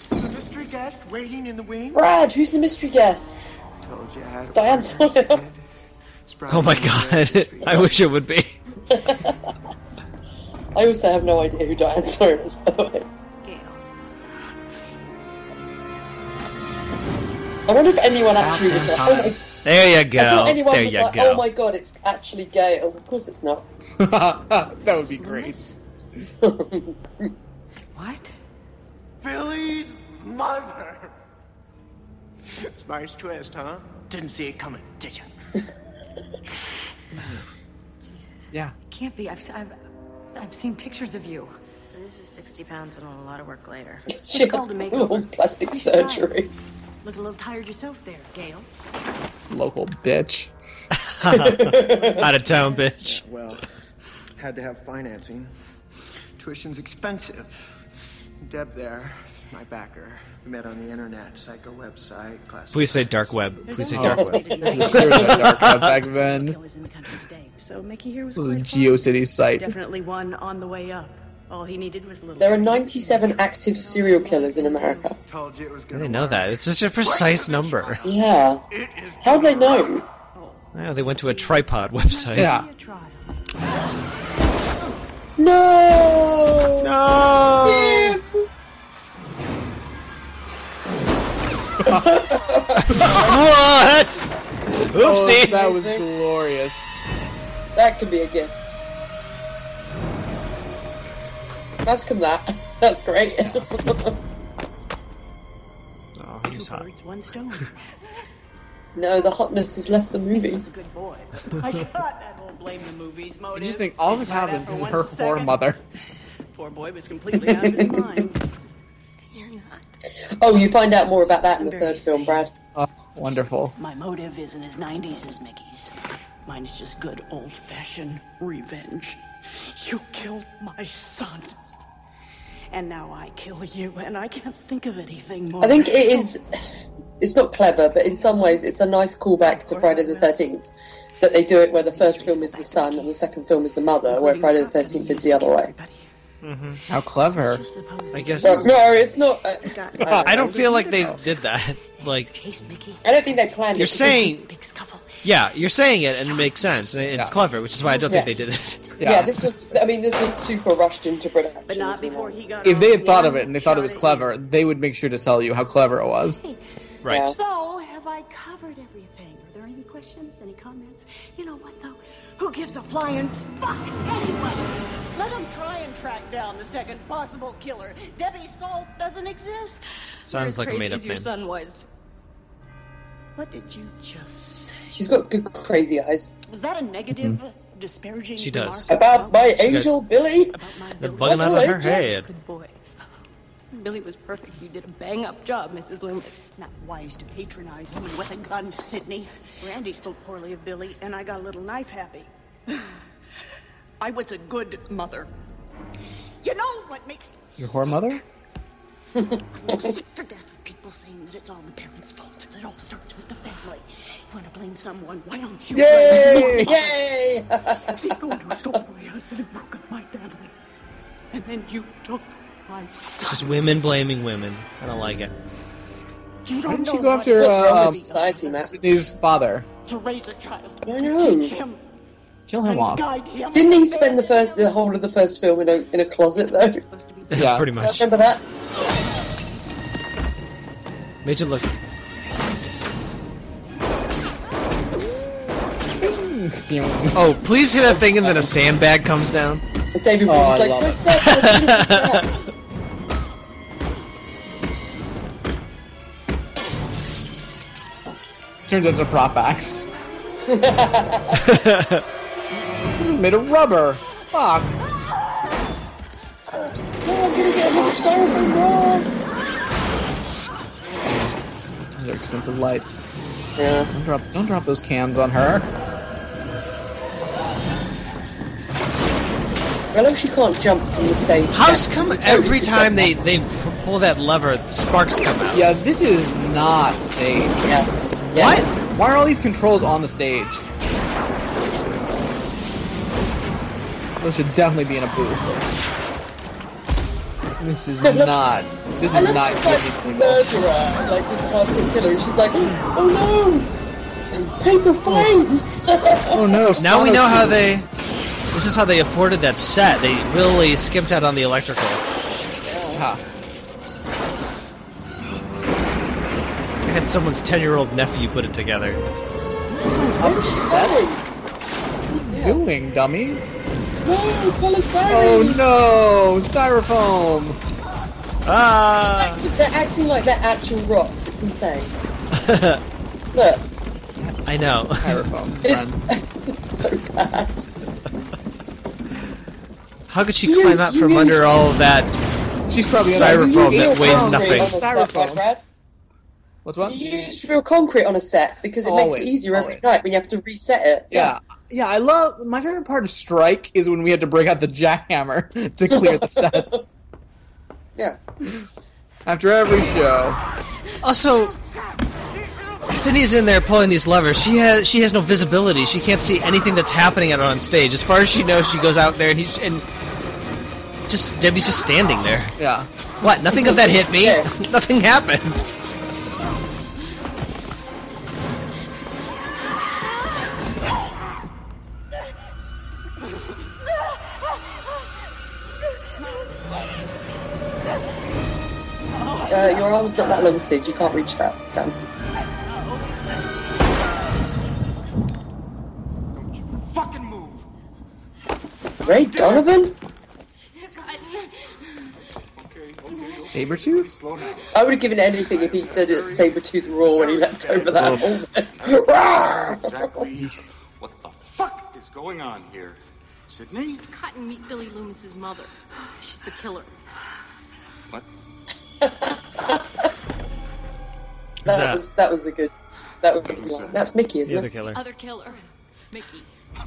mystery guest waiting in the wing? Brad, who's the mystery guest? Told you I had It's Diane Sawyer. Oh my god. I wish it would be. I also have no idea who Diane Sawyer is, by the way. I wonder if anyone actually was like, oh my There you I go. thought anyone There was you like, go. oh my god, it's actually gay. Oh, of course it's not. that would be great. What? Billy's mother. Nice twist, huh? Didn't see it coming, did you? Yeah. Can't be. I've, I've, I've seen pictures of you. This is 60 pounds and a lot of work later. She had full plastic surgery. Look a little tired yourself there, Gail. Local bitch. Out of town, bitch. Well, had to have financing. Tuition's expensive. Deb there, my backer. We met on the internet, psycho website, class. Please say dark web. Please say Oh. dark web. There was a dark web back then. Killers in the country today. So Mickey here was This was a quite. GeoCities site. Definitely one on the way up. All he needed was a little. There are 97 active serial killers in America. I didn't know that. It's such a precise number. Yeah. How do they know? Oh, they went to a tripod website. Yeah. No! No! What? Oh, Oopsie. that was glorious. That could be a gift. That's can that. That's great. Oh, he's hot. Birds, one stone. no, the hotness has left the movie. He's a good boy. I God, that won't blame the movies. I Motive. just think all this happened because of one her poor mother. Poor boy was completely out of his mind. Oh, you find out more about that in the third film, Brad. Oh, wonderful. My motive isn't as 90s as Mickey's. Mine is just good old fashioned revenge. You killed my son. And now I kill you, and I can't think of anything more. I think it is. It's not clever, but in some ways, it's a nice callback to Friday the Thirteenth. That they do it where the first film is the son and the second film is the mother, where Friday the Thirteenth is the other way. Mm-hmm. How clever. I guess. But no, it's not. Uh, uh I don't uh, feel like they did that. Like, I don't think they planned it. you're because saying. Yeah, you're saying it and it makes sense. And it's Yeah. clever, which is why I don't think they did it. Yeah. this was. I mean, this was super rushed into production. But not before know. he got If they had thought of it and they thought it was clever, they would make sure to tell you how clever it was. Right. So, have I covered everything? Are there any questions? Any comments? You know what, though? Who gives a flying fuck anyway? Let them try and track down the second possible killer. Debbie Salt doesn't exist. Sounds You're like a crazy made-up as your name. son was. What did you just say? She's got good crazy eyes. Was that a negative, mm-hmm. disparaging She does. remark About my got- angel Billy. About my The bugging out of her Angel. head. Good boy. Billy was perfect. You did a bang up job, Mrs. Loomis. Not wise to patronize me with a gun, Sydney. Randy spoke poorly of Billy, and I got a little knife happy. I was a good mother. You know what makes Your whore mother? I'm sick to death of people saying that it's all the parents' fault. That it all starts with the family. You want to blame someone? Why don't you? Yay! blame your Yay! mother? She's going to stole my husband and broke up my family, and then you took my It's just women blaming women. I don't like it. You Why don't didn't you go after it's What's wrong uh, with society, Matt? Sydney's father? to raise a child. I don't know. Him Kill him off. him. Didn't he spend the first, the whole of the first film in a in a closet though? Yeah. Pretty much. Remember that? Made you look. Oh, please hit that thing and then a sandbag comes down. David Oh, Bowie I was like, Turns out it's a prop axe. this is made of rubber. Fuck. Oh, I'm gonna get him styrofoam rocks. Those are expensive lights. Yeah. Don't drop, don't drop those cans on her. I know she can't jump from the stage. How's Yeah. come every time they, they pull that lever, sparks come out? Yeah, this is not safe. Yeah. Yeah. What? Why are all these controls on the stage? Those should definitely be in a booth. This is not. This I is love not she's like easy this to go. murderer, like this hardcore killer, and she's like, oh no, paper oh. flames. Oh no! Now we know how they. This is how they afforded that set. They really skimped out on the electrical. Yeah. They had someone's 10 year old nephew put it together. Where is she going? Doing dummy. No, polystyrene. Oh no! Styrofoam. Ah! It's like- They're acting like they're actual rocks. It's insane. Look, I know. Styrofoam. it's, it's so bad. How could she You climb use- out from under all of that? She's probably Styrofoam that weighs nothing. concrete on Styrofoam. Right, Brad? What's what? You use real concrete on a set because it makes it easier every night when you have to reset it. Yeah. Yeah, I love my favorite part of Strike is when we had to break out the jackhammer to clear the set. Yeah. After every show. Also, Sydney's in there pulling these levers. She has she has no visibility. She can't see anything that's happening out on stage. As far as she knows, she goes out there and he and just Debbie's just standing there. Yeah. What? Nothing of that hit me. Nothing happened. Uh, your arm's not that long, Sid. You can't reach that. Damn. Fucking move. Ray Donovan? Sabretooth? I would have given anything if he did it Sabretooth Raw when he leapt over that hole. Exactly. What the fuck is going on here? Sydney? Cotton, meet Billy Loomis's mother. She's the killer. What? That, that? was that was a good. That was good. That's Mickey, isn't The other it? killer. Other killer. Mickey.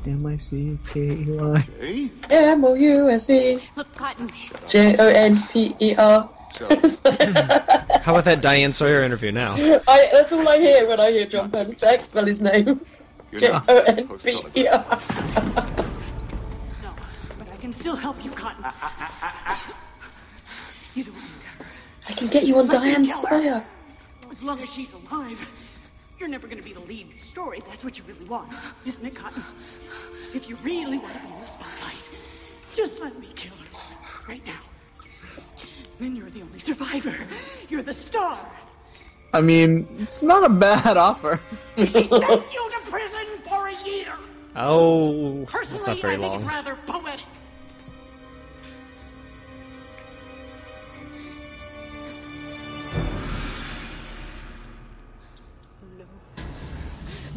M I C K E Y. M O U S E Look, Cotton. J O N P E R. How about that Diane Sawyer interview now? I, that's all I hear when I hear John Pernick spell his name. J O N P E R. No, but I can still help you, Cotton. Ah, ah, ah, you don't need her. I can get you on Let me Diane. Sawyer. As long as she's alive, you're never going to be the lead story. That's what you really want, isn't it, Cotton? If you really want to be in the spotlight, just let me kill her right now. Then you're the only survivor. You're the star. I mean, it's not a bad offer. She sent you to prison for a year. Oh, Personally, that's not very I think long. it's rather poetic.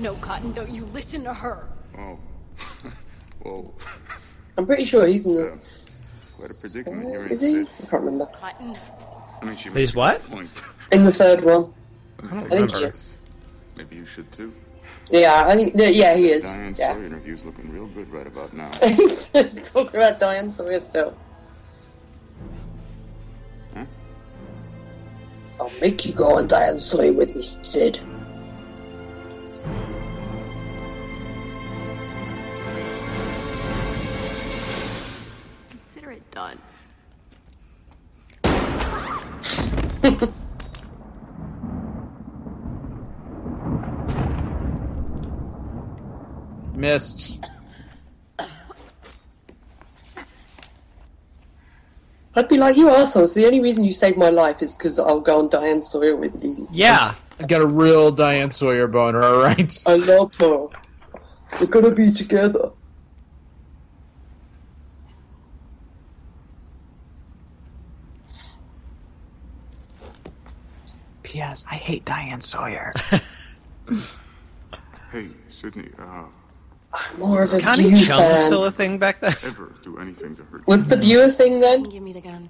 No, Cotton, don't you listen to her. Oh. Whoa. I'm pretty sure he's in the. Quite a predicament here. Is he? I can't remember. Cotton. I mean, she He's what? Point. In the third one. I think remember. he is. Maybe you should too. Yeah, I think. Yeah, he is. Diane Yeah. Sawyer interview's looking real good right about now. He's talking about Diane Sawyer still. Huh? I'll make you go on Diane Sawyer with me, Sid. Done. Missed. I'd be like, you assholes. The only reason you saved my life is because I'll go on Diane Sawyer with you. Yeah. I got a real Diane Sawyer boner, alright? I love her. We're gonna be together. P.S. I hate Diane Sawyer. Hey, Sydney, uh, More of Was a Connie View Chung fan. still a thing back then? ever do anything to hurt What's the viewer thing then? Give me the gun.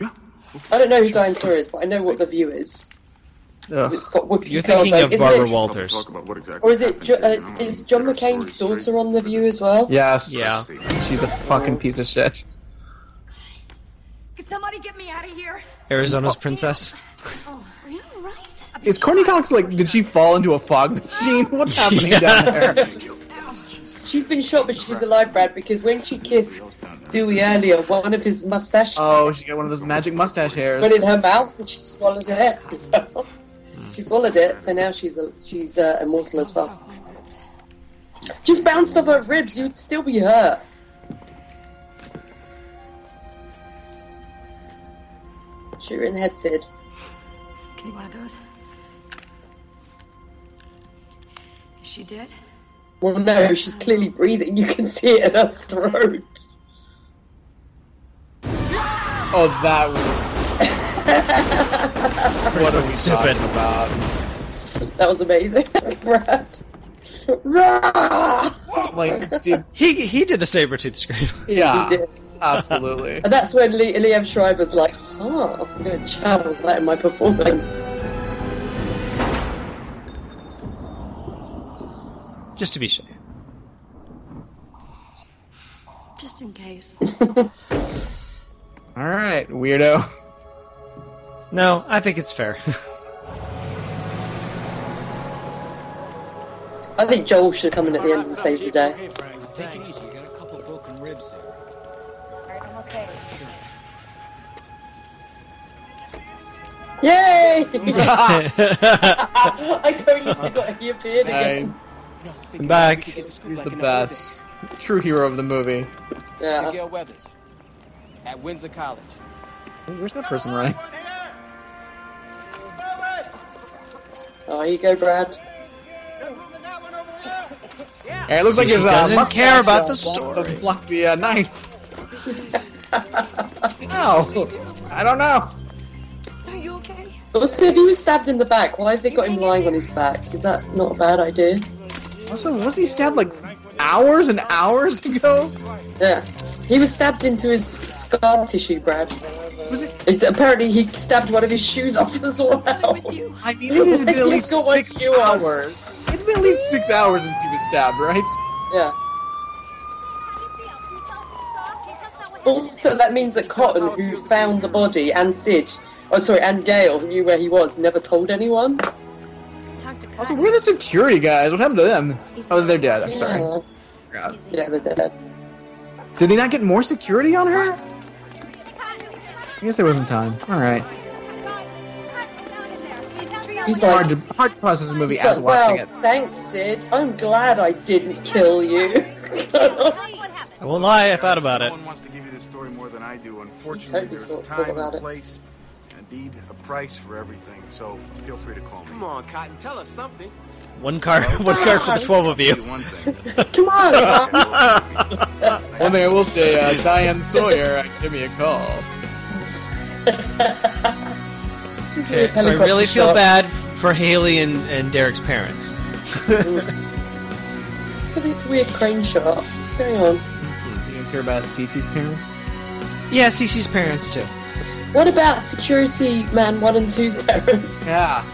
Yeah. I don't know who Diane Sawyer is, but I know what the view is. 'Cause It's got Whoopi You're thinking Goldberg. of Isn't Barbara it- Walters. Talk about what exactly Or is it? Jo- uh, is John McCain's daughter on the view as well? Yes. Yeah. She's a fucking piece of shit. Can somebody get me out of here? Arizona's princess. Oh, are you alright? Is Courteney Cox like, did she fall into a fog machine? What's happening down there? She's been shot, but she's alive, Brad, because when she kissed Dewey earlier, one of his mustache Oh, she got one of those magic mustache hairs. went in her mouth and she swallowed it. she swallowed it, so now she's a, she's uh, immortal as well. Just bounced off her ribs, you'd still be hurt. Shoot her in the head, Sid. Give me one of those. Is she dead? Well, no, she's clearly breathing. You can see it in her throat. Oh, that was. what are we Stupid. talking about? That was amazing, Brad. Rah! Like, did He he did the saber tooth scream. yeah, He did. Absolutely. And that's when Lee, Liev Schreiber's like, oh, I'm going to channel that in my performance. Just to be safe. Just in case. All right, weirdo. No, I think it's fair. I think Joel should come in at the end and save the day. Yay! I totally forgot he appeared again. Nice. I'm back. He's the best. True hero of the movie. Yeah. Miguel Weathers at Windsor College. Where's that person running? Oh, here you go, Brad. Yeah, it looks See, like his she uh, doesn't mustache, care about uh, the blocked story. blocked the uh, knife. no, I don't know. Are you okay? Also, if he was stabbed in the back, why have they got him lying on his back? Is that not a bad idea? Also, wasn't he stabbed like hours and hours ago? Yeah. He was stabbed into his scar tissue, Brad. Was it? It's apparently he stabbed one of his shoes off as well. I mean, it has been at least six hours. It's been at least six hours since he was stabbed, right? Yeah. Also, that means that Cotton, who found the body, and Sid, oh sorry, and Gail, who knew where he was, never told anyone. Also, where are the security guys? What happened to them? Oh, they're dead. I'm sorry. Yeah. Yeah, they're dead. Did they not get more security on her? I guess there wasn't time. All right. He's hard like, to hard to process this movie he's as like, watching well, it. thanks, Sid. I'm glad I didn't kill you. I won't lie, I thought about it. No one wants to give you this story more than I do. Unfortunately, totally there's a time and about it. place, indeed a price for everything. So feel free to call me. Come on, Cotton, tell us something. One car, one car for the twelve of you. One thing. Come on. One thing I will say, uh, Diane Sawyer, uh, give me a call. Okay, so I really feel bad for Haley and, and Derek's parents. Look at this weird crane shot. What's going on? You don't care about Cece's parents? Yeah, Cece's parents too. What about Security Man 1 and 2's parents? Yeah.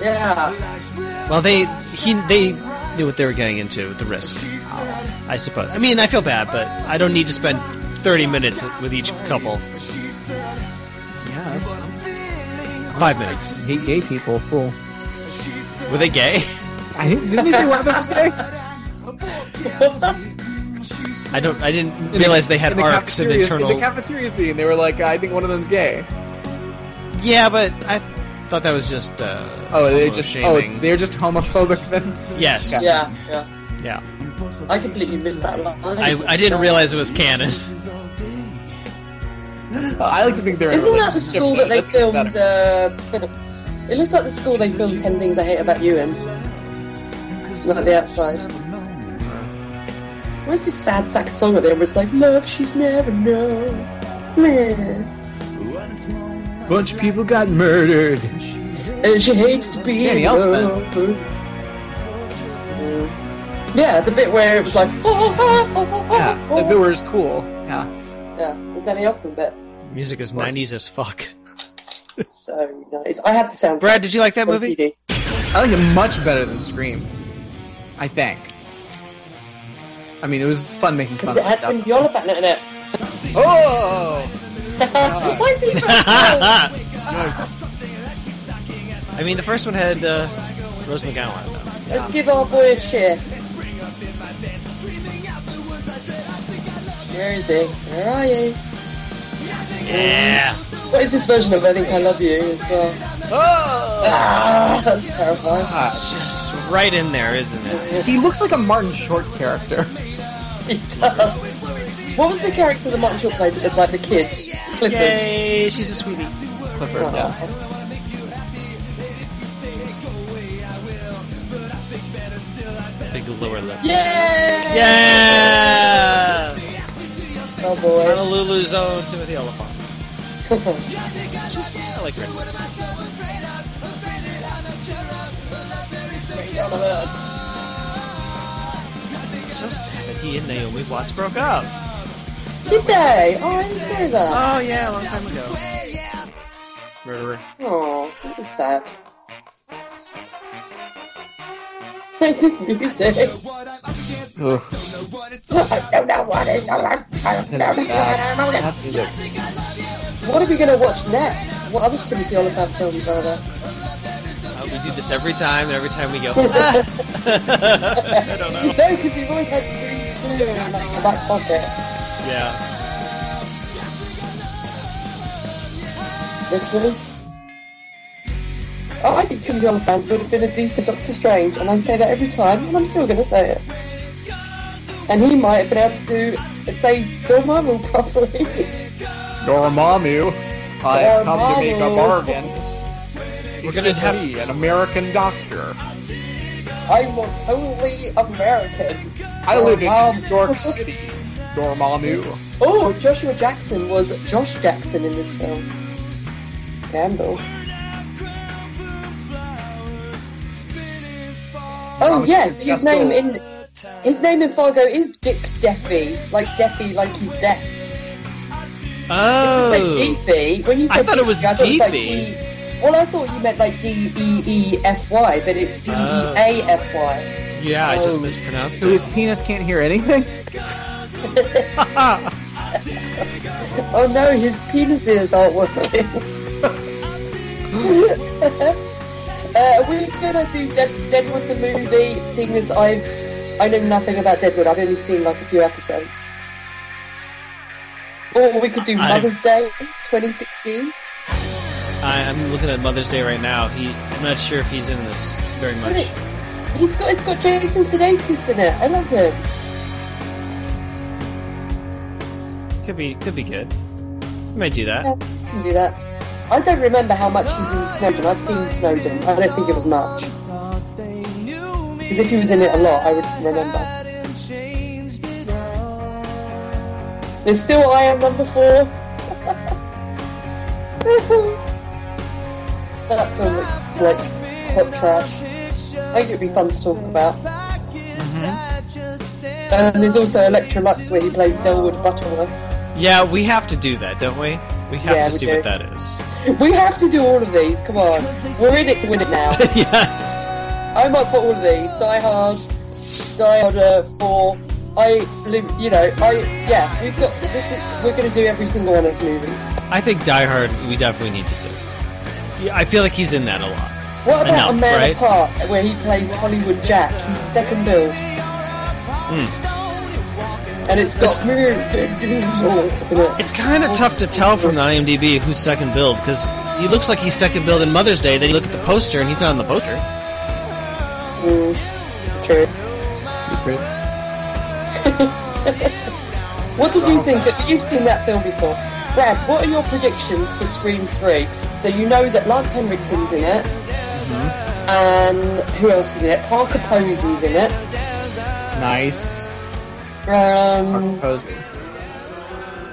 Yeah. Well, they he they knew what they were getting into, the risk. I suppose. I mean, I feel bad, but I don't need to spend thirty minutes with each couple. Yeah. Five minutes. Hate gay people. Cool. Were they gay? I think, didn't they say one of them was gay? I don't. I didn't realize they had in the arcs and cafeteria- internal. In the cafeteria scene, they were like, I think one of them's gay. yeah, but I th- thought that was just. Uh, Oh, they're homo just oh, they're just homophobic then. Yes. Yeah, yeah. Yeah. I completely missed that line. I, I didn't realize it was canon. I like to think they're. in a Isn't that the school that they That's filmed? Uh, it looks like the school they filmed Ten Things I Hate About You in. Like the outside. Where's this sad sax song at the where it's like, Love she's never known? Meh. Bunch of people got murdered. And she hates to be Danny alone. Yeah, the bit where it was like, oh, oh, oh, oh, Yeah, oh, the bit where it's cool. Yeah. Yeah, the Danny Elfman bit. Music is '90s as fuck. So nice. I had the sound. Brad, did you like that movie? CD. I like it much better than Scream. I think. I mean, it was fun making fun Because it of had it. Timothy Olyphant in it. Oh! Why is he I mean, the first one had uh, Rose McGowan. Though. Let's give our boy a cheer. Where is he? Where are you? Yeah. What is this version of I Think I Love You as well? Oh! Ah, that's terrifying. It's just right in there, isn't it? He looks like a Martin Short character. He does. What was the character that Martin Short played? Like the kid? Clifford. Yay, she's a sweetie. Clifford, Oh. yeah. Big lower lip. Yeah! Yeah! Oh boy. Honolulu's own Timothy Olyphant. Just, I like her. It's so sad that he and Naomi Watts broke up. Did they? Oh, I didn't know that. Oh yeah, a long time ago. Murderer. Oh, this is sad. What's this music? Ugh. I don't know what it is. I don't know what That it music. is. What are we going to watch next? What other Timothy Olyphant films are there? Uh, we do this every time, and every time we go. I don't know. No, because you've always had Scream 2 in like, your back pocket. Yeah. Listeners? Oh, I think Timothy Olyphant would have been a decent Doctor Strange, and I say that every time, and I'm still going to say it. And he might have been able to do, say, Dormammu properly. Dormammu, I have come to make a bargain. We're gonna have me, an American doctor. I'm not totally American. I live in Dormammu. New York City. Dormammu. Oh, Joshua Jackson was Josh Jackson in this film. Scandal. Oh yes, his name in his name in Fargo is Dick Deafy, like Deafy, like he's deaf. Oh. Like Deafy. When you I said thought it was Deafy, I thought it was like Deafy. D. Well, I thought you meant like D E E F Y, but it's D E A F Y. Yeah, I just Oh. mispronounced So his it. penis can't hear anything? Oh no, his penis ears aren't working. uh, we're gonna do Dead- Deadwood the movie, seeing as I've I know nothing about Deadwood. I've only seen like a few episodes. Or we could do I've- Mother's Day 2016. I, I'm looking at Mother's Day right now. He, I'm not sure if he's in this very much. it's, he's got it's got Jason Sudeikis in it. I love him. Could be, could be good. We might do that. Yeah, I can do that. I don't remember how much he's in Snowden. I've seen Snowden. I don't think it was much. Because if he was in it a lot, I would remember. There's still I am number four. that film looks like hot trash. I think it'd be fun to talk about. And there's also Elektra Luxx where he plays Delwood Butterworth. Yeah, we have to do that, don't we? We have Yeah, to we see do. what that is. We have to do all of these. Come on, we're in it to win it now. yes. I might put all of these. Die Hard, Die Hard uh, Four. I, live- you know, I yeah. We've got. This is, we're going to do every single one of his movies. I think Die Hard, we definitely need to do. Yeah, I feel like he's in that a lot. What about Enough, A Man right? Apart, where he plays Hollywood Jack? He's second build, Hmm. and it's got. It's kind of tough to tell from the IMDb who's second build because he looks like he's second build in Mother's Day. Then you look at the poster and he's not on the poster. Mm, true. what did you think? Of, you've seen that film before, Brad. What are your predictions for Scream Three? So you know that Lance Henriksen's in it, and who else is in it? Parker Posey's in it. Nice. Um, Posey.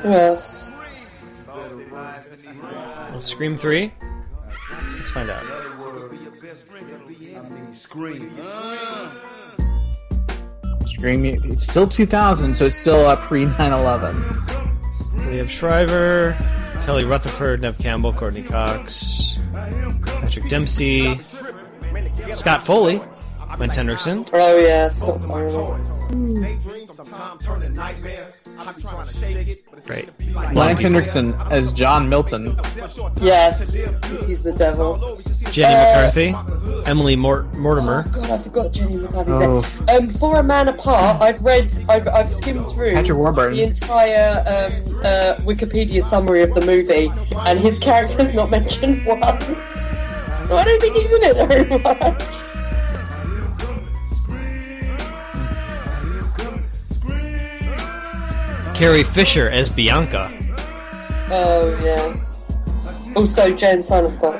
who else? Well, Scream three. Let's find out. Scream. It's still 2000, so it's still uh, pre 9/11. Liev Schreiber, Kelly Rutherford, Neve Campbell, Courteney Cox, Patrick Dempsey, Scott Foley, Lance Henriksen. Oh yeah, Scott Farley. Right. Lance Henriksen as John Milton. Yes, he's the devil. Jenny Uh, McCarthy, Emily Mort- Mortimer. God, I forgot Jenny McCarthy's Oh. name. Um, for a man apart, I've read, I've, I've skimmed through Patrick Warburton. the entire um, uh, Wikipedia summary of the movie, and his character's not mentioned once. So I don't think he's in it very much. Carrie Fisher as Bianca. Oh yeah. Also, Jane Silent Bob.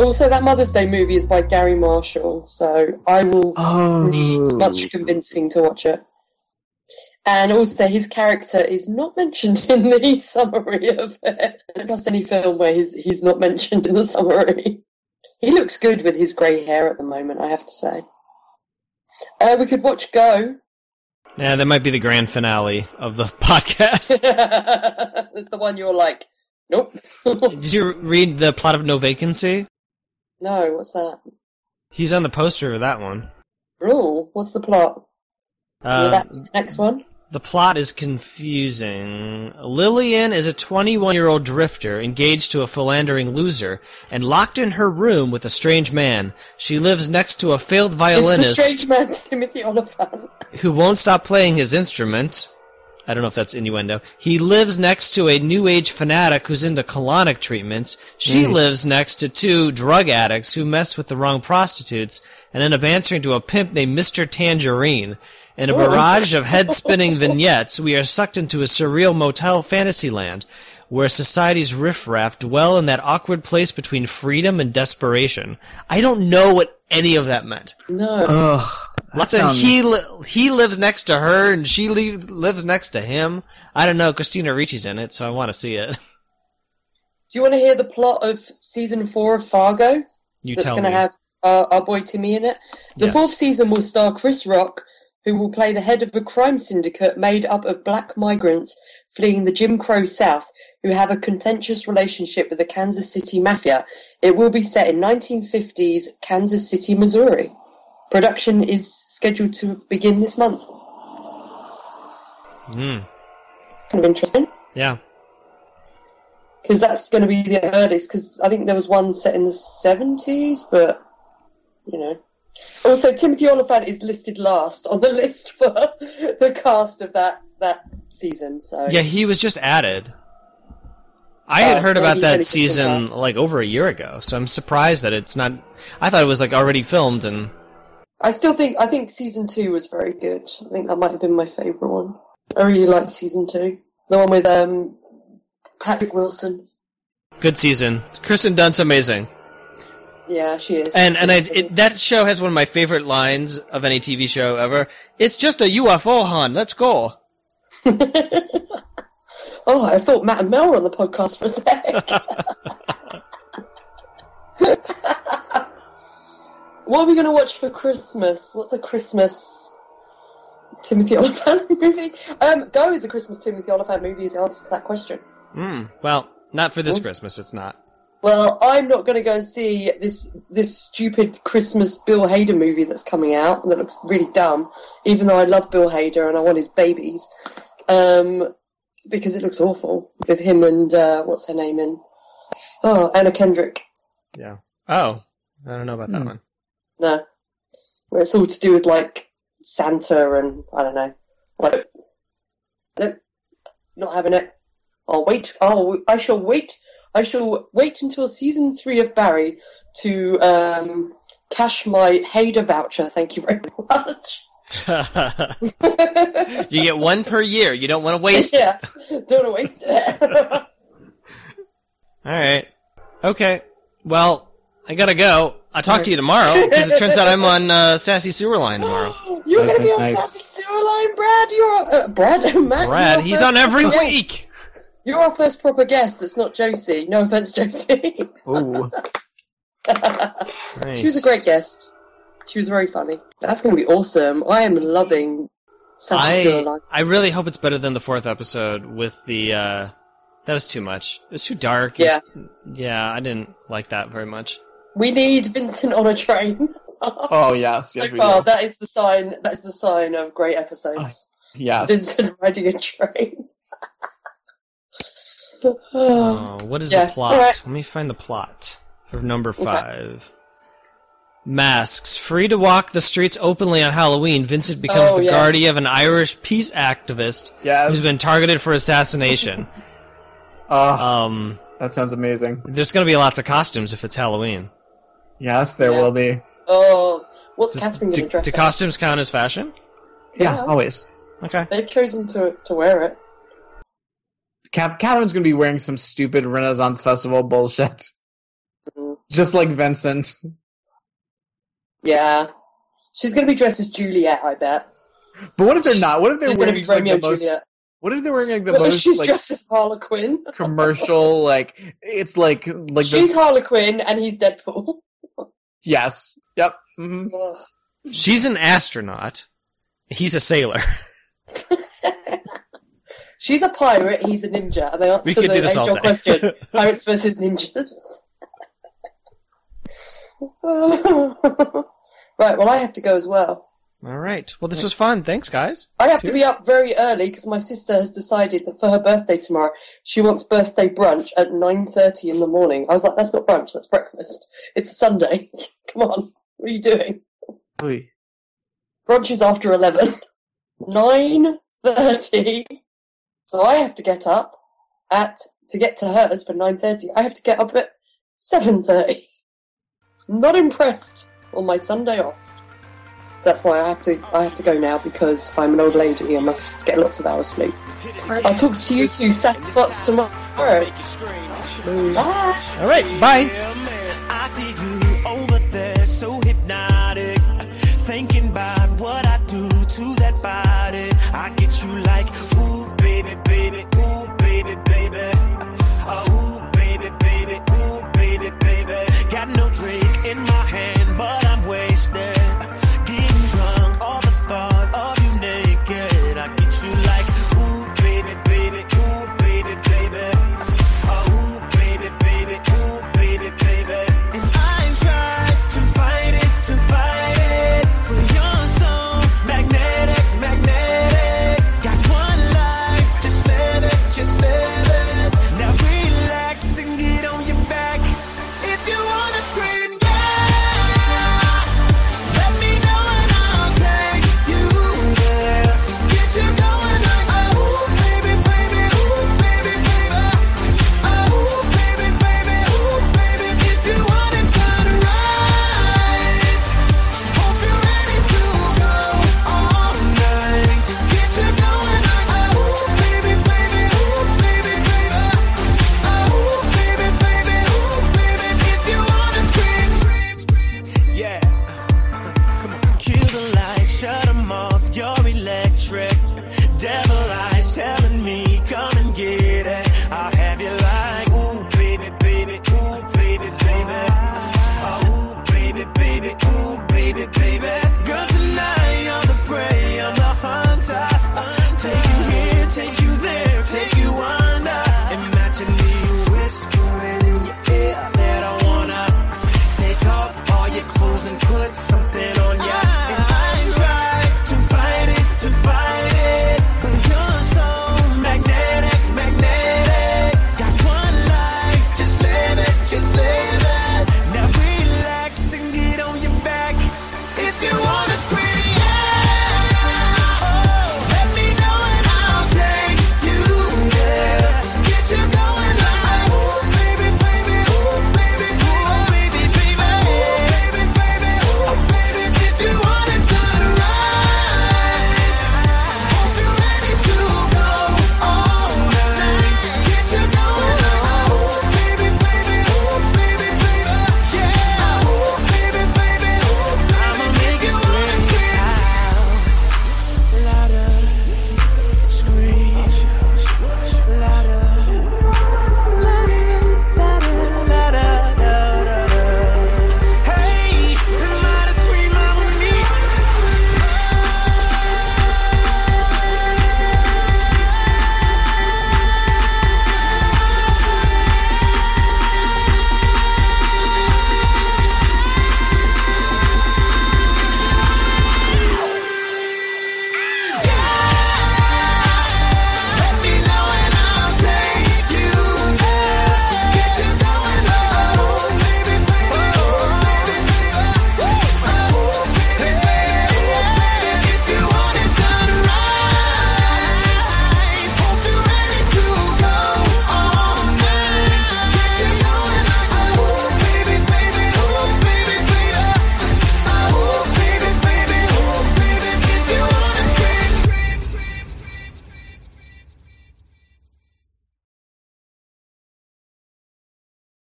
Also, that Mother's Day movie is by Garry Marshall, so I will Oh. need much convincing to watch it. And also, his character is not mentioned in the summary of it. I don't trust any film where he's, he's not mentioned in the summary. He looks good with his grey hair at the moment, I have to say. Uh, we could watch Go. Yeah, that might be the grand finale of the podcast. it's the one you're like, nope. Did you read the plot of No Vacancy? No, what's that? He's on the poster of that one. Oh, what's the plot? Uh, That's the next one. The plot is confusing. Lillian is a 21 year old drifter engaged to a philandering loser and locked in her room with a strange man. She lives next to a failed It's the violinist strange man Timothy Olyphant. who won't stop playing his instrument. I don't know if that's innuendo. He lives next to a new age fanatic who's into colonic treatments. She Mm. lives next to two drug addicts who mess with the wrong prostitutes and end up answering to a pimp named Mr. Tangerine. In a Whoa. barrage of head spinning vignettes, we are sucked into a surreal motel fantasy land where society's riffraff dwell in that awkward place between freedom and desperation. I don't know what any of that meant. No. Ugh. That Lots of sounds- he li- he lives next to her and she li- lives next to him. I don't know. Christina Ricci's in it, so I want to see it. Do you want to hear the plot of season four of Fargo? You that's tell going to me. have uh, our boy Timmy in it. The Yes. fourth season will star Chris Rock, who will play the head of a crime syndicate made up of black migrants fleeing the Jim Crow South, who have a contentious relationship with the Kansas City Mafia. It will be set in 1950s Kansas City, Missouri. Production is scheduled to begin this month. Hmm. It's kind of interesting. Yeah. because that's going to be the earliest. Because I think there was one set in the seventies, but you know. Also, Timothy Olyphant is listed last on the list for the cast of that that season. So Yeah, he was just added. I Oh, had heard so about that only just been season like over a year ago, so I'm surprised that it's not. I thought it was like already filmed and I still think I think season two was very good. I think that might have been my favourite one. I really liked season two, the one with um Patrick Wilson. good season. Kirsten Dunst's amazing, Yeah, she is. and and I, it, that show has one of my favorite lines of any TV show ever. It's just a UFO, hon. Let's go. Oh, I thought Matt and Mel were on the podcast for a sec. what are we going to watch for Christmas? What's a Christmas Timothy Olyphant movie? Um, Go is a Christmas Timothy Olyphant movie. Is the answer to that question. Hmm. Well, not for this Christmas. It's not. Well, I'm not going to go and see this this stupid Christmas Bill Hader movie that's coming out that looks really dumb. Even though I love Bill Hader and I want his babies, um, because it looks awful with him and uh, what's her name in? Oh, Anna Kendrick. Yeah. Oh, I don't know about that Hmm. one. No, it's all to do with like Santa and I don't know. Like, nope, not having it. I'll wait. Oh, I shall wait. I shall wait until season three of Barry to um, cash my Hader voucher. Thank you very much. you get one per year. You don't want to waste it. yeah, don't want to waste it. All right. Okay. Well, I gotta go. I'll talk to you tomorrow because it turns out I'm on uh, Sassy Sewer Line tomorrow. You're Nice, gonna be on nice. Sassy Sewer Line, Brad. You're uh, Brad. Matt, Brad, you're he's on every guest. week. You're our first proper guest. That's not Josie. No offense, Josie. Ooh. She was a great guest. She was very funny. That's going to be awesome. I am loving Sassy Sewer I Line. I really hope it's better than the fourth episode with the. uh That was too much. It was too dark. It was- yeah, I didn't like that very much. We need Vincent on a train. Oh yes, so yes we far, do. that is the sign. That is the sign of great episodes. Yes. Vincent riding a train. Oh, what is Yeah, the plot? alright. Let me find the plot for number five. Masks. Free to walk the streets openly on Halloween, Vincent becomes Oh, the yeah. guardian of an Irish peace activist Yes. who's been targeted for assassination. Oh, um, that sounds amazing. there's going to be lots of costumes if it's Halloween. Yes, there Yeah. will be. Oh, what's Does- Catherine do, going to dress do costumes count as fashion? Yeah, Yeah. always. Okay. They've chosen to to wear it. Cap- Catherine's gonna be wearing some stupid Renaissance Festival bullshit, Mm. just like Vincent. Yeah, she's going to be dressed as Juliet. I bet. But what if they're not? What if they're She's going to wearing be like, Romeo the and most? Juliet. What if they're wearing like the But most she's like dressed as Harlequin. commercial? Like it's like like she's this. Harlequin and he's Deadpool. Yes. Yep. hmm She's an astronaut. He's a sailor. She's a pirate. He's a ninja. And they answer We could the do this all day. question: pirates versus ninjas. right. Well, I have to go as well. All right. Well, this was fun. Thanks, guys. I have to be up very early because my sister has decided that for her birthday tomorrow, she wants birthday brunch at 9.30 in the morning. I was like, that's not brunch, that's breakfast. It's a Sunday. Come on. What are you doing? Oy. Brunch is after 11. 9.30. So I have to get up at, to get to hers for 9.30, I have to get up at 7.30. Not impressed on my Sunday off. So that's why I have to I have to go now because I'm an old lady and must get lots of hours sleep. I'll talk to you two Sasquatch tomorrow. Bye. All right. Bye.